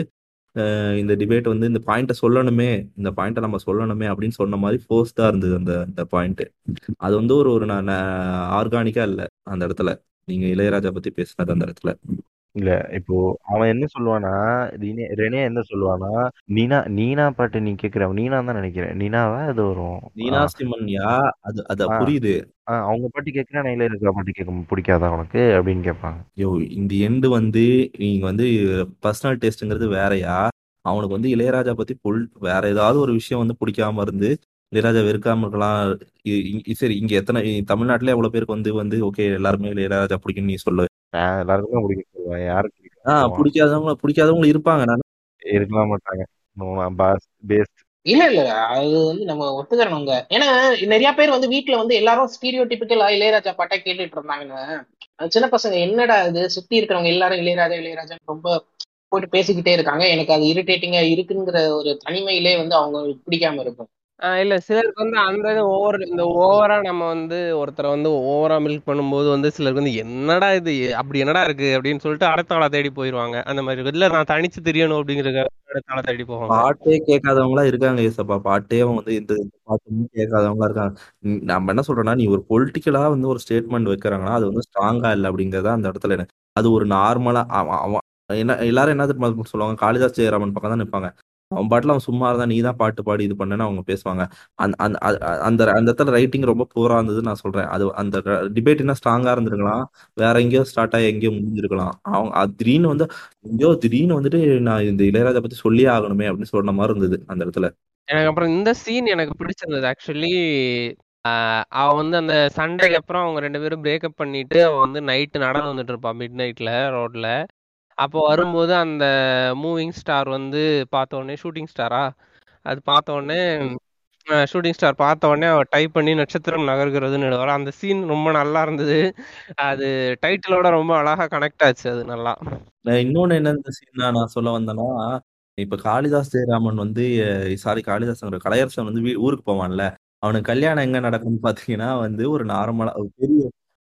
D: இந்த டிபேட் வந்து இந்த பாயிண்ட்டை சொல்லணுமே இந்த பாயிண்ட்டை நம்ம சொல்லணுமே அப்படின்னு சொன்ன மாதிரி ஃபோர்ஸ் தான் இருந்தது அந்த அந்த பாயிண்ட் அது வந்து ஒரு ஒரு ஆர்கானிக்கா இல்லை அந்த இடத்துல. நீங்க இளையராஜா பத்தி பேசுனது அந்த இடத்துல.
E: இல்ல இப்போ அவன் என்ன சொல்லுவானா ரெனே ரெனே என்ன சொல்லுவானா நீனா நீனா பாட்டு நீ கேக்குற நீனா தான் நினைக்கிறேன். நீனாவா அது வரும்?
D: நீனா சிமன்யா அது அது
E: ஆ.
D: புரியுது.
E: ஆ, அவங்க பாட்டு கேட்கிறா நான் இளையராஜா பாட்டு கேட்க பிடிக்காதா உனக்கு? அப்படின்னு கேட்பாங்க.
D: யோ இந்த எண்டு வந்து நீங்க வந்து பர்சனல் டேஸ்ட்ங்கிறது வேறயா? அவனுக்கு வந்து இளையராஜா பத்தி புல் வேற ஏதாவது ஒரு விஷயம் வந்து பிடிக்காம இருந்து இளையராஜா வெறுக்காம இருக்கலாம் இ- இ- சரி இங்க எத்தனை தமிழ்நாட்டுல எவ்வளவு பேருக்கு வந்து வந்து ஓகே எல்லாருமே இளையராஜா பிடிக்கும்னு நீ சொல்லு.
E: எல்லாருக்குமே பிடிக்க சொல்லுவேன் யாருக்கு
D: ஆஹ்
E: பிடிக்கும்
D: பிடிக்காதவங்க பிடிக்காதவங்க இருப்பாங்க. நான்
E: இருக்கலாம் மாட்டாங்க. பேஸ்ட்
C: இல்ல இல்ல அது வந்து நம்ம ஒத்துக்கிறோங்க ஏன்னா நிறைய பேர் வந்து வீட்ல வந்து எல்லாரும் ஸ்டீரியோ டிபிக்கலா இளையராஜா பாட்டை கேட்டுட்டு இருந்தாங்கன்னு. சின்ன பசங்க என்னடா இது? சுத்தி இருக்கிறவங்க எல்லாரும் இளையராஜா இளையராஜா ரொம்ப போயிட்டு பேசிக்கிட்டே இருக்காங்க. எனக்கு அது இரிட்டேட்டிங்கா இருக்குங்கிற ஒரு தனிமையிலே வந்து அவங்களுக்கு பிடிக்காம இருக்கும்.
B: ஆஹ் இல்ல சிலருக்கு வந்து அந்த இது ஓவர் இந்த ஓவரா நம்ம வந்து ஒருத்தரை வந்து ஓவரா மில்க் பண்ணும்போது வந்து சிலருக்கு வந்து என்னடா இது அப்படி என்னடா இருக்கு அப்படின்னு சொல்லிட்டு அடுத்த ஆளை தேடி போயிருவாங்க. அந்த மாதிரி இருக்கும். இல்ல நான் தனிச்சு தெரியணும் அப்படிங்கிற அடுத்த ஆளை தேடி போவாங்க.
D: பாட்டே கேட்காதவங்களா இருக்காங்க ஏசப்பா பாட்டே அவங்க வந்து இந்த பாட்டுமே கேட்காதவங்களா இருக்காங்க. நம்ம என்ன சொல்றோம்னா நீ ஒரு பொலிட்டிக்கலா வந்து ஒரு ஸ்டேட்மெண்ட் வைக்கிறாங்கன்னா அது வந்து ஸ்ட்ராங்கா இல்லை அப்படிங்கறத அந்த இடத்துல எனக்கு அது ஒரு நார்மலா அவன் என்ன எல்லாரும் என்ன தெரியுமா சொல்லுவாங்க? காளிதாஸ் ஜெயராமன் பக்கம் தான் நிற்பாங்க அவன் பாட்டில் அவன் சும்மா இருந்தா நீ தான் பாட்டு பாடி இது பண்ணேன்னு அவங்க பேசுவாங்க. அந்த அந்த அ- அந்த அந்த இடத்துல ரைட்டிங் ரொம்ப பூரா இருந்தது நான் சொல்றேன். அது அந்த டிபேட் என்ன ஸ்ட்ராங்கா இருந்திருக்கலாம். வேற எங்கேயோ ஸ்டார்ட் ஆகி எங்கேயோ முடிஞ்சிருக்கலாம். அவங்க அது திடீர்னு வந்து எங்கேயோ திடீர்னு வந்துட்டு நான் இந்த இளையராஜா பத்தி சொல்லியே ஆகணுமே அப்படின்னு சொன்ன மாதிரி இருந்தது அந்த இடத்துல.
B: எனக்கு அப்புறம் இந்த சீன் எனக்கு பிடிச்சிருந்தது. ஆக்சுவலி அவ வந்து அந்த சண்டைக்கு அப்புறம் அவங்க ரெண்டு பேரும் பிரேக்கப் பண்ணிட்டு அவ வந்து நைட்டு நடந்து வந்துட்டு இருப்பான் மிட் நைட்ல ரோட்ல அப்போ வரும்போது அந்த மூவிங் ஸ்டார் வந்து பார்த்த உடனே ஷூட்டிங் ஸ்டாரா? அது பார்த்த உடனே ஷூட்டிங் ஸ்டார் பார்த்த உடனே அவ டைப் பண்ணி நட்சத்திரம் நகர்கிறதுன்னு எழுதுவாரு. அந்த சீன் ரொம்ப நல்லா இருந்தது. அது டைட்டிலோட ரொம்ப அழகா கனெக்ட் ஆச்சு அது நல்லா.
D: இன்னொன்னு என்ன இந்த சீன் நான் சொல்ல வந்தேன்னா இப்ப காளிதாஸ் ஜெயராமன் வந்து சாரி காளிதாஸ் கலையரசன் வந்து ஊருக்கு போவான்ல. அவனுக்கு கல்யாணம் எங்க நடக்கும்னு பாத்தீங்கன்னா வந்து ஒரு நார்மலா ஒரு பெரிய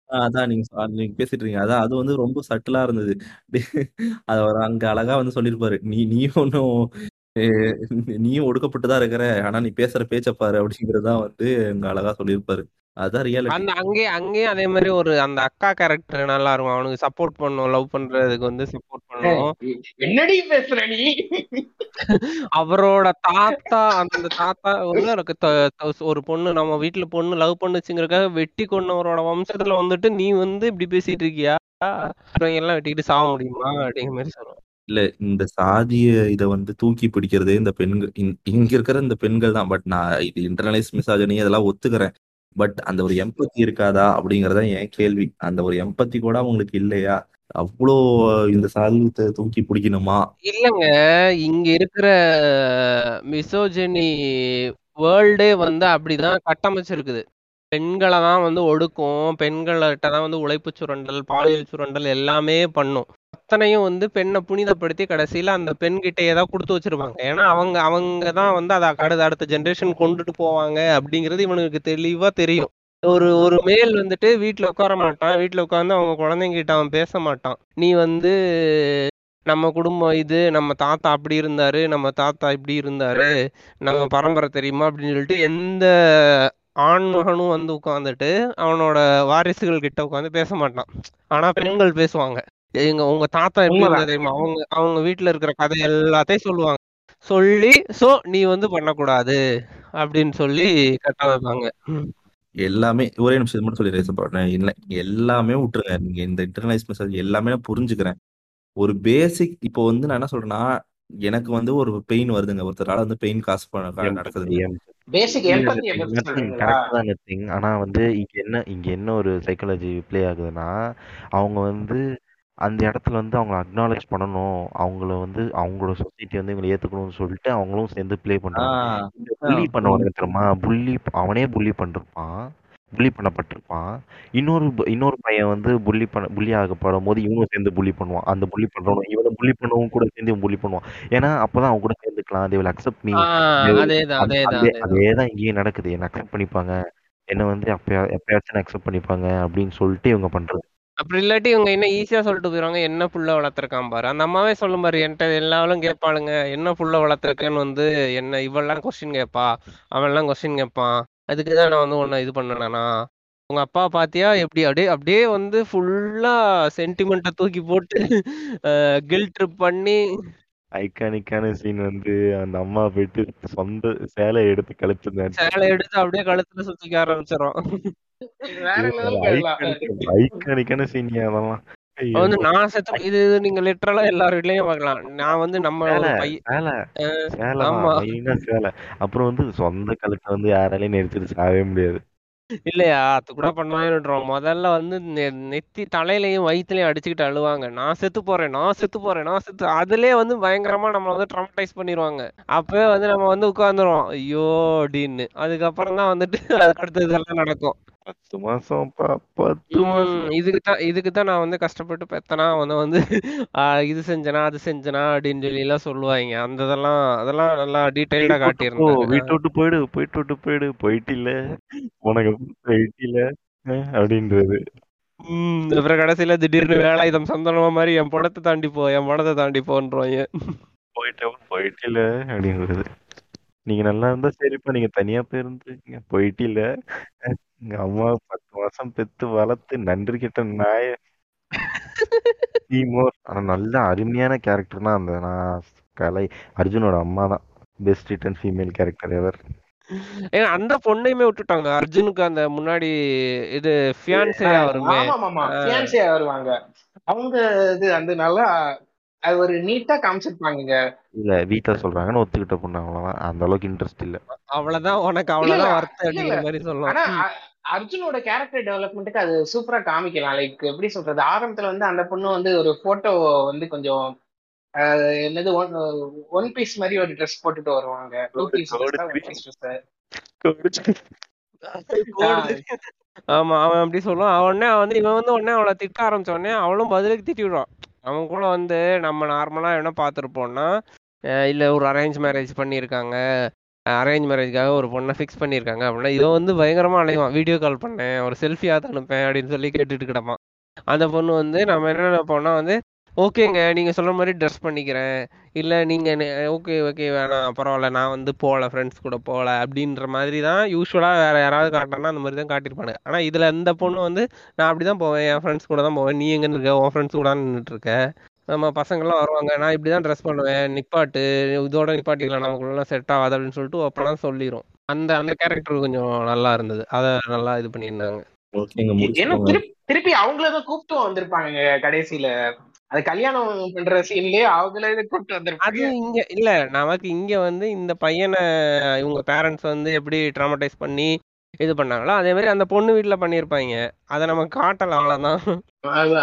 D: ஆ, அதான் நீங்க நீங்க பேசிட்டு இருக்கீங்க. அதான் அது வந்து ரொம்ப சட்டிலா இருந்தது. (laughs) அது அவர் அங்க அழகா வந்து சொல்லியிருப்பாரு நீ நீ ஒன்னும் நீயும் ஒடுக்கப்பட்டுதான் இருக்கிற. ஆனா நீ பேசுற பேச்ச பாரு அப்படிங்கறதுதான் வந்து அங்க அழகா சொல்லியிருப்பாரு அதான்
B: அந்த அங்கேயே அங்கேயும் அதே மாதிரி ஒரு அந்த அக்கா கேரக்டர் நல்லா இருக்கும் அவனுக்கு சப்போர்ட் பண்ணும். லவ் பண்றதுக்கு வந்து சப்போர்ட் பண்ணும்.
C: என்னடி பேசுற நீ?
B: அவரோட தாத்தா அந்த தாத்தா வந்து ஒரு பொண்ணு நம்ம வீட்டுல பொண்ணு லவ் பண்ணுச்சுங்கிறதுக்காக வெட்டி கொன்னவரோட வம்சத்துல வந்துட்டு நீ வந்து இப்படி பேசிட்டு இருக்கியா? எல்லாம் வெட்டிக்கிட்டு சாக முடியுமா? அப்படிங்கிற மாதிரி சொல்லுவோம்
D: இல்ல இந்த சாதிய இத வந்து தூக்கி பிடிக்கிறதே இந்த பெண்கள் இங்க இங்க இருக்கிற இந்த பெண்கள் தான். பட் நான் இது இன்டர்னலைஸ் மிசாஜனி அதெல்லாம் ஒத்துக்கிறேன். பட் அந்த ஒரு எம்பத்தி இருக்காதா அப்படிங்கறத என் கேள்வி. அந்த ஒரு எம்பத்தி கூட அவங்களுக்கு இல்லையா? அவ்வளோ இந்த சாதியத்தை தூக்கி பிடிக்கணுமா?
B: இல்லங்க. இங்க இருக்கிற மிசோஜெனி வேர்ல்டே வந்து அப்படிதான் கட்டமைச்சிருக்குது. பெண்களை தான் வந்து ஒடுக்கும். பெண்கள்கிட்ட தான் வந்து உழைப்பு சுரண்டல் பாலியல் சுரண்டல் எல்லாமே பண்ணும். அத்தனையும் வந்து பெண்ணை புனிதப்படுத்தி கடைசியில அந்த பெண்கிட்டயே தான் கொடுத்து வச்சிருப்பாங்க. ஏன்னா அவங்க அவங்க தான் வந்து அதை அடுத்த அடுத்த ஜென்ரேஷன் கொண்டுட்டு போவாங்க அப்படிங்கிறது இவனுக்கு தெளிவா தெரியும். ஒரு ஒரு மேல் வந்துட்டு வீட்ல உட்கார மாட்டான். வீட்ல உட்கார்ந்து அவங்க குழந்தைங்கிட்ட அவன் பேச மாட்டான். நீ வந்து நம்ம குடும்பம் இது நம்ம தாத்தா அப்படி இருந்தாரு நம்ம தாத்தா இப்படி இருந்தாரு நம்ம பரம்பரை தெரியுமா அப்படின்னு சொல்லிட்டு எந்த ஆண்மகனும் வந்து உட்காந்துட்டு அவனோட வாரிசுகள் கிட்ட உட்காந்து பேச மாட்டான். ஆனா பெண்கள் பேசுவாங்க. எங்க உங்க தாத்தா எப்படி தெரியுமா? அவங்க அவங்க வீட்டுல இருக்கிற கதை எல்லாத்தையும் சொல்லுவாங்க. சொல்லி சோ நீ வந்து பண்ணக்கூடாது அப்படின்னு சொல்லி கட்ட வைப்பாங்க.
D: எல்லாமே ஒரே நிமிஷம் மட்டும் சொல்லி ரேசன் பண்ணேன். இல்லை எல்லாமே விட்டுருங்க. நீங்க இந்த இன்டர்னலைஸ் மெசேஜ் எல்லாமே நான் புரிஞ்சுக்கிறேன். ஒரு பேசிக் இப்போ வந்து நான் என்ன சொல்றேன்னா எனக்கு வந்து ஒரு பெயின் வருதுங்க. ஒருத்தரால வந்து பெயின் காசு பண்ண நடக்குது
E: கரெக்ட் ஆனா வந்து இங்க என்ன இங்க என்ன ஒரு சைக்காலஜி ப்ளே ஆகுதுன்னா அவங்க வந்து அந்த இடத்துல வந்து அவங்க அக்னாலேஜ் பண்ணணும். அவங்கள வந்து அவங்களோட சொசைட்டி வந்து இவங்களை ஏத்துக்கணும்னு சொல்லிட்டு அவங்களும் சேர்ந்து ப்ளே பண்றாங்க. இந்த புள்ளி பண்ணவனுக்கு தெரியுமா புள்ளி அவனே புள்ளி பண்ணிருப்பான். புள்ளி பண்ணப்பட்டிருப்பான். இன்னொரு இன்னொரு பையன் வந்து புள்ளி பண்ண புள்ளி ஆகப்படும் போது இவனும் சேர்ந்து புள்ளி பண்ணுவான். அந்த புள்ளி பண்றவனும் இவனை புள்ளி பண்ணவும் கூட சேர்ந்து இவன் புள்ளி பண்ணுவான். ஏன்னா அப்பதான் அவன் கூட சேர்ந்துக்கலாம். Will accept me.
B: ஆஹ் அதேதான்
E: அதே
B: அதேதான்
E: அதே
B: அதேதான்.
E: அதேதான் இங்கேயும் நடக்குது. என்ன அக்செப்ட் பண்ணிப்பாங்க. என்ன வந்து எப்பயா எப்பயாச்சும் அக்செப்ட் பண்ணிப்பாங்க அப்படின்னு சொல்லிட்டு இவங்க பண்றது.
B: அப்படி இல்லாட்டி இவங்க என்ன ஈஸியா சொல்லிட்டு போயிருவாங்க என்ன புள்ள வளர்த்துருக்கான் பாரு. அந்த அம்மாவே சொல்லும் பாரு என்கிட்ட எல்லாரும் கேட்பாளுங்க என்ன புள்ள வளர்த்துருக்கேன்னு வந்து என்ன இவெல்லாம் கொஸ்டின் கேட்பா அவன்லாம் கொஸ்டின் கேட்பான். அதுக்கு தான் நான் வந்து உன்னை இது பண்ணனா? உங்க அப்பா பாத்தியா எப்படி அப்படியே அப்படியே வந்து ஃபுல்லா சென்டிமெண்ட்டை தூக்கி போட்டு கில் ட்ரிப் பண்ணி
E: ஐகானிக்கான சீன் வந்து அந்த அம்மா போயிட்டு சொந்த சேலை எடுத்து கழிச்சிருந்தாரு
B: சேலை எடுத்து அப்படியே கழுத்துல சுத்திக்க ஆரம்பிச்சிடும்
E: ஐகானிக்கான சீன் அதெல்லாம்.
B: வந்து நான் செத்து இது இது நீங்க லிட்டரலா எல்லார் வீட்லயும் பார்க்கலாம். நான் வந்து நம்ம
E: சேலை சேலை.
B: அஹ்
E: சேலை
B: ஆமா.
E: மெயினா சேலை. அப்புறம் வந்து சொந்த கழுத்தை வந்து யாராலையும் நெரிச்சிட்டு சாகவே முடியாது.
B: இல்லையா? அது கூட பண்ணவே விட்டுறோம் முதல்ல வந்து நெ- நெத்தி தலையிலயும் வயித்துலயும் அடிச்சுக்கிட்டு அழுவாங்க. நான் செத்து போறேன் நான் செத்து போறேன் நான் செத்து அதுலயே வந்து பயங்கரமா நம்ம வந்து ட்ரமடைஸ் பண்ணிடுவாங்க அப்பவே வந்து நம்ம வந்து உட்கார்ந்துருவோம். ஐயோ அப்படின்னு அதுக்கப்புறம் தான் வந்துட்டு (laughs) அதுக்கு அடுத்தது இதெல்லாம் நடக்கும்.
E: பத்து மாசம் பத்து மாசம்.
B: இதுக்கு தான் இதுக்கு தான் நான் வந்து கஷ்டப்பட்டு பெத்தனா வந்து வந்து இது செஞ்சனா அது செஞ்சனா அப்படின்னு சொல்லி எல்லாம் சொல்லுவாங்க. அந்த இதெல்லாம் அதெல்லாம் நல்லா டீடைல்டா
E: வீட்டு விட்டு வீட்டு போயிடு போயிட்டு விட்டு போயிடு. போயிட்டு இல்ல உனக்கு போயிட்டு இல்ல அப்படின்றது.
B: அப்புறம் கடைசியில திடீர்னு வேலாயுதம் சந்தனமா மாதிரி என் படத்தை தாண்டி போ என் படத்தை தாண்டி போன்றாங்க
E: போயிட்டு போயிட்டு இல்ல அப்படின்றது. நீங்க நல்லா இருந்தா சரிப்பா நீங்க தனியா போயிருந்துருக்கீங்க. போயிட்டு இல்ல எங்க அம்மா பத்து மாசம் பெத்து வளர்த்து நன்றி கெட்ட நாய (laughs) ஆனா நல்ல அருமையான கேரக்டர்னா அந்த நான் கலை. அர்ஜுனோட அம்மா தான். Best written female character ever
B: அந்த பொண்ணையுமே விட்டுட்டாங்க. அர்ஜுனுக்கு அந்த முன்னாடி இது ஃபியான்சேயா வருமே
C: ஃபியான்சியா வருவாங்க. அவங்க இது அந்த நல்லா அது ஒரு நீட்டா காமிச்சிருப்பாங்க
E: இல்ல வீட்டுல சொல்றாங்கன்னு ஒத்துக்கிட்ட பொண்ணு அவ்வளவுதான். அந்த அளவுக்கு இன்ட்ரெஸ்ட் இல்ல.
B: அவ்வளவுதான் உனக்கு அவ்வளவுதான் வருத்தம் அப்படிங்கிற மாதிரி சொல்லலாம்
C: அர்ஜுனோட கேரக்டர் டெவலப்மெண்ட்டுக்கு அது சூப்பரா காமிக்கலாம். லைக் எப்படி சொல்றது? ஆரம்பத்துல வந்து அந்த பொண்ணு வந்து ஒரு போட்டோ வந்து கொஞ்சம் என்னது ஒன் ஒன் பீஸ் மாதிரி ஒரு ட்ரெஸ் போட்டுட்டு வருவாங்க. டூ பீஸ் (laughs)
B: ஆமா அவன் அப்படி சொல்லுவான். அவன் உடனே வந்து இவன் வந்து உடனே அவளை திட்ட ஆரம்பிச்ச உடனே அவளும் பதிலுக்கு திட்டி விடுவான் அவன் கூட வந்து நம்ம நார்மலா என்ன பார்த்துருப்போம்னா அஹ் இல்ல ஒரு அரேஞ்ச் மேரேஜ் பண்ணியிருக்காங்க. அரேஞ்ச் மேரேஜ்க்காக ஒரு பொண்ணை ஃபிக்ஸ் பண்ணியிருக்காங்க அப்படின்னா இதோ வந்து பயங்கரமாக அலைவான். வீடியோ கால் பண்ணேன் ஒரு செல்ஃபியாக அனுப்பேன் அப்படின்னு சொல்லி கேட்டுட்டு கிடப்பான். அந்த பொண்ணு வந்து நம்ம என்ன நினைப்போம்னா வந்து ஓகேங்க நீங்கள் சொல்கிற மாதிரி ட்ரெஸ் பண்ணிக்கிறேன். இல்லை நீங்கள் ஓகே ஓகே வேணாம் பரவாயில்ல நான் வந்து போகல ஃப்ரெண்ட்ஸ் கூட போகல அப்படின்ற மாதிரி தான் யூஸ்வலாக வேறு யாராவது காட்டினா அந்த மாதிரி தான் காட்டியிருப்பாங்க ஆனால் இதில் இந்த பொண்ணு வந்து நான் அப்படி தான் போவேன் என் ஃப்ரெண்ட்ஸ் கூட தான் போவேன். நீ எங்கே இருக்க உன் ஃப்ரெண்ட்ஸ் கூட நின்றுட்டு நம்ம பசங்கள்லாம் வருவாங்க. நான் இப்படிதான் ட்ரெஸ் பண்ணுவேன். நிப்பாட்டு இதோட நிப்பாட்டிக்கலாம். நமக்குள்ள செட் ஆகாது அப்படின்னு சொல்லிட்டு அப்பெல்லாம் சொல்லிரும். அந்த அந்த கேரக்டர் கொஞ்சம் நல்லா இருந்தது. அதை நல்லா இது பண்ணியிருந்தாங்க.
D: ஓகேங்க
C: ஏன்னா
D: முடிச்சுக்கோங்க.
C: திருப்பி அவங்களதான் கூப்பிட்டு வந்திருப்பாங்க கடைசியில. அது கல்யாணம் பண்ற சீன்லயே அவங்களே கூப்பிட்டு
B: அது
C: வந்திருப்பாங்க
B: இங்க இல்ல நமக்கு இங்க வந்து இந்த பையனை இவங்க பேரண்ட்ஸ் வந்து எப்படி ட்ராமடைஸ் பண்ணி இது பண்ணாங்களோ? அதே மாதிரி அந்த பொண்ணு வீட்டுல பண்ணிருப்பாங்க. அதை நம்ம காட்டல அவ்வளவுதான்.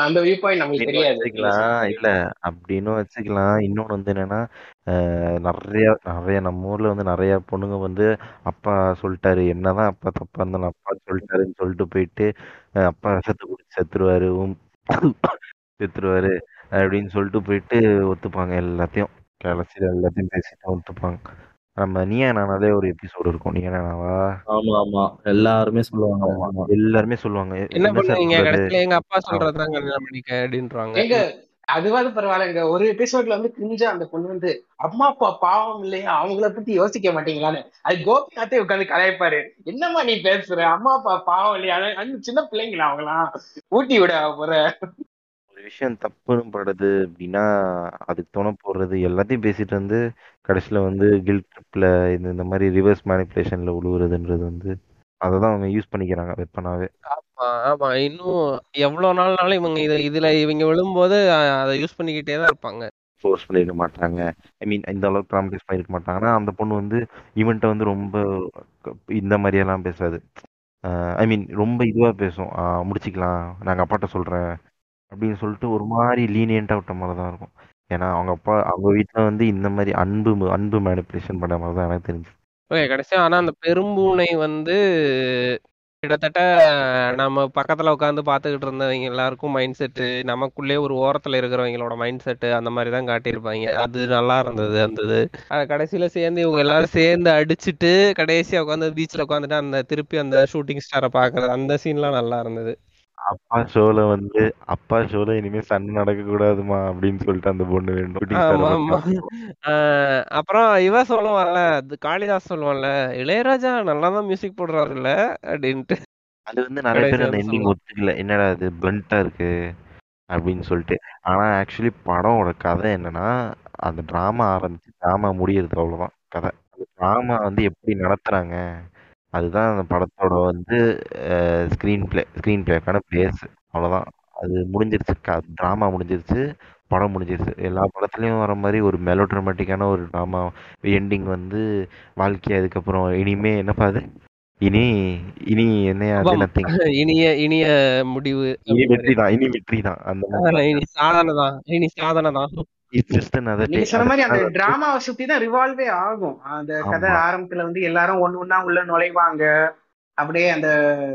C: அந்த வியூ பாயிண்ட்
E: அப்படின்னு
C: தெரியாது.
E: வச்சுக்கலாம். இல்ல அப்படின்னு வச்சுக்கலாம். இன்னொன்னு வந்து என்னன்னா நிறைய நிறைய நம்ம ஊர்ல வந்து நிறைய பொண்ணுங்க வந்து அப்பா சொல்லிட்டாரு. என்னதான் அப்பா தப்பா இருந்தாலும் அப்பா சொல்லிட்டாருன்னு சொல்லிட்டு போயிட்டு அப்பா விஷத்தை குடிச்சு செத்துருவாரு. உம் செத்துருவாரு அப்படின்னு சொல்லிட்டு போயிட்டு ஒத்துப்பாங்க எல்லாத்தையும். கடைசியில எல்லாத்தையும் பேசிட்டு ஒத்துப்பாங்க. நம்ம நீயா நானாலே ஒரு எபிசோடு இருக்கும்? நீயா நானாவா?
D: ஆமா ஆமா. எல்லாருமே சொல்லுவாங்க
E: எல்லாருமே சொல்லுவாங்க. "எ-
B: என்ன பண்ணுவீங்க?
E: சொல்றது?
B: கடைசியில எங்க அப்பா சொல்றதுதான் கல்யாணம் பண்ணிக்க அப்படின்றாங்க
C: அதுவாது பரவாயில்லைங்க ஒரு எபிசோட்ல வந்து கிஞ்சா அந்த பொண்ணு வந்து அம்மா அப்பா பாவம் இல்லையா? அவங்கள பத்தி யோசிக்க மாட்டீங்களான்னு. அது கோபிநாத்தே உட்காந்து கலாய்ப்பாரு. என்னம்மா நீ பேசுற? அம்மா அப்பா பாவம் இல்லையா? சின்ன பிள்ளைங்களா அவங்களாம்? ஊட்டி விட போற.
E: ஒரு விஷயம் தப்புன்னு படுது அப்படின்னா அதுக்கு துணை போடுறது எல்லாத்தையும் பேசிட்டு வந்து கடைசியில வந்து கில்ட் ட்ரிப்ல இந்த இந்த மாதிரி ரிவர்ஸ் மேனிப்புலேஷன்ல விழுவுறதுன்றது வந்து அதை தான் அவங்க யூஸ் பண்ணிக்கிறாங்க வெப்பனாவே.
B: ஆமா ஆமா. இன்னும் எவ்வளவு நாள்னாலும் இவங்க இது இதுல இவங்க விழும்போது அதை யூஸ் பண்ணிக்கிட்டே தான் இருப்பாங்க.
E: ஃபோர்ஸ் பண்ணிருக்க மாட்டாங்க. ஐ மீன் இந்த அளவுக்கு ட்ராமடைஸ் பண்ணிருக்க மாட்டாங்க ஆனா அந்த பொண்ணு வந்து இவன்ட்ட வந்து ரொம்ப க- இந்த மாதிரியெல்லாம் பேசாது. ஐ மீன் ரொம்ப இதுவா பேசும். முடிச்சுக்கலாம். நாங்க அப்பாட்ட சொல்றேன். அப்படின்னு சொல்லிட்டு ஒரு மாதிரி லீனியண்டா விட்ட மாதிரி தான் இருக்கும். ஏன்னா அவங்க அப்பா அவங்க வீட்ல வந்து இந்த மாதிரி அன்பு அன்பு மேனிபுலேஷன் பண்ண மாதிரி தான் எனக்கு தெரிஞ்சு.
B: ஓகே கடைசியா. ஆனா அந்த பெரும்பூனை வந்து கிட்டத்தட்ட நம்ம பக்கத்துல உட்காந்து பார்த்துக்கிட்டு இருந்தவங்க எல்லாருக்கும் மைண்ட் செட்டு நமக்குள்ளே ஒரு ஓரத்துல இருக்கிறவங்களோட மைண்ட் செட்டு அந்த மாதிரி தான் காட்டியிருப்பாங்க. அது நல்லா இருந்தது அந்த இது. கடைசியில சேர்ந்து இவங்க எல்லாரும் சேர்ந்து அடிச்சிட்டு கடைசியா உட்காந்து பீச்ல உட்காந்துட்டு அந்த திருப்பி அந்த ஷூட்டிங் ஸ்டாரை பாக்குறது அந்த சீன்லாம் நல்லா இருந்தது.
E: அப்பா ஷோல வந்து அப்பா ஷோல இனிமே சண்டை நடக்க கூடாதுமா அப்படின்னு சொல்லிட்டு அந்த பொண்ணு வேண்டும்
B: அப்புறம் இவ சொல்லுவான்ல அது காளிதாஸ் சொல்லுவான்ல இளையராஜா நல்லா தான் மியூசிக் போடுறாருல்ல அப்படின்ட்டு.
E: அது வந்து நிறைய பேர் அந்த எண்டிங் ஒத்துக்கல. என்னடா இது பிளண்டா இருக்கு? அப்படின்னு சொல்லிட்டு. ஆனா ஆக்சுவலி படமோட கதை என்னன்னா அந்த டிராமா ஆரம்பிச்சு டிராமா முடியறது அவ்வளவுதான் கதை. டிராமா வந்து எப்படி நடத்துறாங்க அதுதான் அந்த படத்தோட வந்து ஸ்க்ரீன் பிளே ஸ்க்ரீன் பிளேக்கான பேஸ் அவ்வளவுதான். அது முடிஞ்சிருச்சு. டிராமா முடிஞ்சிருச்சு. படம் முடிஞ்சிருச்சு. எல்லா படத்துலயும் வர மாதிரி ஒரு மெலோ ட்ராமேட்டிக்கான ஒரு டிராமா எண்டிங் வந்து வாழ்க்கை அதுக்கப்புறம். இனிமே என்னப்பா அது? இனி இனி என்னையா நத்திங்
B: இனிய இனிய முடிவு
E: இனி வெற்றி தான் இனி வெற்றி தான் அந்த
B: இனி சாதனை தான். இனி சாதனை தான்
E: இட்ஸ் ஜஸ்ட் another டே
C: நீங்க சொன்ன மாதிரி அந்த
E: அடுத்த நாள் வந்து
C: டிராமாவை சுத்தி தான் ரிவால்வே ஆகும். அந்த கதை ஆரம்பத்துல வந்து எல்லாரும் ஒண்ணு ஒண்ணா உள்ள நுழைவாங்க. அப்படியே அந்த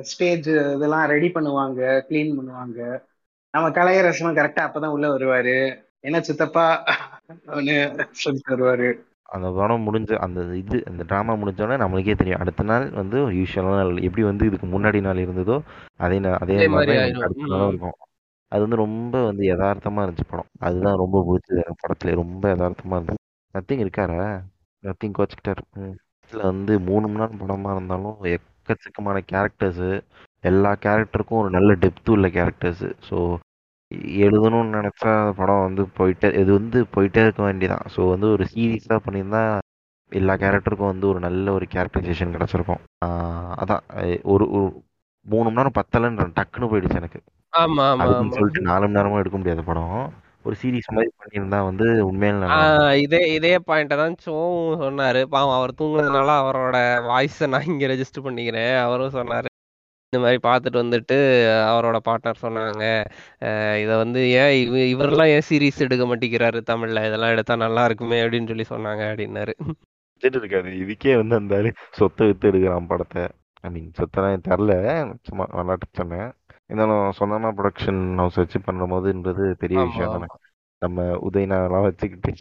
C: ஸ்டேஜ் இதெல்லாம் ரெடி பண்ணுவாங்க க்ளீன் பண்ணுவாங்க. நம்ம கலையரசனும் கரெக்டா அப்பதான் உள்ள வருவாரு. என்ன சித்தப்பா? சொல்லிட்டு வருவாரு.
E: அந்த படம் முடிஞ்ச அந்த இது அந்த ட்ராமா முடிஞ்சோடனே நம்மளுக்கே தெரியும். அடுத்த நாள் வந்து யூஸ்வலான நாள். எப்படி வந்து இதுக்கு முன்னாடி நாள் இருந்ததோ அதே அதே மாதிரி இருக்கும். அது வந்து ரொம்ப வந்து யதார்த்தமா இருந்துச்சு படம். அதுதான் ரொம்ப பிடிச்சது எனக்கு படத்துல. ரொம்ப யதார்த்தமா இருந்துச்சு. நத்திங் இருக்காரா? நத்திங் கோச்சுக்கிட்டாரு. ம். வந்து மூணு மணி நேரம் படமா இருந்தாலும் எக்கச்சக்கமான கேரக்டர்ஸு எல்லா கேரக்டருக்கும் ஒரு நல்ல டெப்த் உள்ள கேரக்டர்ஸு. ஸோ எழுதணும்னு நினச்சா அந்த படம் வந்து போயிட்டே இது வந்து போயிட்டே இருக்க வேண்டியதான் ஸோ வந்து ஒரு சீரியஸா பண்ணியிருந்தா எல்லா கேரக்டருக்கும் வந்து ஒரு நல்ல ஒரு கேரக்டரைசேஷன் கிடச்சிருக்கும். அதான். ஒரு ஒரு மூணு மணி நேரம் பத்தலன்ற டக்குன்னு போயிடுச்சு எனக்கு.
B: ஆமா ஆமா
E: அதுக்குன்னு
B: ஆமா.
E: சொல்லிட்டு நாலு மணி நேரமும் எடுக்க முடியாது படம். ஒரு சீரிஸ் மாதிரி பண்ணியிருந்தா வந்து உண்மையில நல்லா இருந்திருக்கும்.
B: ஆஹ் இதே இதே பாயிண்ட தான் சோவும் சொன்னாரு. பாவம் அவர் தூங்குனதுனால அவரோட வாய்ஸை நான் இங்க ரெஜிஸ்டர் பண்ணிக்கிறேன். அவரும் சொன்னாரு. இந்த மாதிரி பார்த்துட்டு வந்துட்டு அவரோட பார்ட்னர் சொன்னாங்க. இதை வந்து ஏன் இவ இவரெல்லாம் ஏன் சீரிஸ் எடுக்க மாட்டேங்கிறாரு தமிழ்ல? இதெல்லாம் எடுத்தா நல்லா இருக்குமே அப்படின்னு சொல்லி சொன்னாங்க அப்படின்னாரு.
E: பட்ஜெட் இருக்காது இதுக்கே வந்து அந்த ஆளு சொத்தை வித்து எடுக்கிறான் படத்தை. ஐ மீன் சொத்தெல்லாம் எனக்கு தரல சும்மா விளாட்டு சொன்னேன். இருந்தாலும் சொந்தமா ப்ரொடக்ஷன் ஹவுஸ் வச்சு பண்ற போதுன்றது பெரிய விஷயம் தானே. நம்ம உதயநாதெல்லாம் வச்சுக்கிட்டு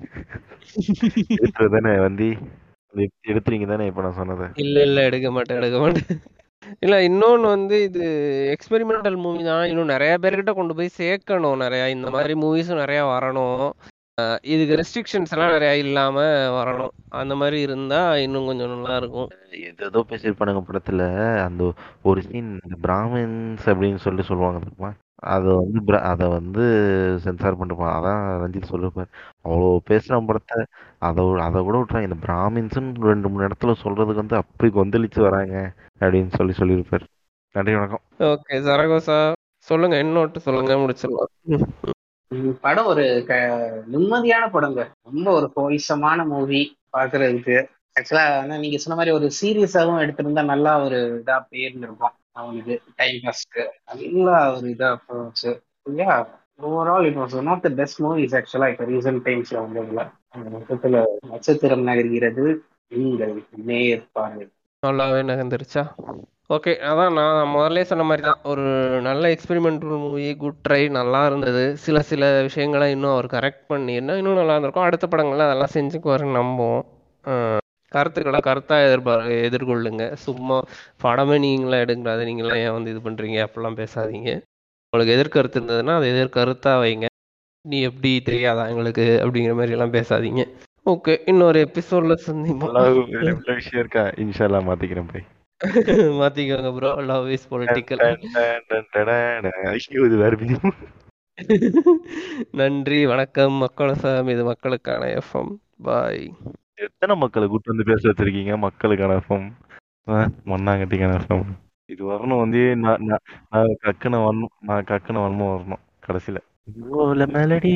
E: தானே வந்து எடுத்துறீங்க தானே இப்ப நான் சொன்னதை?
B: இல்ல இல்ல எடுக்க மாட்டேன் எடுக்க மாட்டேன். இல்ல இன்னொன்னு வந்து இது எக்ஸ்பெரிமெண்டல் மூவி தான். இன்னும் நிறைய பேர்கிட்ட கொண்டு போய் சேர்க்கணும். நிறைய இந்த மாதிரி மூவிஸும் நிறைய வரணும். இதுக்கு ரெஸ்ட்ரிக்ஷன்ஸ் எல்லாம் நிறைய இல்லாம வரணும். அந்த மாதிரி இருந்தா இன்னும் கொஞ்சம் நல்லா இருக்கும்.
E: ஏதோ பேசியிருப்பானுங்க படத்துல அந்த ஒரு சீன் இந்த பிராமின்ஸ் அப்படின்னு சொல்லிட்டு சொல்லுவாங்க தெரியுமா? அதை வந்து பிர- அதை வந்து சென்சார் பண்ணிருப்பான் அதான் ரஞ்சித் சொல்லிருப்பார். அவ்வளோ பேசுன படத்தை அதை அதை கூட விட்டுறாங்க. இந்த பிராமின்ஸ்னு ரெண்டு மூணு இடத்துல சொல்றதுக்கு வந்து அப்படி கொந்தளிச்சு வராங்க அப்படின்னு சொல்லி சொல்லியிருப்பார். நன்றி வணக்கம்.
B: ஓகே சரகோசா. சொல்லுங்க இன்னொட்டு சொல்லுங்க முடிச்சிடலாம்.
C: படம் ஒரு க நிம்மதியான படங்க ரொம்ப ஒரு கோயிசமான மூவி பாக்குறதுக்கு. ஆக்சுவலா வந்து நீங்க சொன்ன மாதிரி ஒரு சீரியஸாவும் எடுத்திருந்தா நல்லா ஒரு இதா போயிருந்திருக்கும். அவனுக்கு டைம் பாஸ்க்கு நல்லா ஒரு இதா போச்சு. இல்லையா? Overall it was one of the best movies ஆக்சுவலா இப்போ ரீசன்ட் டைம்ஸ்ல வந்ததுல. அந்த மொத்தத்துல நட்சத்திரம் நகர்கிறது. நீங்கள் நேர் பார்வை.
B: நல்லாவே நகர்ந்துருச்சா? ஓகே அதான் நான் முதல்ல சொன்ன மாதிரி தான் ஒரு நல்ல எக்ஸ்பெரிமெண்டல் மூவி குட் ட்ரை நல்லா இருந்தது. சில சில விஷயங்களை இன்னும் அவர் கரெக்ட் பண்ணியிருந்தா இன்னும் நல்லா இருந்திருக்கும் அடுத்த படங்கள்ல அதெல்லாம் செஞ்சுக்குவாருன்னு நம்புவோம். கருத்துக்களை கருத்தாக எதிர்பார் எதிர்கொள்ளுங்க. சும்மா படமே நீங்களாம் எடுக்கிறாது நீங்களாம் ஏன் வந்து இது பண்ணுறீங்க அப்படிலாம் பேசாதீங்க. உங்களுக்கு எதிர்கருத்து இருந்ததுன்னா அதை எதிர்கருத்தாக வைங்க. நீ எப்படி தெரியாதா எங்களுக்கு? அப்படிங்கிற மாதிரி எல்லாம் பேசாதீங்க. ஓகே இன்னொரு எபிசோட்ல சந்திப்போம்.
E: இவ்வளவு விஷயம் இருக்கா? இன்ஷால்லா மாத்திக்கிறேன் போய். (laughs)
B: மாத்திக்கோங்க ப்ரோ லவ் இஸ் பொலிட்டிக்கல்
E: ஐயோ இது வேற. (laughs)
B: நன்றி வணக்கம். மக்கள் சாம் இது மக்களுக்கான எஃப்எம் பாய்
E: எத்தனை மக்களை கூட்டு வந்து பேச வச்சிருக்கீங்க? மக்களுக்கான எஃப்எம் மண்ணாங்கட்டிக்கான எஃப்எம் இது வரணும் வந்து நான் நான் நான் கக்குன வரணும் நான் கக்குன வரணும் வரணும் கடைசியில. மெலடி